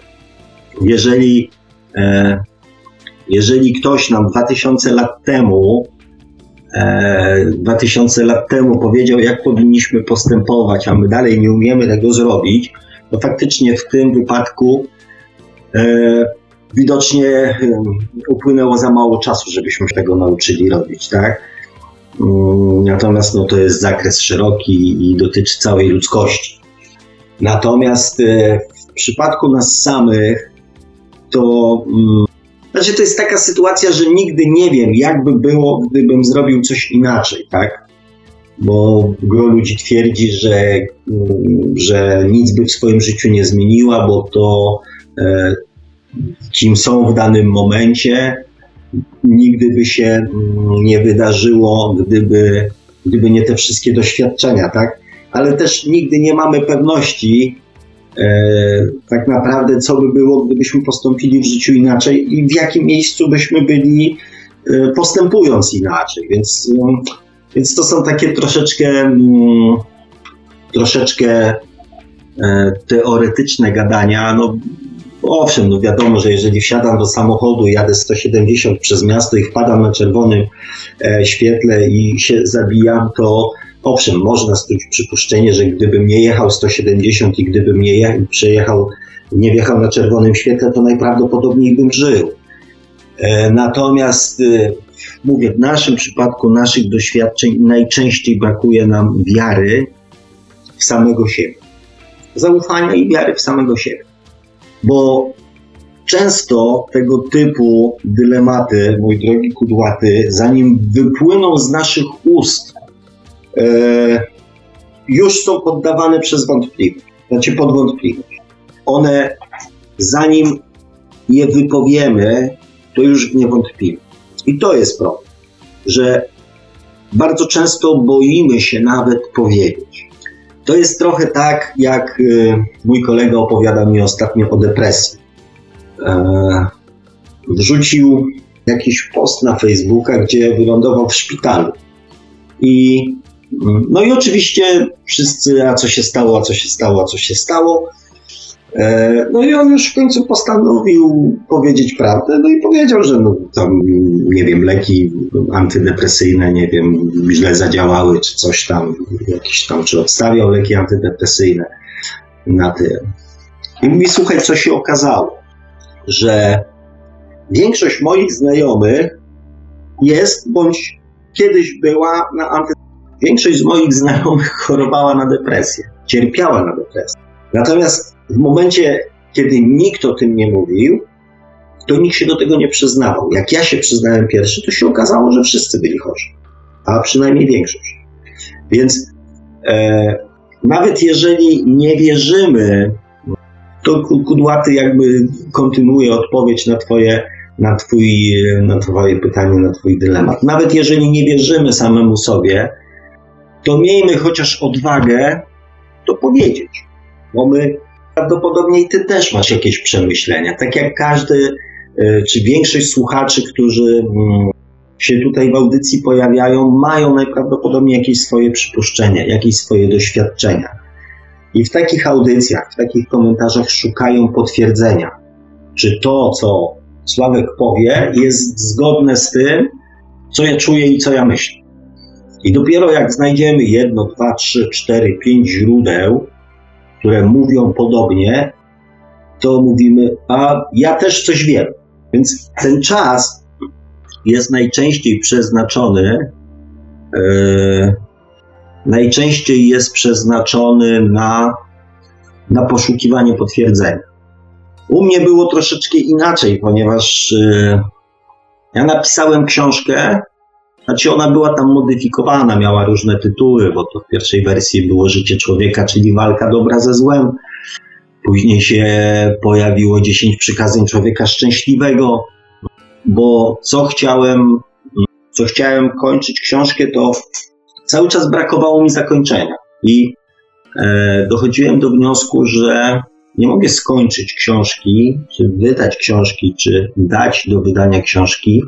jeżeli, e, jeżeli ktoś nam 2000 lat temu 2000 e, lat temu powiedział, jak powinniśmy postępować, a my dalej nie umiemy tego zrobić, to faktycznie w tym wypadku e, widocznie e, upłynęło za mało czasu, żebyśmy się tego nauczyli robić, tak? Mm, natomiast no, to jest zakres szeroki i dotyczy całej ludzkości. Natomiast w przypadku nas samych, to mm, znaczy to jest taka sytuacja, że nigdy nie wiem, jakby było, gdybym zrobił coś inaczej, tak? Bo gro ludzi twierdzi, że, mm, że nic by w swoim życiu nie zmieniła, bo to e, kim są w danym momencie, nigdy by się mm, nie wydarzyło, gdyby, gdyby nie te wszystkie doświadczenia, tak? Ale też nigdy nie mamy pewności, tak naprawdę, co by było, gdybyśmy postąpili w życiu inaczej i w jakim miejscu byśmy byli, e, postępując inaczej. Więc, um, więc to są takie troszeczkę, mm, troszeczkę e, teoretyczne gadania. No, owszem, no wiadomo, że jeżeli wsiadam do samochodu, jadę 170 przez miasto i wpadam na czerwonym e, świetle i się zabijam, to owszem, można stąd przypuszczenie, że gdybym nie jechał 170 i gdybym nie przejechał, nie wjechał na czerwonym świetle, to najprawdopodobniej bym żył. E, natomiast e, mówię, w naszym przypadku, naszych doświadczeń najczęściej brakuje nam wiary w samego siebie. Zaufania i wiary w samego siebie bo często tego typu dylematy, mój drogi kudłaty, zanim wypłyną z naszych ust, już są poddawane przez wątpliwość, znaczy pod wątpliwość. One, zanim je wypowiemy, to już nie wątpimy. I to jest problem, że bardzo często boimy się nawet powiedzieć. To jest trochę tak, jak y, mój kolega opowiadał mi ostatnio o depresji. E, wrzucił jakiś post na Facebooka, gdzie wylądował w szpitalu. I no i oczywiście wszyscy, a co się stało, a co się stało, a co się stało. E, no i on już w końcu postanowił powiedzieć prawdę, no i powiedział, że no, tam, nie wiem, leki antydepresyjne, nie wiem, źle zadziałały, czy coś tam, jakiś tam, czy odstawiał leki antydepresyjne na tym. I mówi, słuchaj, co się okazało, że większość moich znajomych jest, bądź kiedyś była na antydepresyjnych. Większość z moich znajomych *laughs* chorowała na depresję, cierpiała na depresję. Natomiast w momencie, kiedy nikt o tym nie mówił, to nikt się do tego nie przyznawał. Jak ja się przyznałem pierwszy, to się okazało, że wszyscy byli chorzy, a przynajmniej większość. Więc e, nawet jeżeli nie wierzymy, to Kudłaty jakby kontynuuje odpowiedź na twoje, na, twój, na twoje pytanie, na twój dylemat. Nawet jeżeli nie wierzymy samemu sobie, to miejmy chociaż odwagę to powiedzieć, bo my prawdopodobnie ty też masz jakieś przemyślenia. Tak jak każdy, e, czy większość słuchaczy, którzy mm, się tutaj w audycji pojawiają, mają najprawdopodobniej jakieś swoje przypuszczenia, jakieś swoje doświadczenia. I w takich audycjach, w takich komentarzach szukają potwierdzenia, czy to, co Sławek powie, jest zgodne z tym, co ja czuję i co ja myślę. I dopiero jak znajdziemy jedno, dwa, trzy, cztery, pięć źródeł, które mówią podobnie, to mówimy, a ja też coś wiem. Więc ten czas jest najczęściej przeznaczony, yy, najczęściej jest przeznaczony na, na poszukiwanie potwierdzenia. U mnie było troszeczkę inaczej, ponieważ yy, ja napisałem książkę, znaczy ona była tam modyfikowana, miała różne tytuły, bo to w pierwszej wersji było Życie człowieka, czyli walka dobra ze złem. Później się pojawiło 10 przykazań człowieka szczęśliwego, bo co chciałem, co chciałem kończyć książkę, to cały czas brakowało mi zakończenia. I e, dochodziłem do wniosku, że nie mogę skończyć książki, czy wydać książki, czy dać do wydania książki,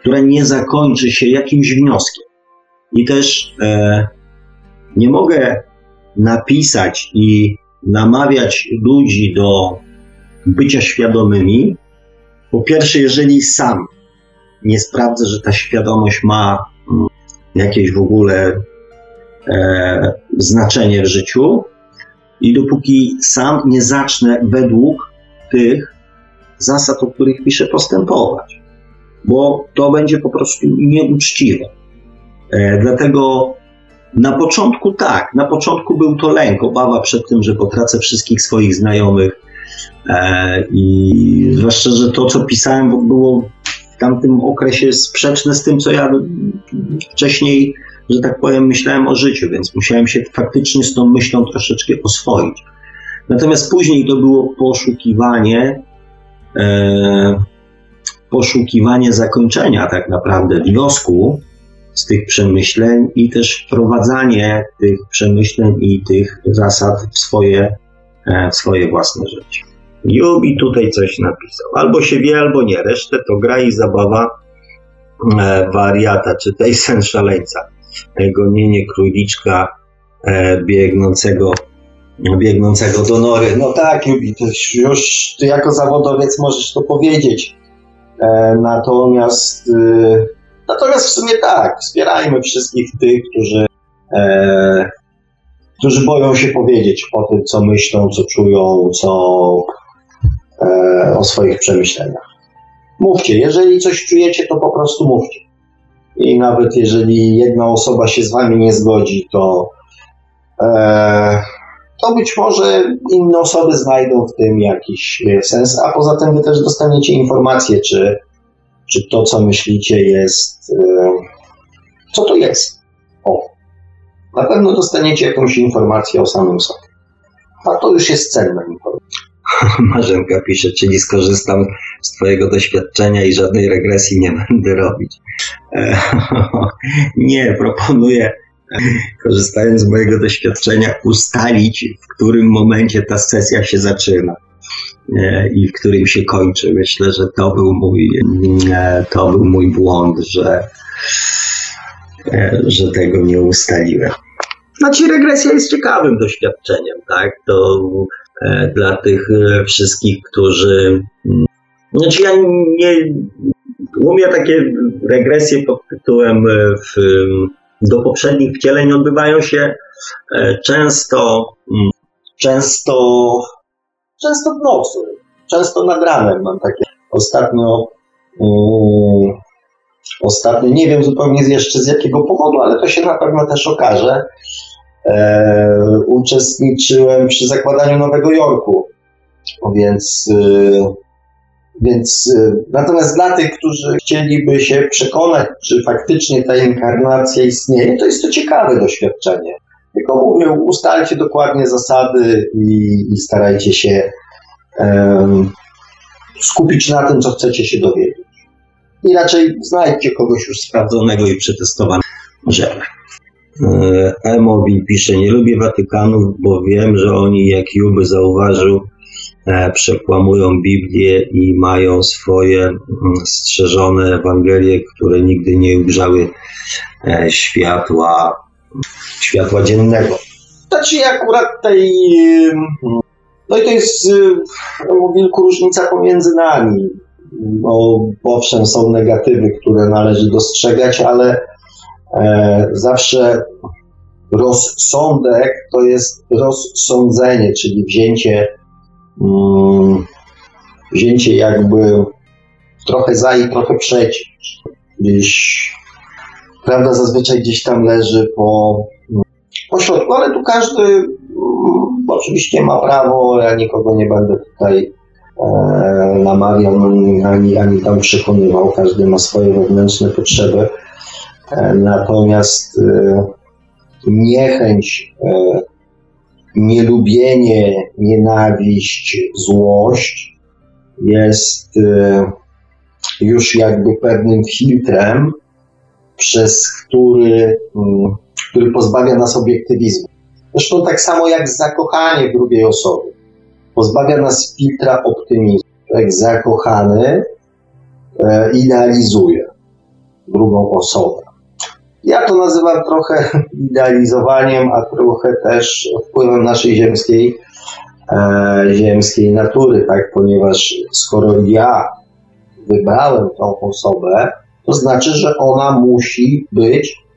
które nie zakończy się jakimś wnioskiem. I też e, nie mogę napisać i namawiać ludzi do bycia świadomymi. Po pierwsze, jeżeli sam nie sprawdzę, że ta świadomość ma mm, jakieś w ogóle e, znaczenie w życiu, i dopóki sam nie zacznę według tych zasad, o których piszę, postępować, bo to będzie po prostu nieuczciwe. E, dlatego na początku tak, na początku był to lęk, obawa przed tym, że potracę wszystkich swoich znajomych. E, I zwłaszcza, że to, co pisałem, było w tamtym okresie sprzeczne z tym, co ja wcześniej, że tak powiem, myślałem o życiu, więc musiałem się faktycznie z tą myślą troszeczkę oswoić. Natomiast później to było poszukiwanie, e, poszukiwanie zakończenia tak naprawdę wniosku, z tych przemyśleń i też wprowadzanie tych przemyśleń i tych zasad w swoje, e, w swoje własne życie. Jubi tutaj coś napisał. Albo się wie, albo nie. Resztę to gra i zabawa e, wariata, czy tej sen szaleńca. Gonienie króliczka e, biegnącego, biegnącego do nory. No tak, Jubi, to już ty jako zawodowiec możesz to powiedzieć. E, natomiast y, Natomiast w sumie tak, wspierajmy wszystkich tych, którzy, e, którzy boją się powiedzieć o tym, co myślą, co czują, co e, o swoich przemyśleniach. Mówcie, jeżeli coś czujecie, to po prostu mówcie. I nawet jeżeli jedna osoba się z wami nie zgodzi, to, e, to być może inne osoby znajdą w tym jakiś sens, a poza tym wy też dostaniecie informację, czy czy to, co myślicie, jest. E, co to jest? O. Na pewno dostaniecie jakąś informację o samym sobie. A to już jest cenna informacja. *laughs* Marzenka pisze, czyli skorzystam z Twojego doświadczenia i żadnej regresji nie będę robić. E, *laughs* nie, proponuję, *laughs* korzystając z mojego doświadczenia, ustalić, w którym momencie ta sesja się zaczyna. E, i w którym się kończy. Myślę, że to był mój, e, to był mój błąd, że, e, że tego nie ustaliłem. Znaczy, regresja jest ciekawym doświadczeniem, tak? To dla tych wszystkich, którzy. Mm, znaczy, ja nie. Umiem takie regresje pod tytułem w, do poprzednich wcieleń odbywają się często, mm, często często w nocy, często nad ranem mam takie. Ostatnio, um, ostatnio, nie wiem zupełnie jeszcze z jakiego powodu, ale to się na pewno też okaże. E, uczestniczyłem przy zakładaniu Nowego Jorku, więc, e, więc e, natomiast dla tych, którzy chcieliby się przekonać, czy faktycznie ta inkarnacja istnieje, to jest to ciekawe doświadczenie. Tylko mówię, ustalcie dokładnie zasady i, i starajcie się um, skupić na tym, co chcecie się dowiedzieć. I raczej znajdźcie kogoś już sprawdzonego i przetestowanego. Żeby. Emowi pisze, nie lubię Watykanów, bo wiem, że oni, jak Juby zauważył, e, przekłamują Biblię i mają swoje mm, strzeżone Ewangelie, które nigdy nie ugrzały e, światła światła dziennego. Znaczy akurat tej... No i to jest no, wilku różnica pomiędzy nami. Bo owszem, są negatywy, które należy dostrzegać, ale e, zawsze rozsądek to jest rozsądzenie, czyli wzięcie, mm, wzięcie jakby trochę za i trochę przeciw. Gdzieś prawda zazwyczaj gdzieś tam leży po, po środku, ale tu każdy mm, oczywiście ma prawo, ja nikogo nie będę tutaj e, namawiał ani, ani tam przekonywał, każdy ma swoje wewnętrzne potrzeby. E, natomiast e, niechęć, e, nielubienie, nienawiść, złość jest e, już jakby pewnym filtrem, przez który, mm, który pozbawia nas obiektywizmu. Zresztą tak samo jak zakochanie drugiej osoby. Pozbawia nas filtra optymizmu. Jak zakochany e, idealizuje drugą osobę. Ja to nazywam trochę *laughs* idealizowaniem, a trochę też wpływem naszej ziemskiej e, ziemskiej natury, tak? Ponieważ skoro ja wybrałem tą osobę, to znaczy, że ona musi być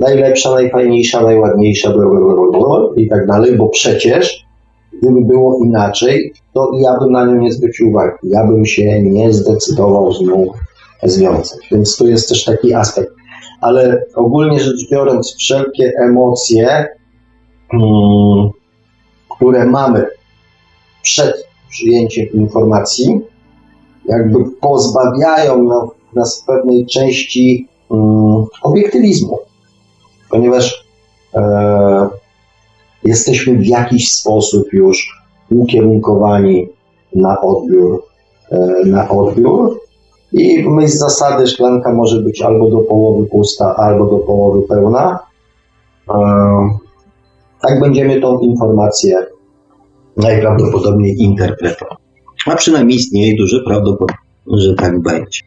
najlepsza, najfajniejsza, najładniejsza, i tak dalej, bo przecież gdyby było inaczej, to ja bym na nią nie zwrócił uwagi. Ja bym się nie zdecydował z nią związać. Więc tu jest też taki aspekt. Ale ogólnie rzecz biorąc, wszelkie emocje, hmm, które mamy przed przyjęciem informacji, jakby pozbawiają nas pewnej części hmm, obiektywizmu, ponieważ e, jesteśmy w jakiś sposób już ukierunkowani na odbiór, e, na odbiór i w myśl zasady szklanka może być albo do połowy pusta, albo do połowy pełna. E, tak będziemy tą informację najprawdopodobniej interpretować. A przynajmniej istnieje duże prawdopodobieństwo, że tak będzie.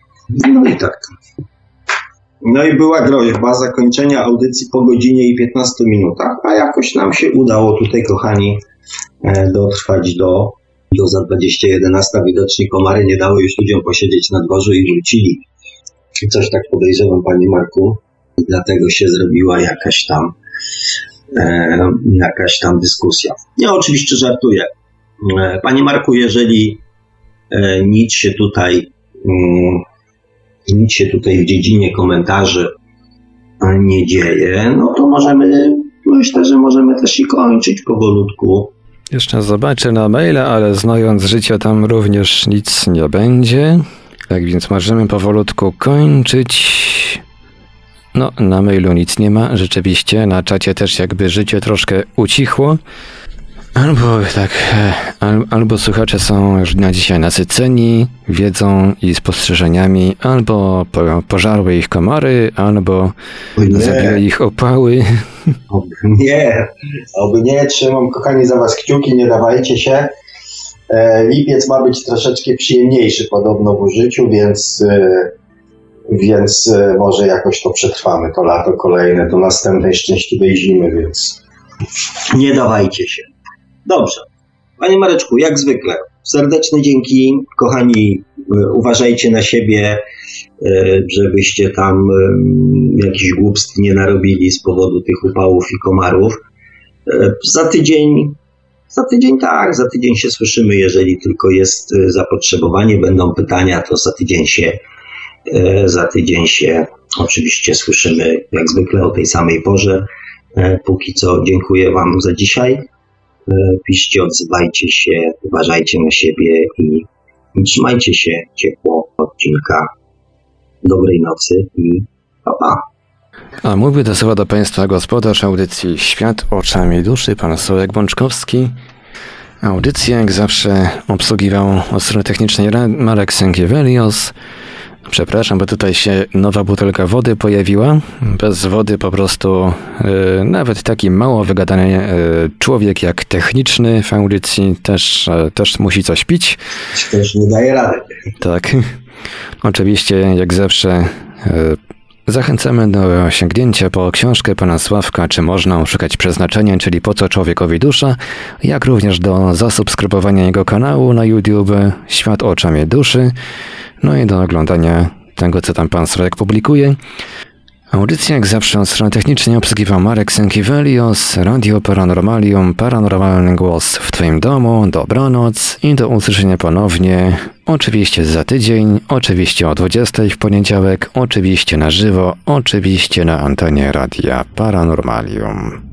No i tak. No i była groźba zakończenia audycji po godzinie i 15 minutach, a jakoś nam się udało tutaj, kochani, e, dotrwać do, do za 21. Widocznie komary nie dały już ludziom posiedzieć na dworzu i wrócili. Coś tak podejrzewam, panie Marku, i dlatego się zrobiła jakaś tam e, jakaś tam dyskusja. Ja oczywiście żartuję. E, panie Marku, jeżeli e, nic się tutaj mm, nic się tutaj w dziedzinie komentarzy nie dzieje, no to możemy, myślę, że możemy też i kończyć powolutku. Jeszcze zobaczę na maile, ale znając życie tam również nic nie będzie. Tak więc możemy powolutku kończyć. No, na mailu nic nie ma, rzeczywiście. Na czacie też jakby życie troszkę ucichło. Albo tak, e, al, albo słuchacze są już na dzisiaj nasyceni wiedzą i spostrzeżeniami, albo po, pożarły ich komary, albo zabiły ich opały. *laughs* Oby nie, oby nie, trzymam kochani za was kciuki, nie dawajcie się. E, lipiec ma być troszeczkę przyjemniejszy podobno w życiu, więc, e, więc może jakoś to przetrwamy, to lato kolejne, do następnej szczęśliwej zimy, więc nie dawajcie się. Dobrze. Panie Mareczku, jak zwykle, serdeczne dzięki. Kochani, e, uważajcie na siebie, e, żebyście tam e, jakichś głupstw nie narobili z powodu tych upałów i komarów. Za tydzień, za tydzień tak, za tydzień się słyszymy, jeżeli tylko jest zapotrzebowanie, będą pytania, to za tydzień się, za tydzień się oczywiście słyszymy jak zwykle o tej samej porze. Póki co dziękuję Wam za dzisiaj. E, piszcie, odzywajcie się, uważajcie na siebie i, trzymajcie się ciepło odcinka. Dobrej nocy i pa, pa. A mówi do słowa do Państwa gospodarz audycji Świat oczami duszy, pan Sołek Bączkowski. Audycję jak zawsze obsługiwał od strony technicznej Marek Sękiewelios. Przepraszam, bo tutaj się nowa butelka wody pojawiła. Bez wody po prostu y, nawet taki mało wygadany y, człowiek jak techniczny w audycji też, y, też musi coś pić. Też nie daje rady. Tak. *laughs* Oczywiście, jak zawsze, Zachęcamy do sięgnięcia po książkę pana Sławka, czy można oszukać przeznaczenie, czyli po co człowiekowi dusza, jak również do zasubskrybowania jego kanału na YouTube Świat oczami duszy, no i do oglądania tego, co tam pan Sławek publikuje. Audycja jak zawsze od strony technicznej obsługiwał Marek Sękiewelios, Radio Paranormalium, paranormalny głos w Twoim domu, dobranoc i do usłyszenia ponownie, oczywiście za tydzień, oczywiście o 20 w poniedziałek, oczywiście na żywo, oczywiście na antenie Radia Paranormalium.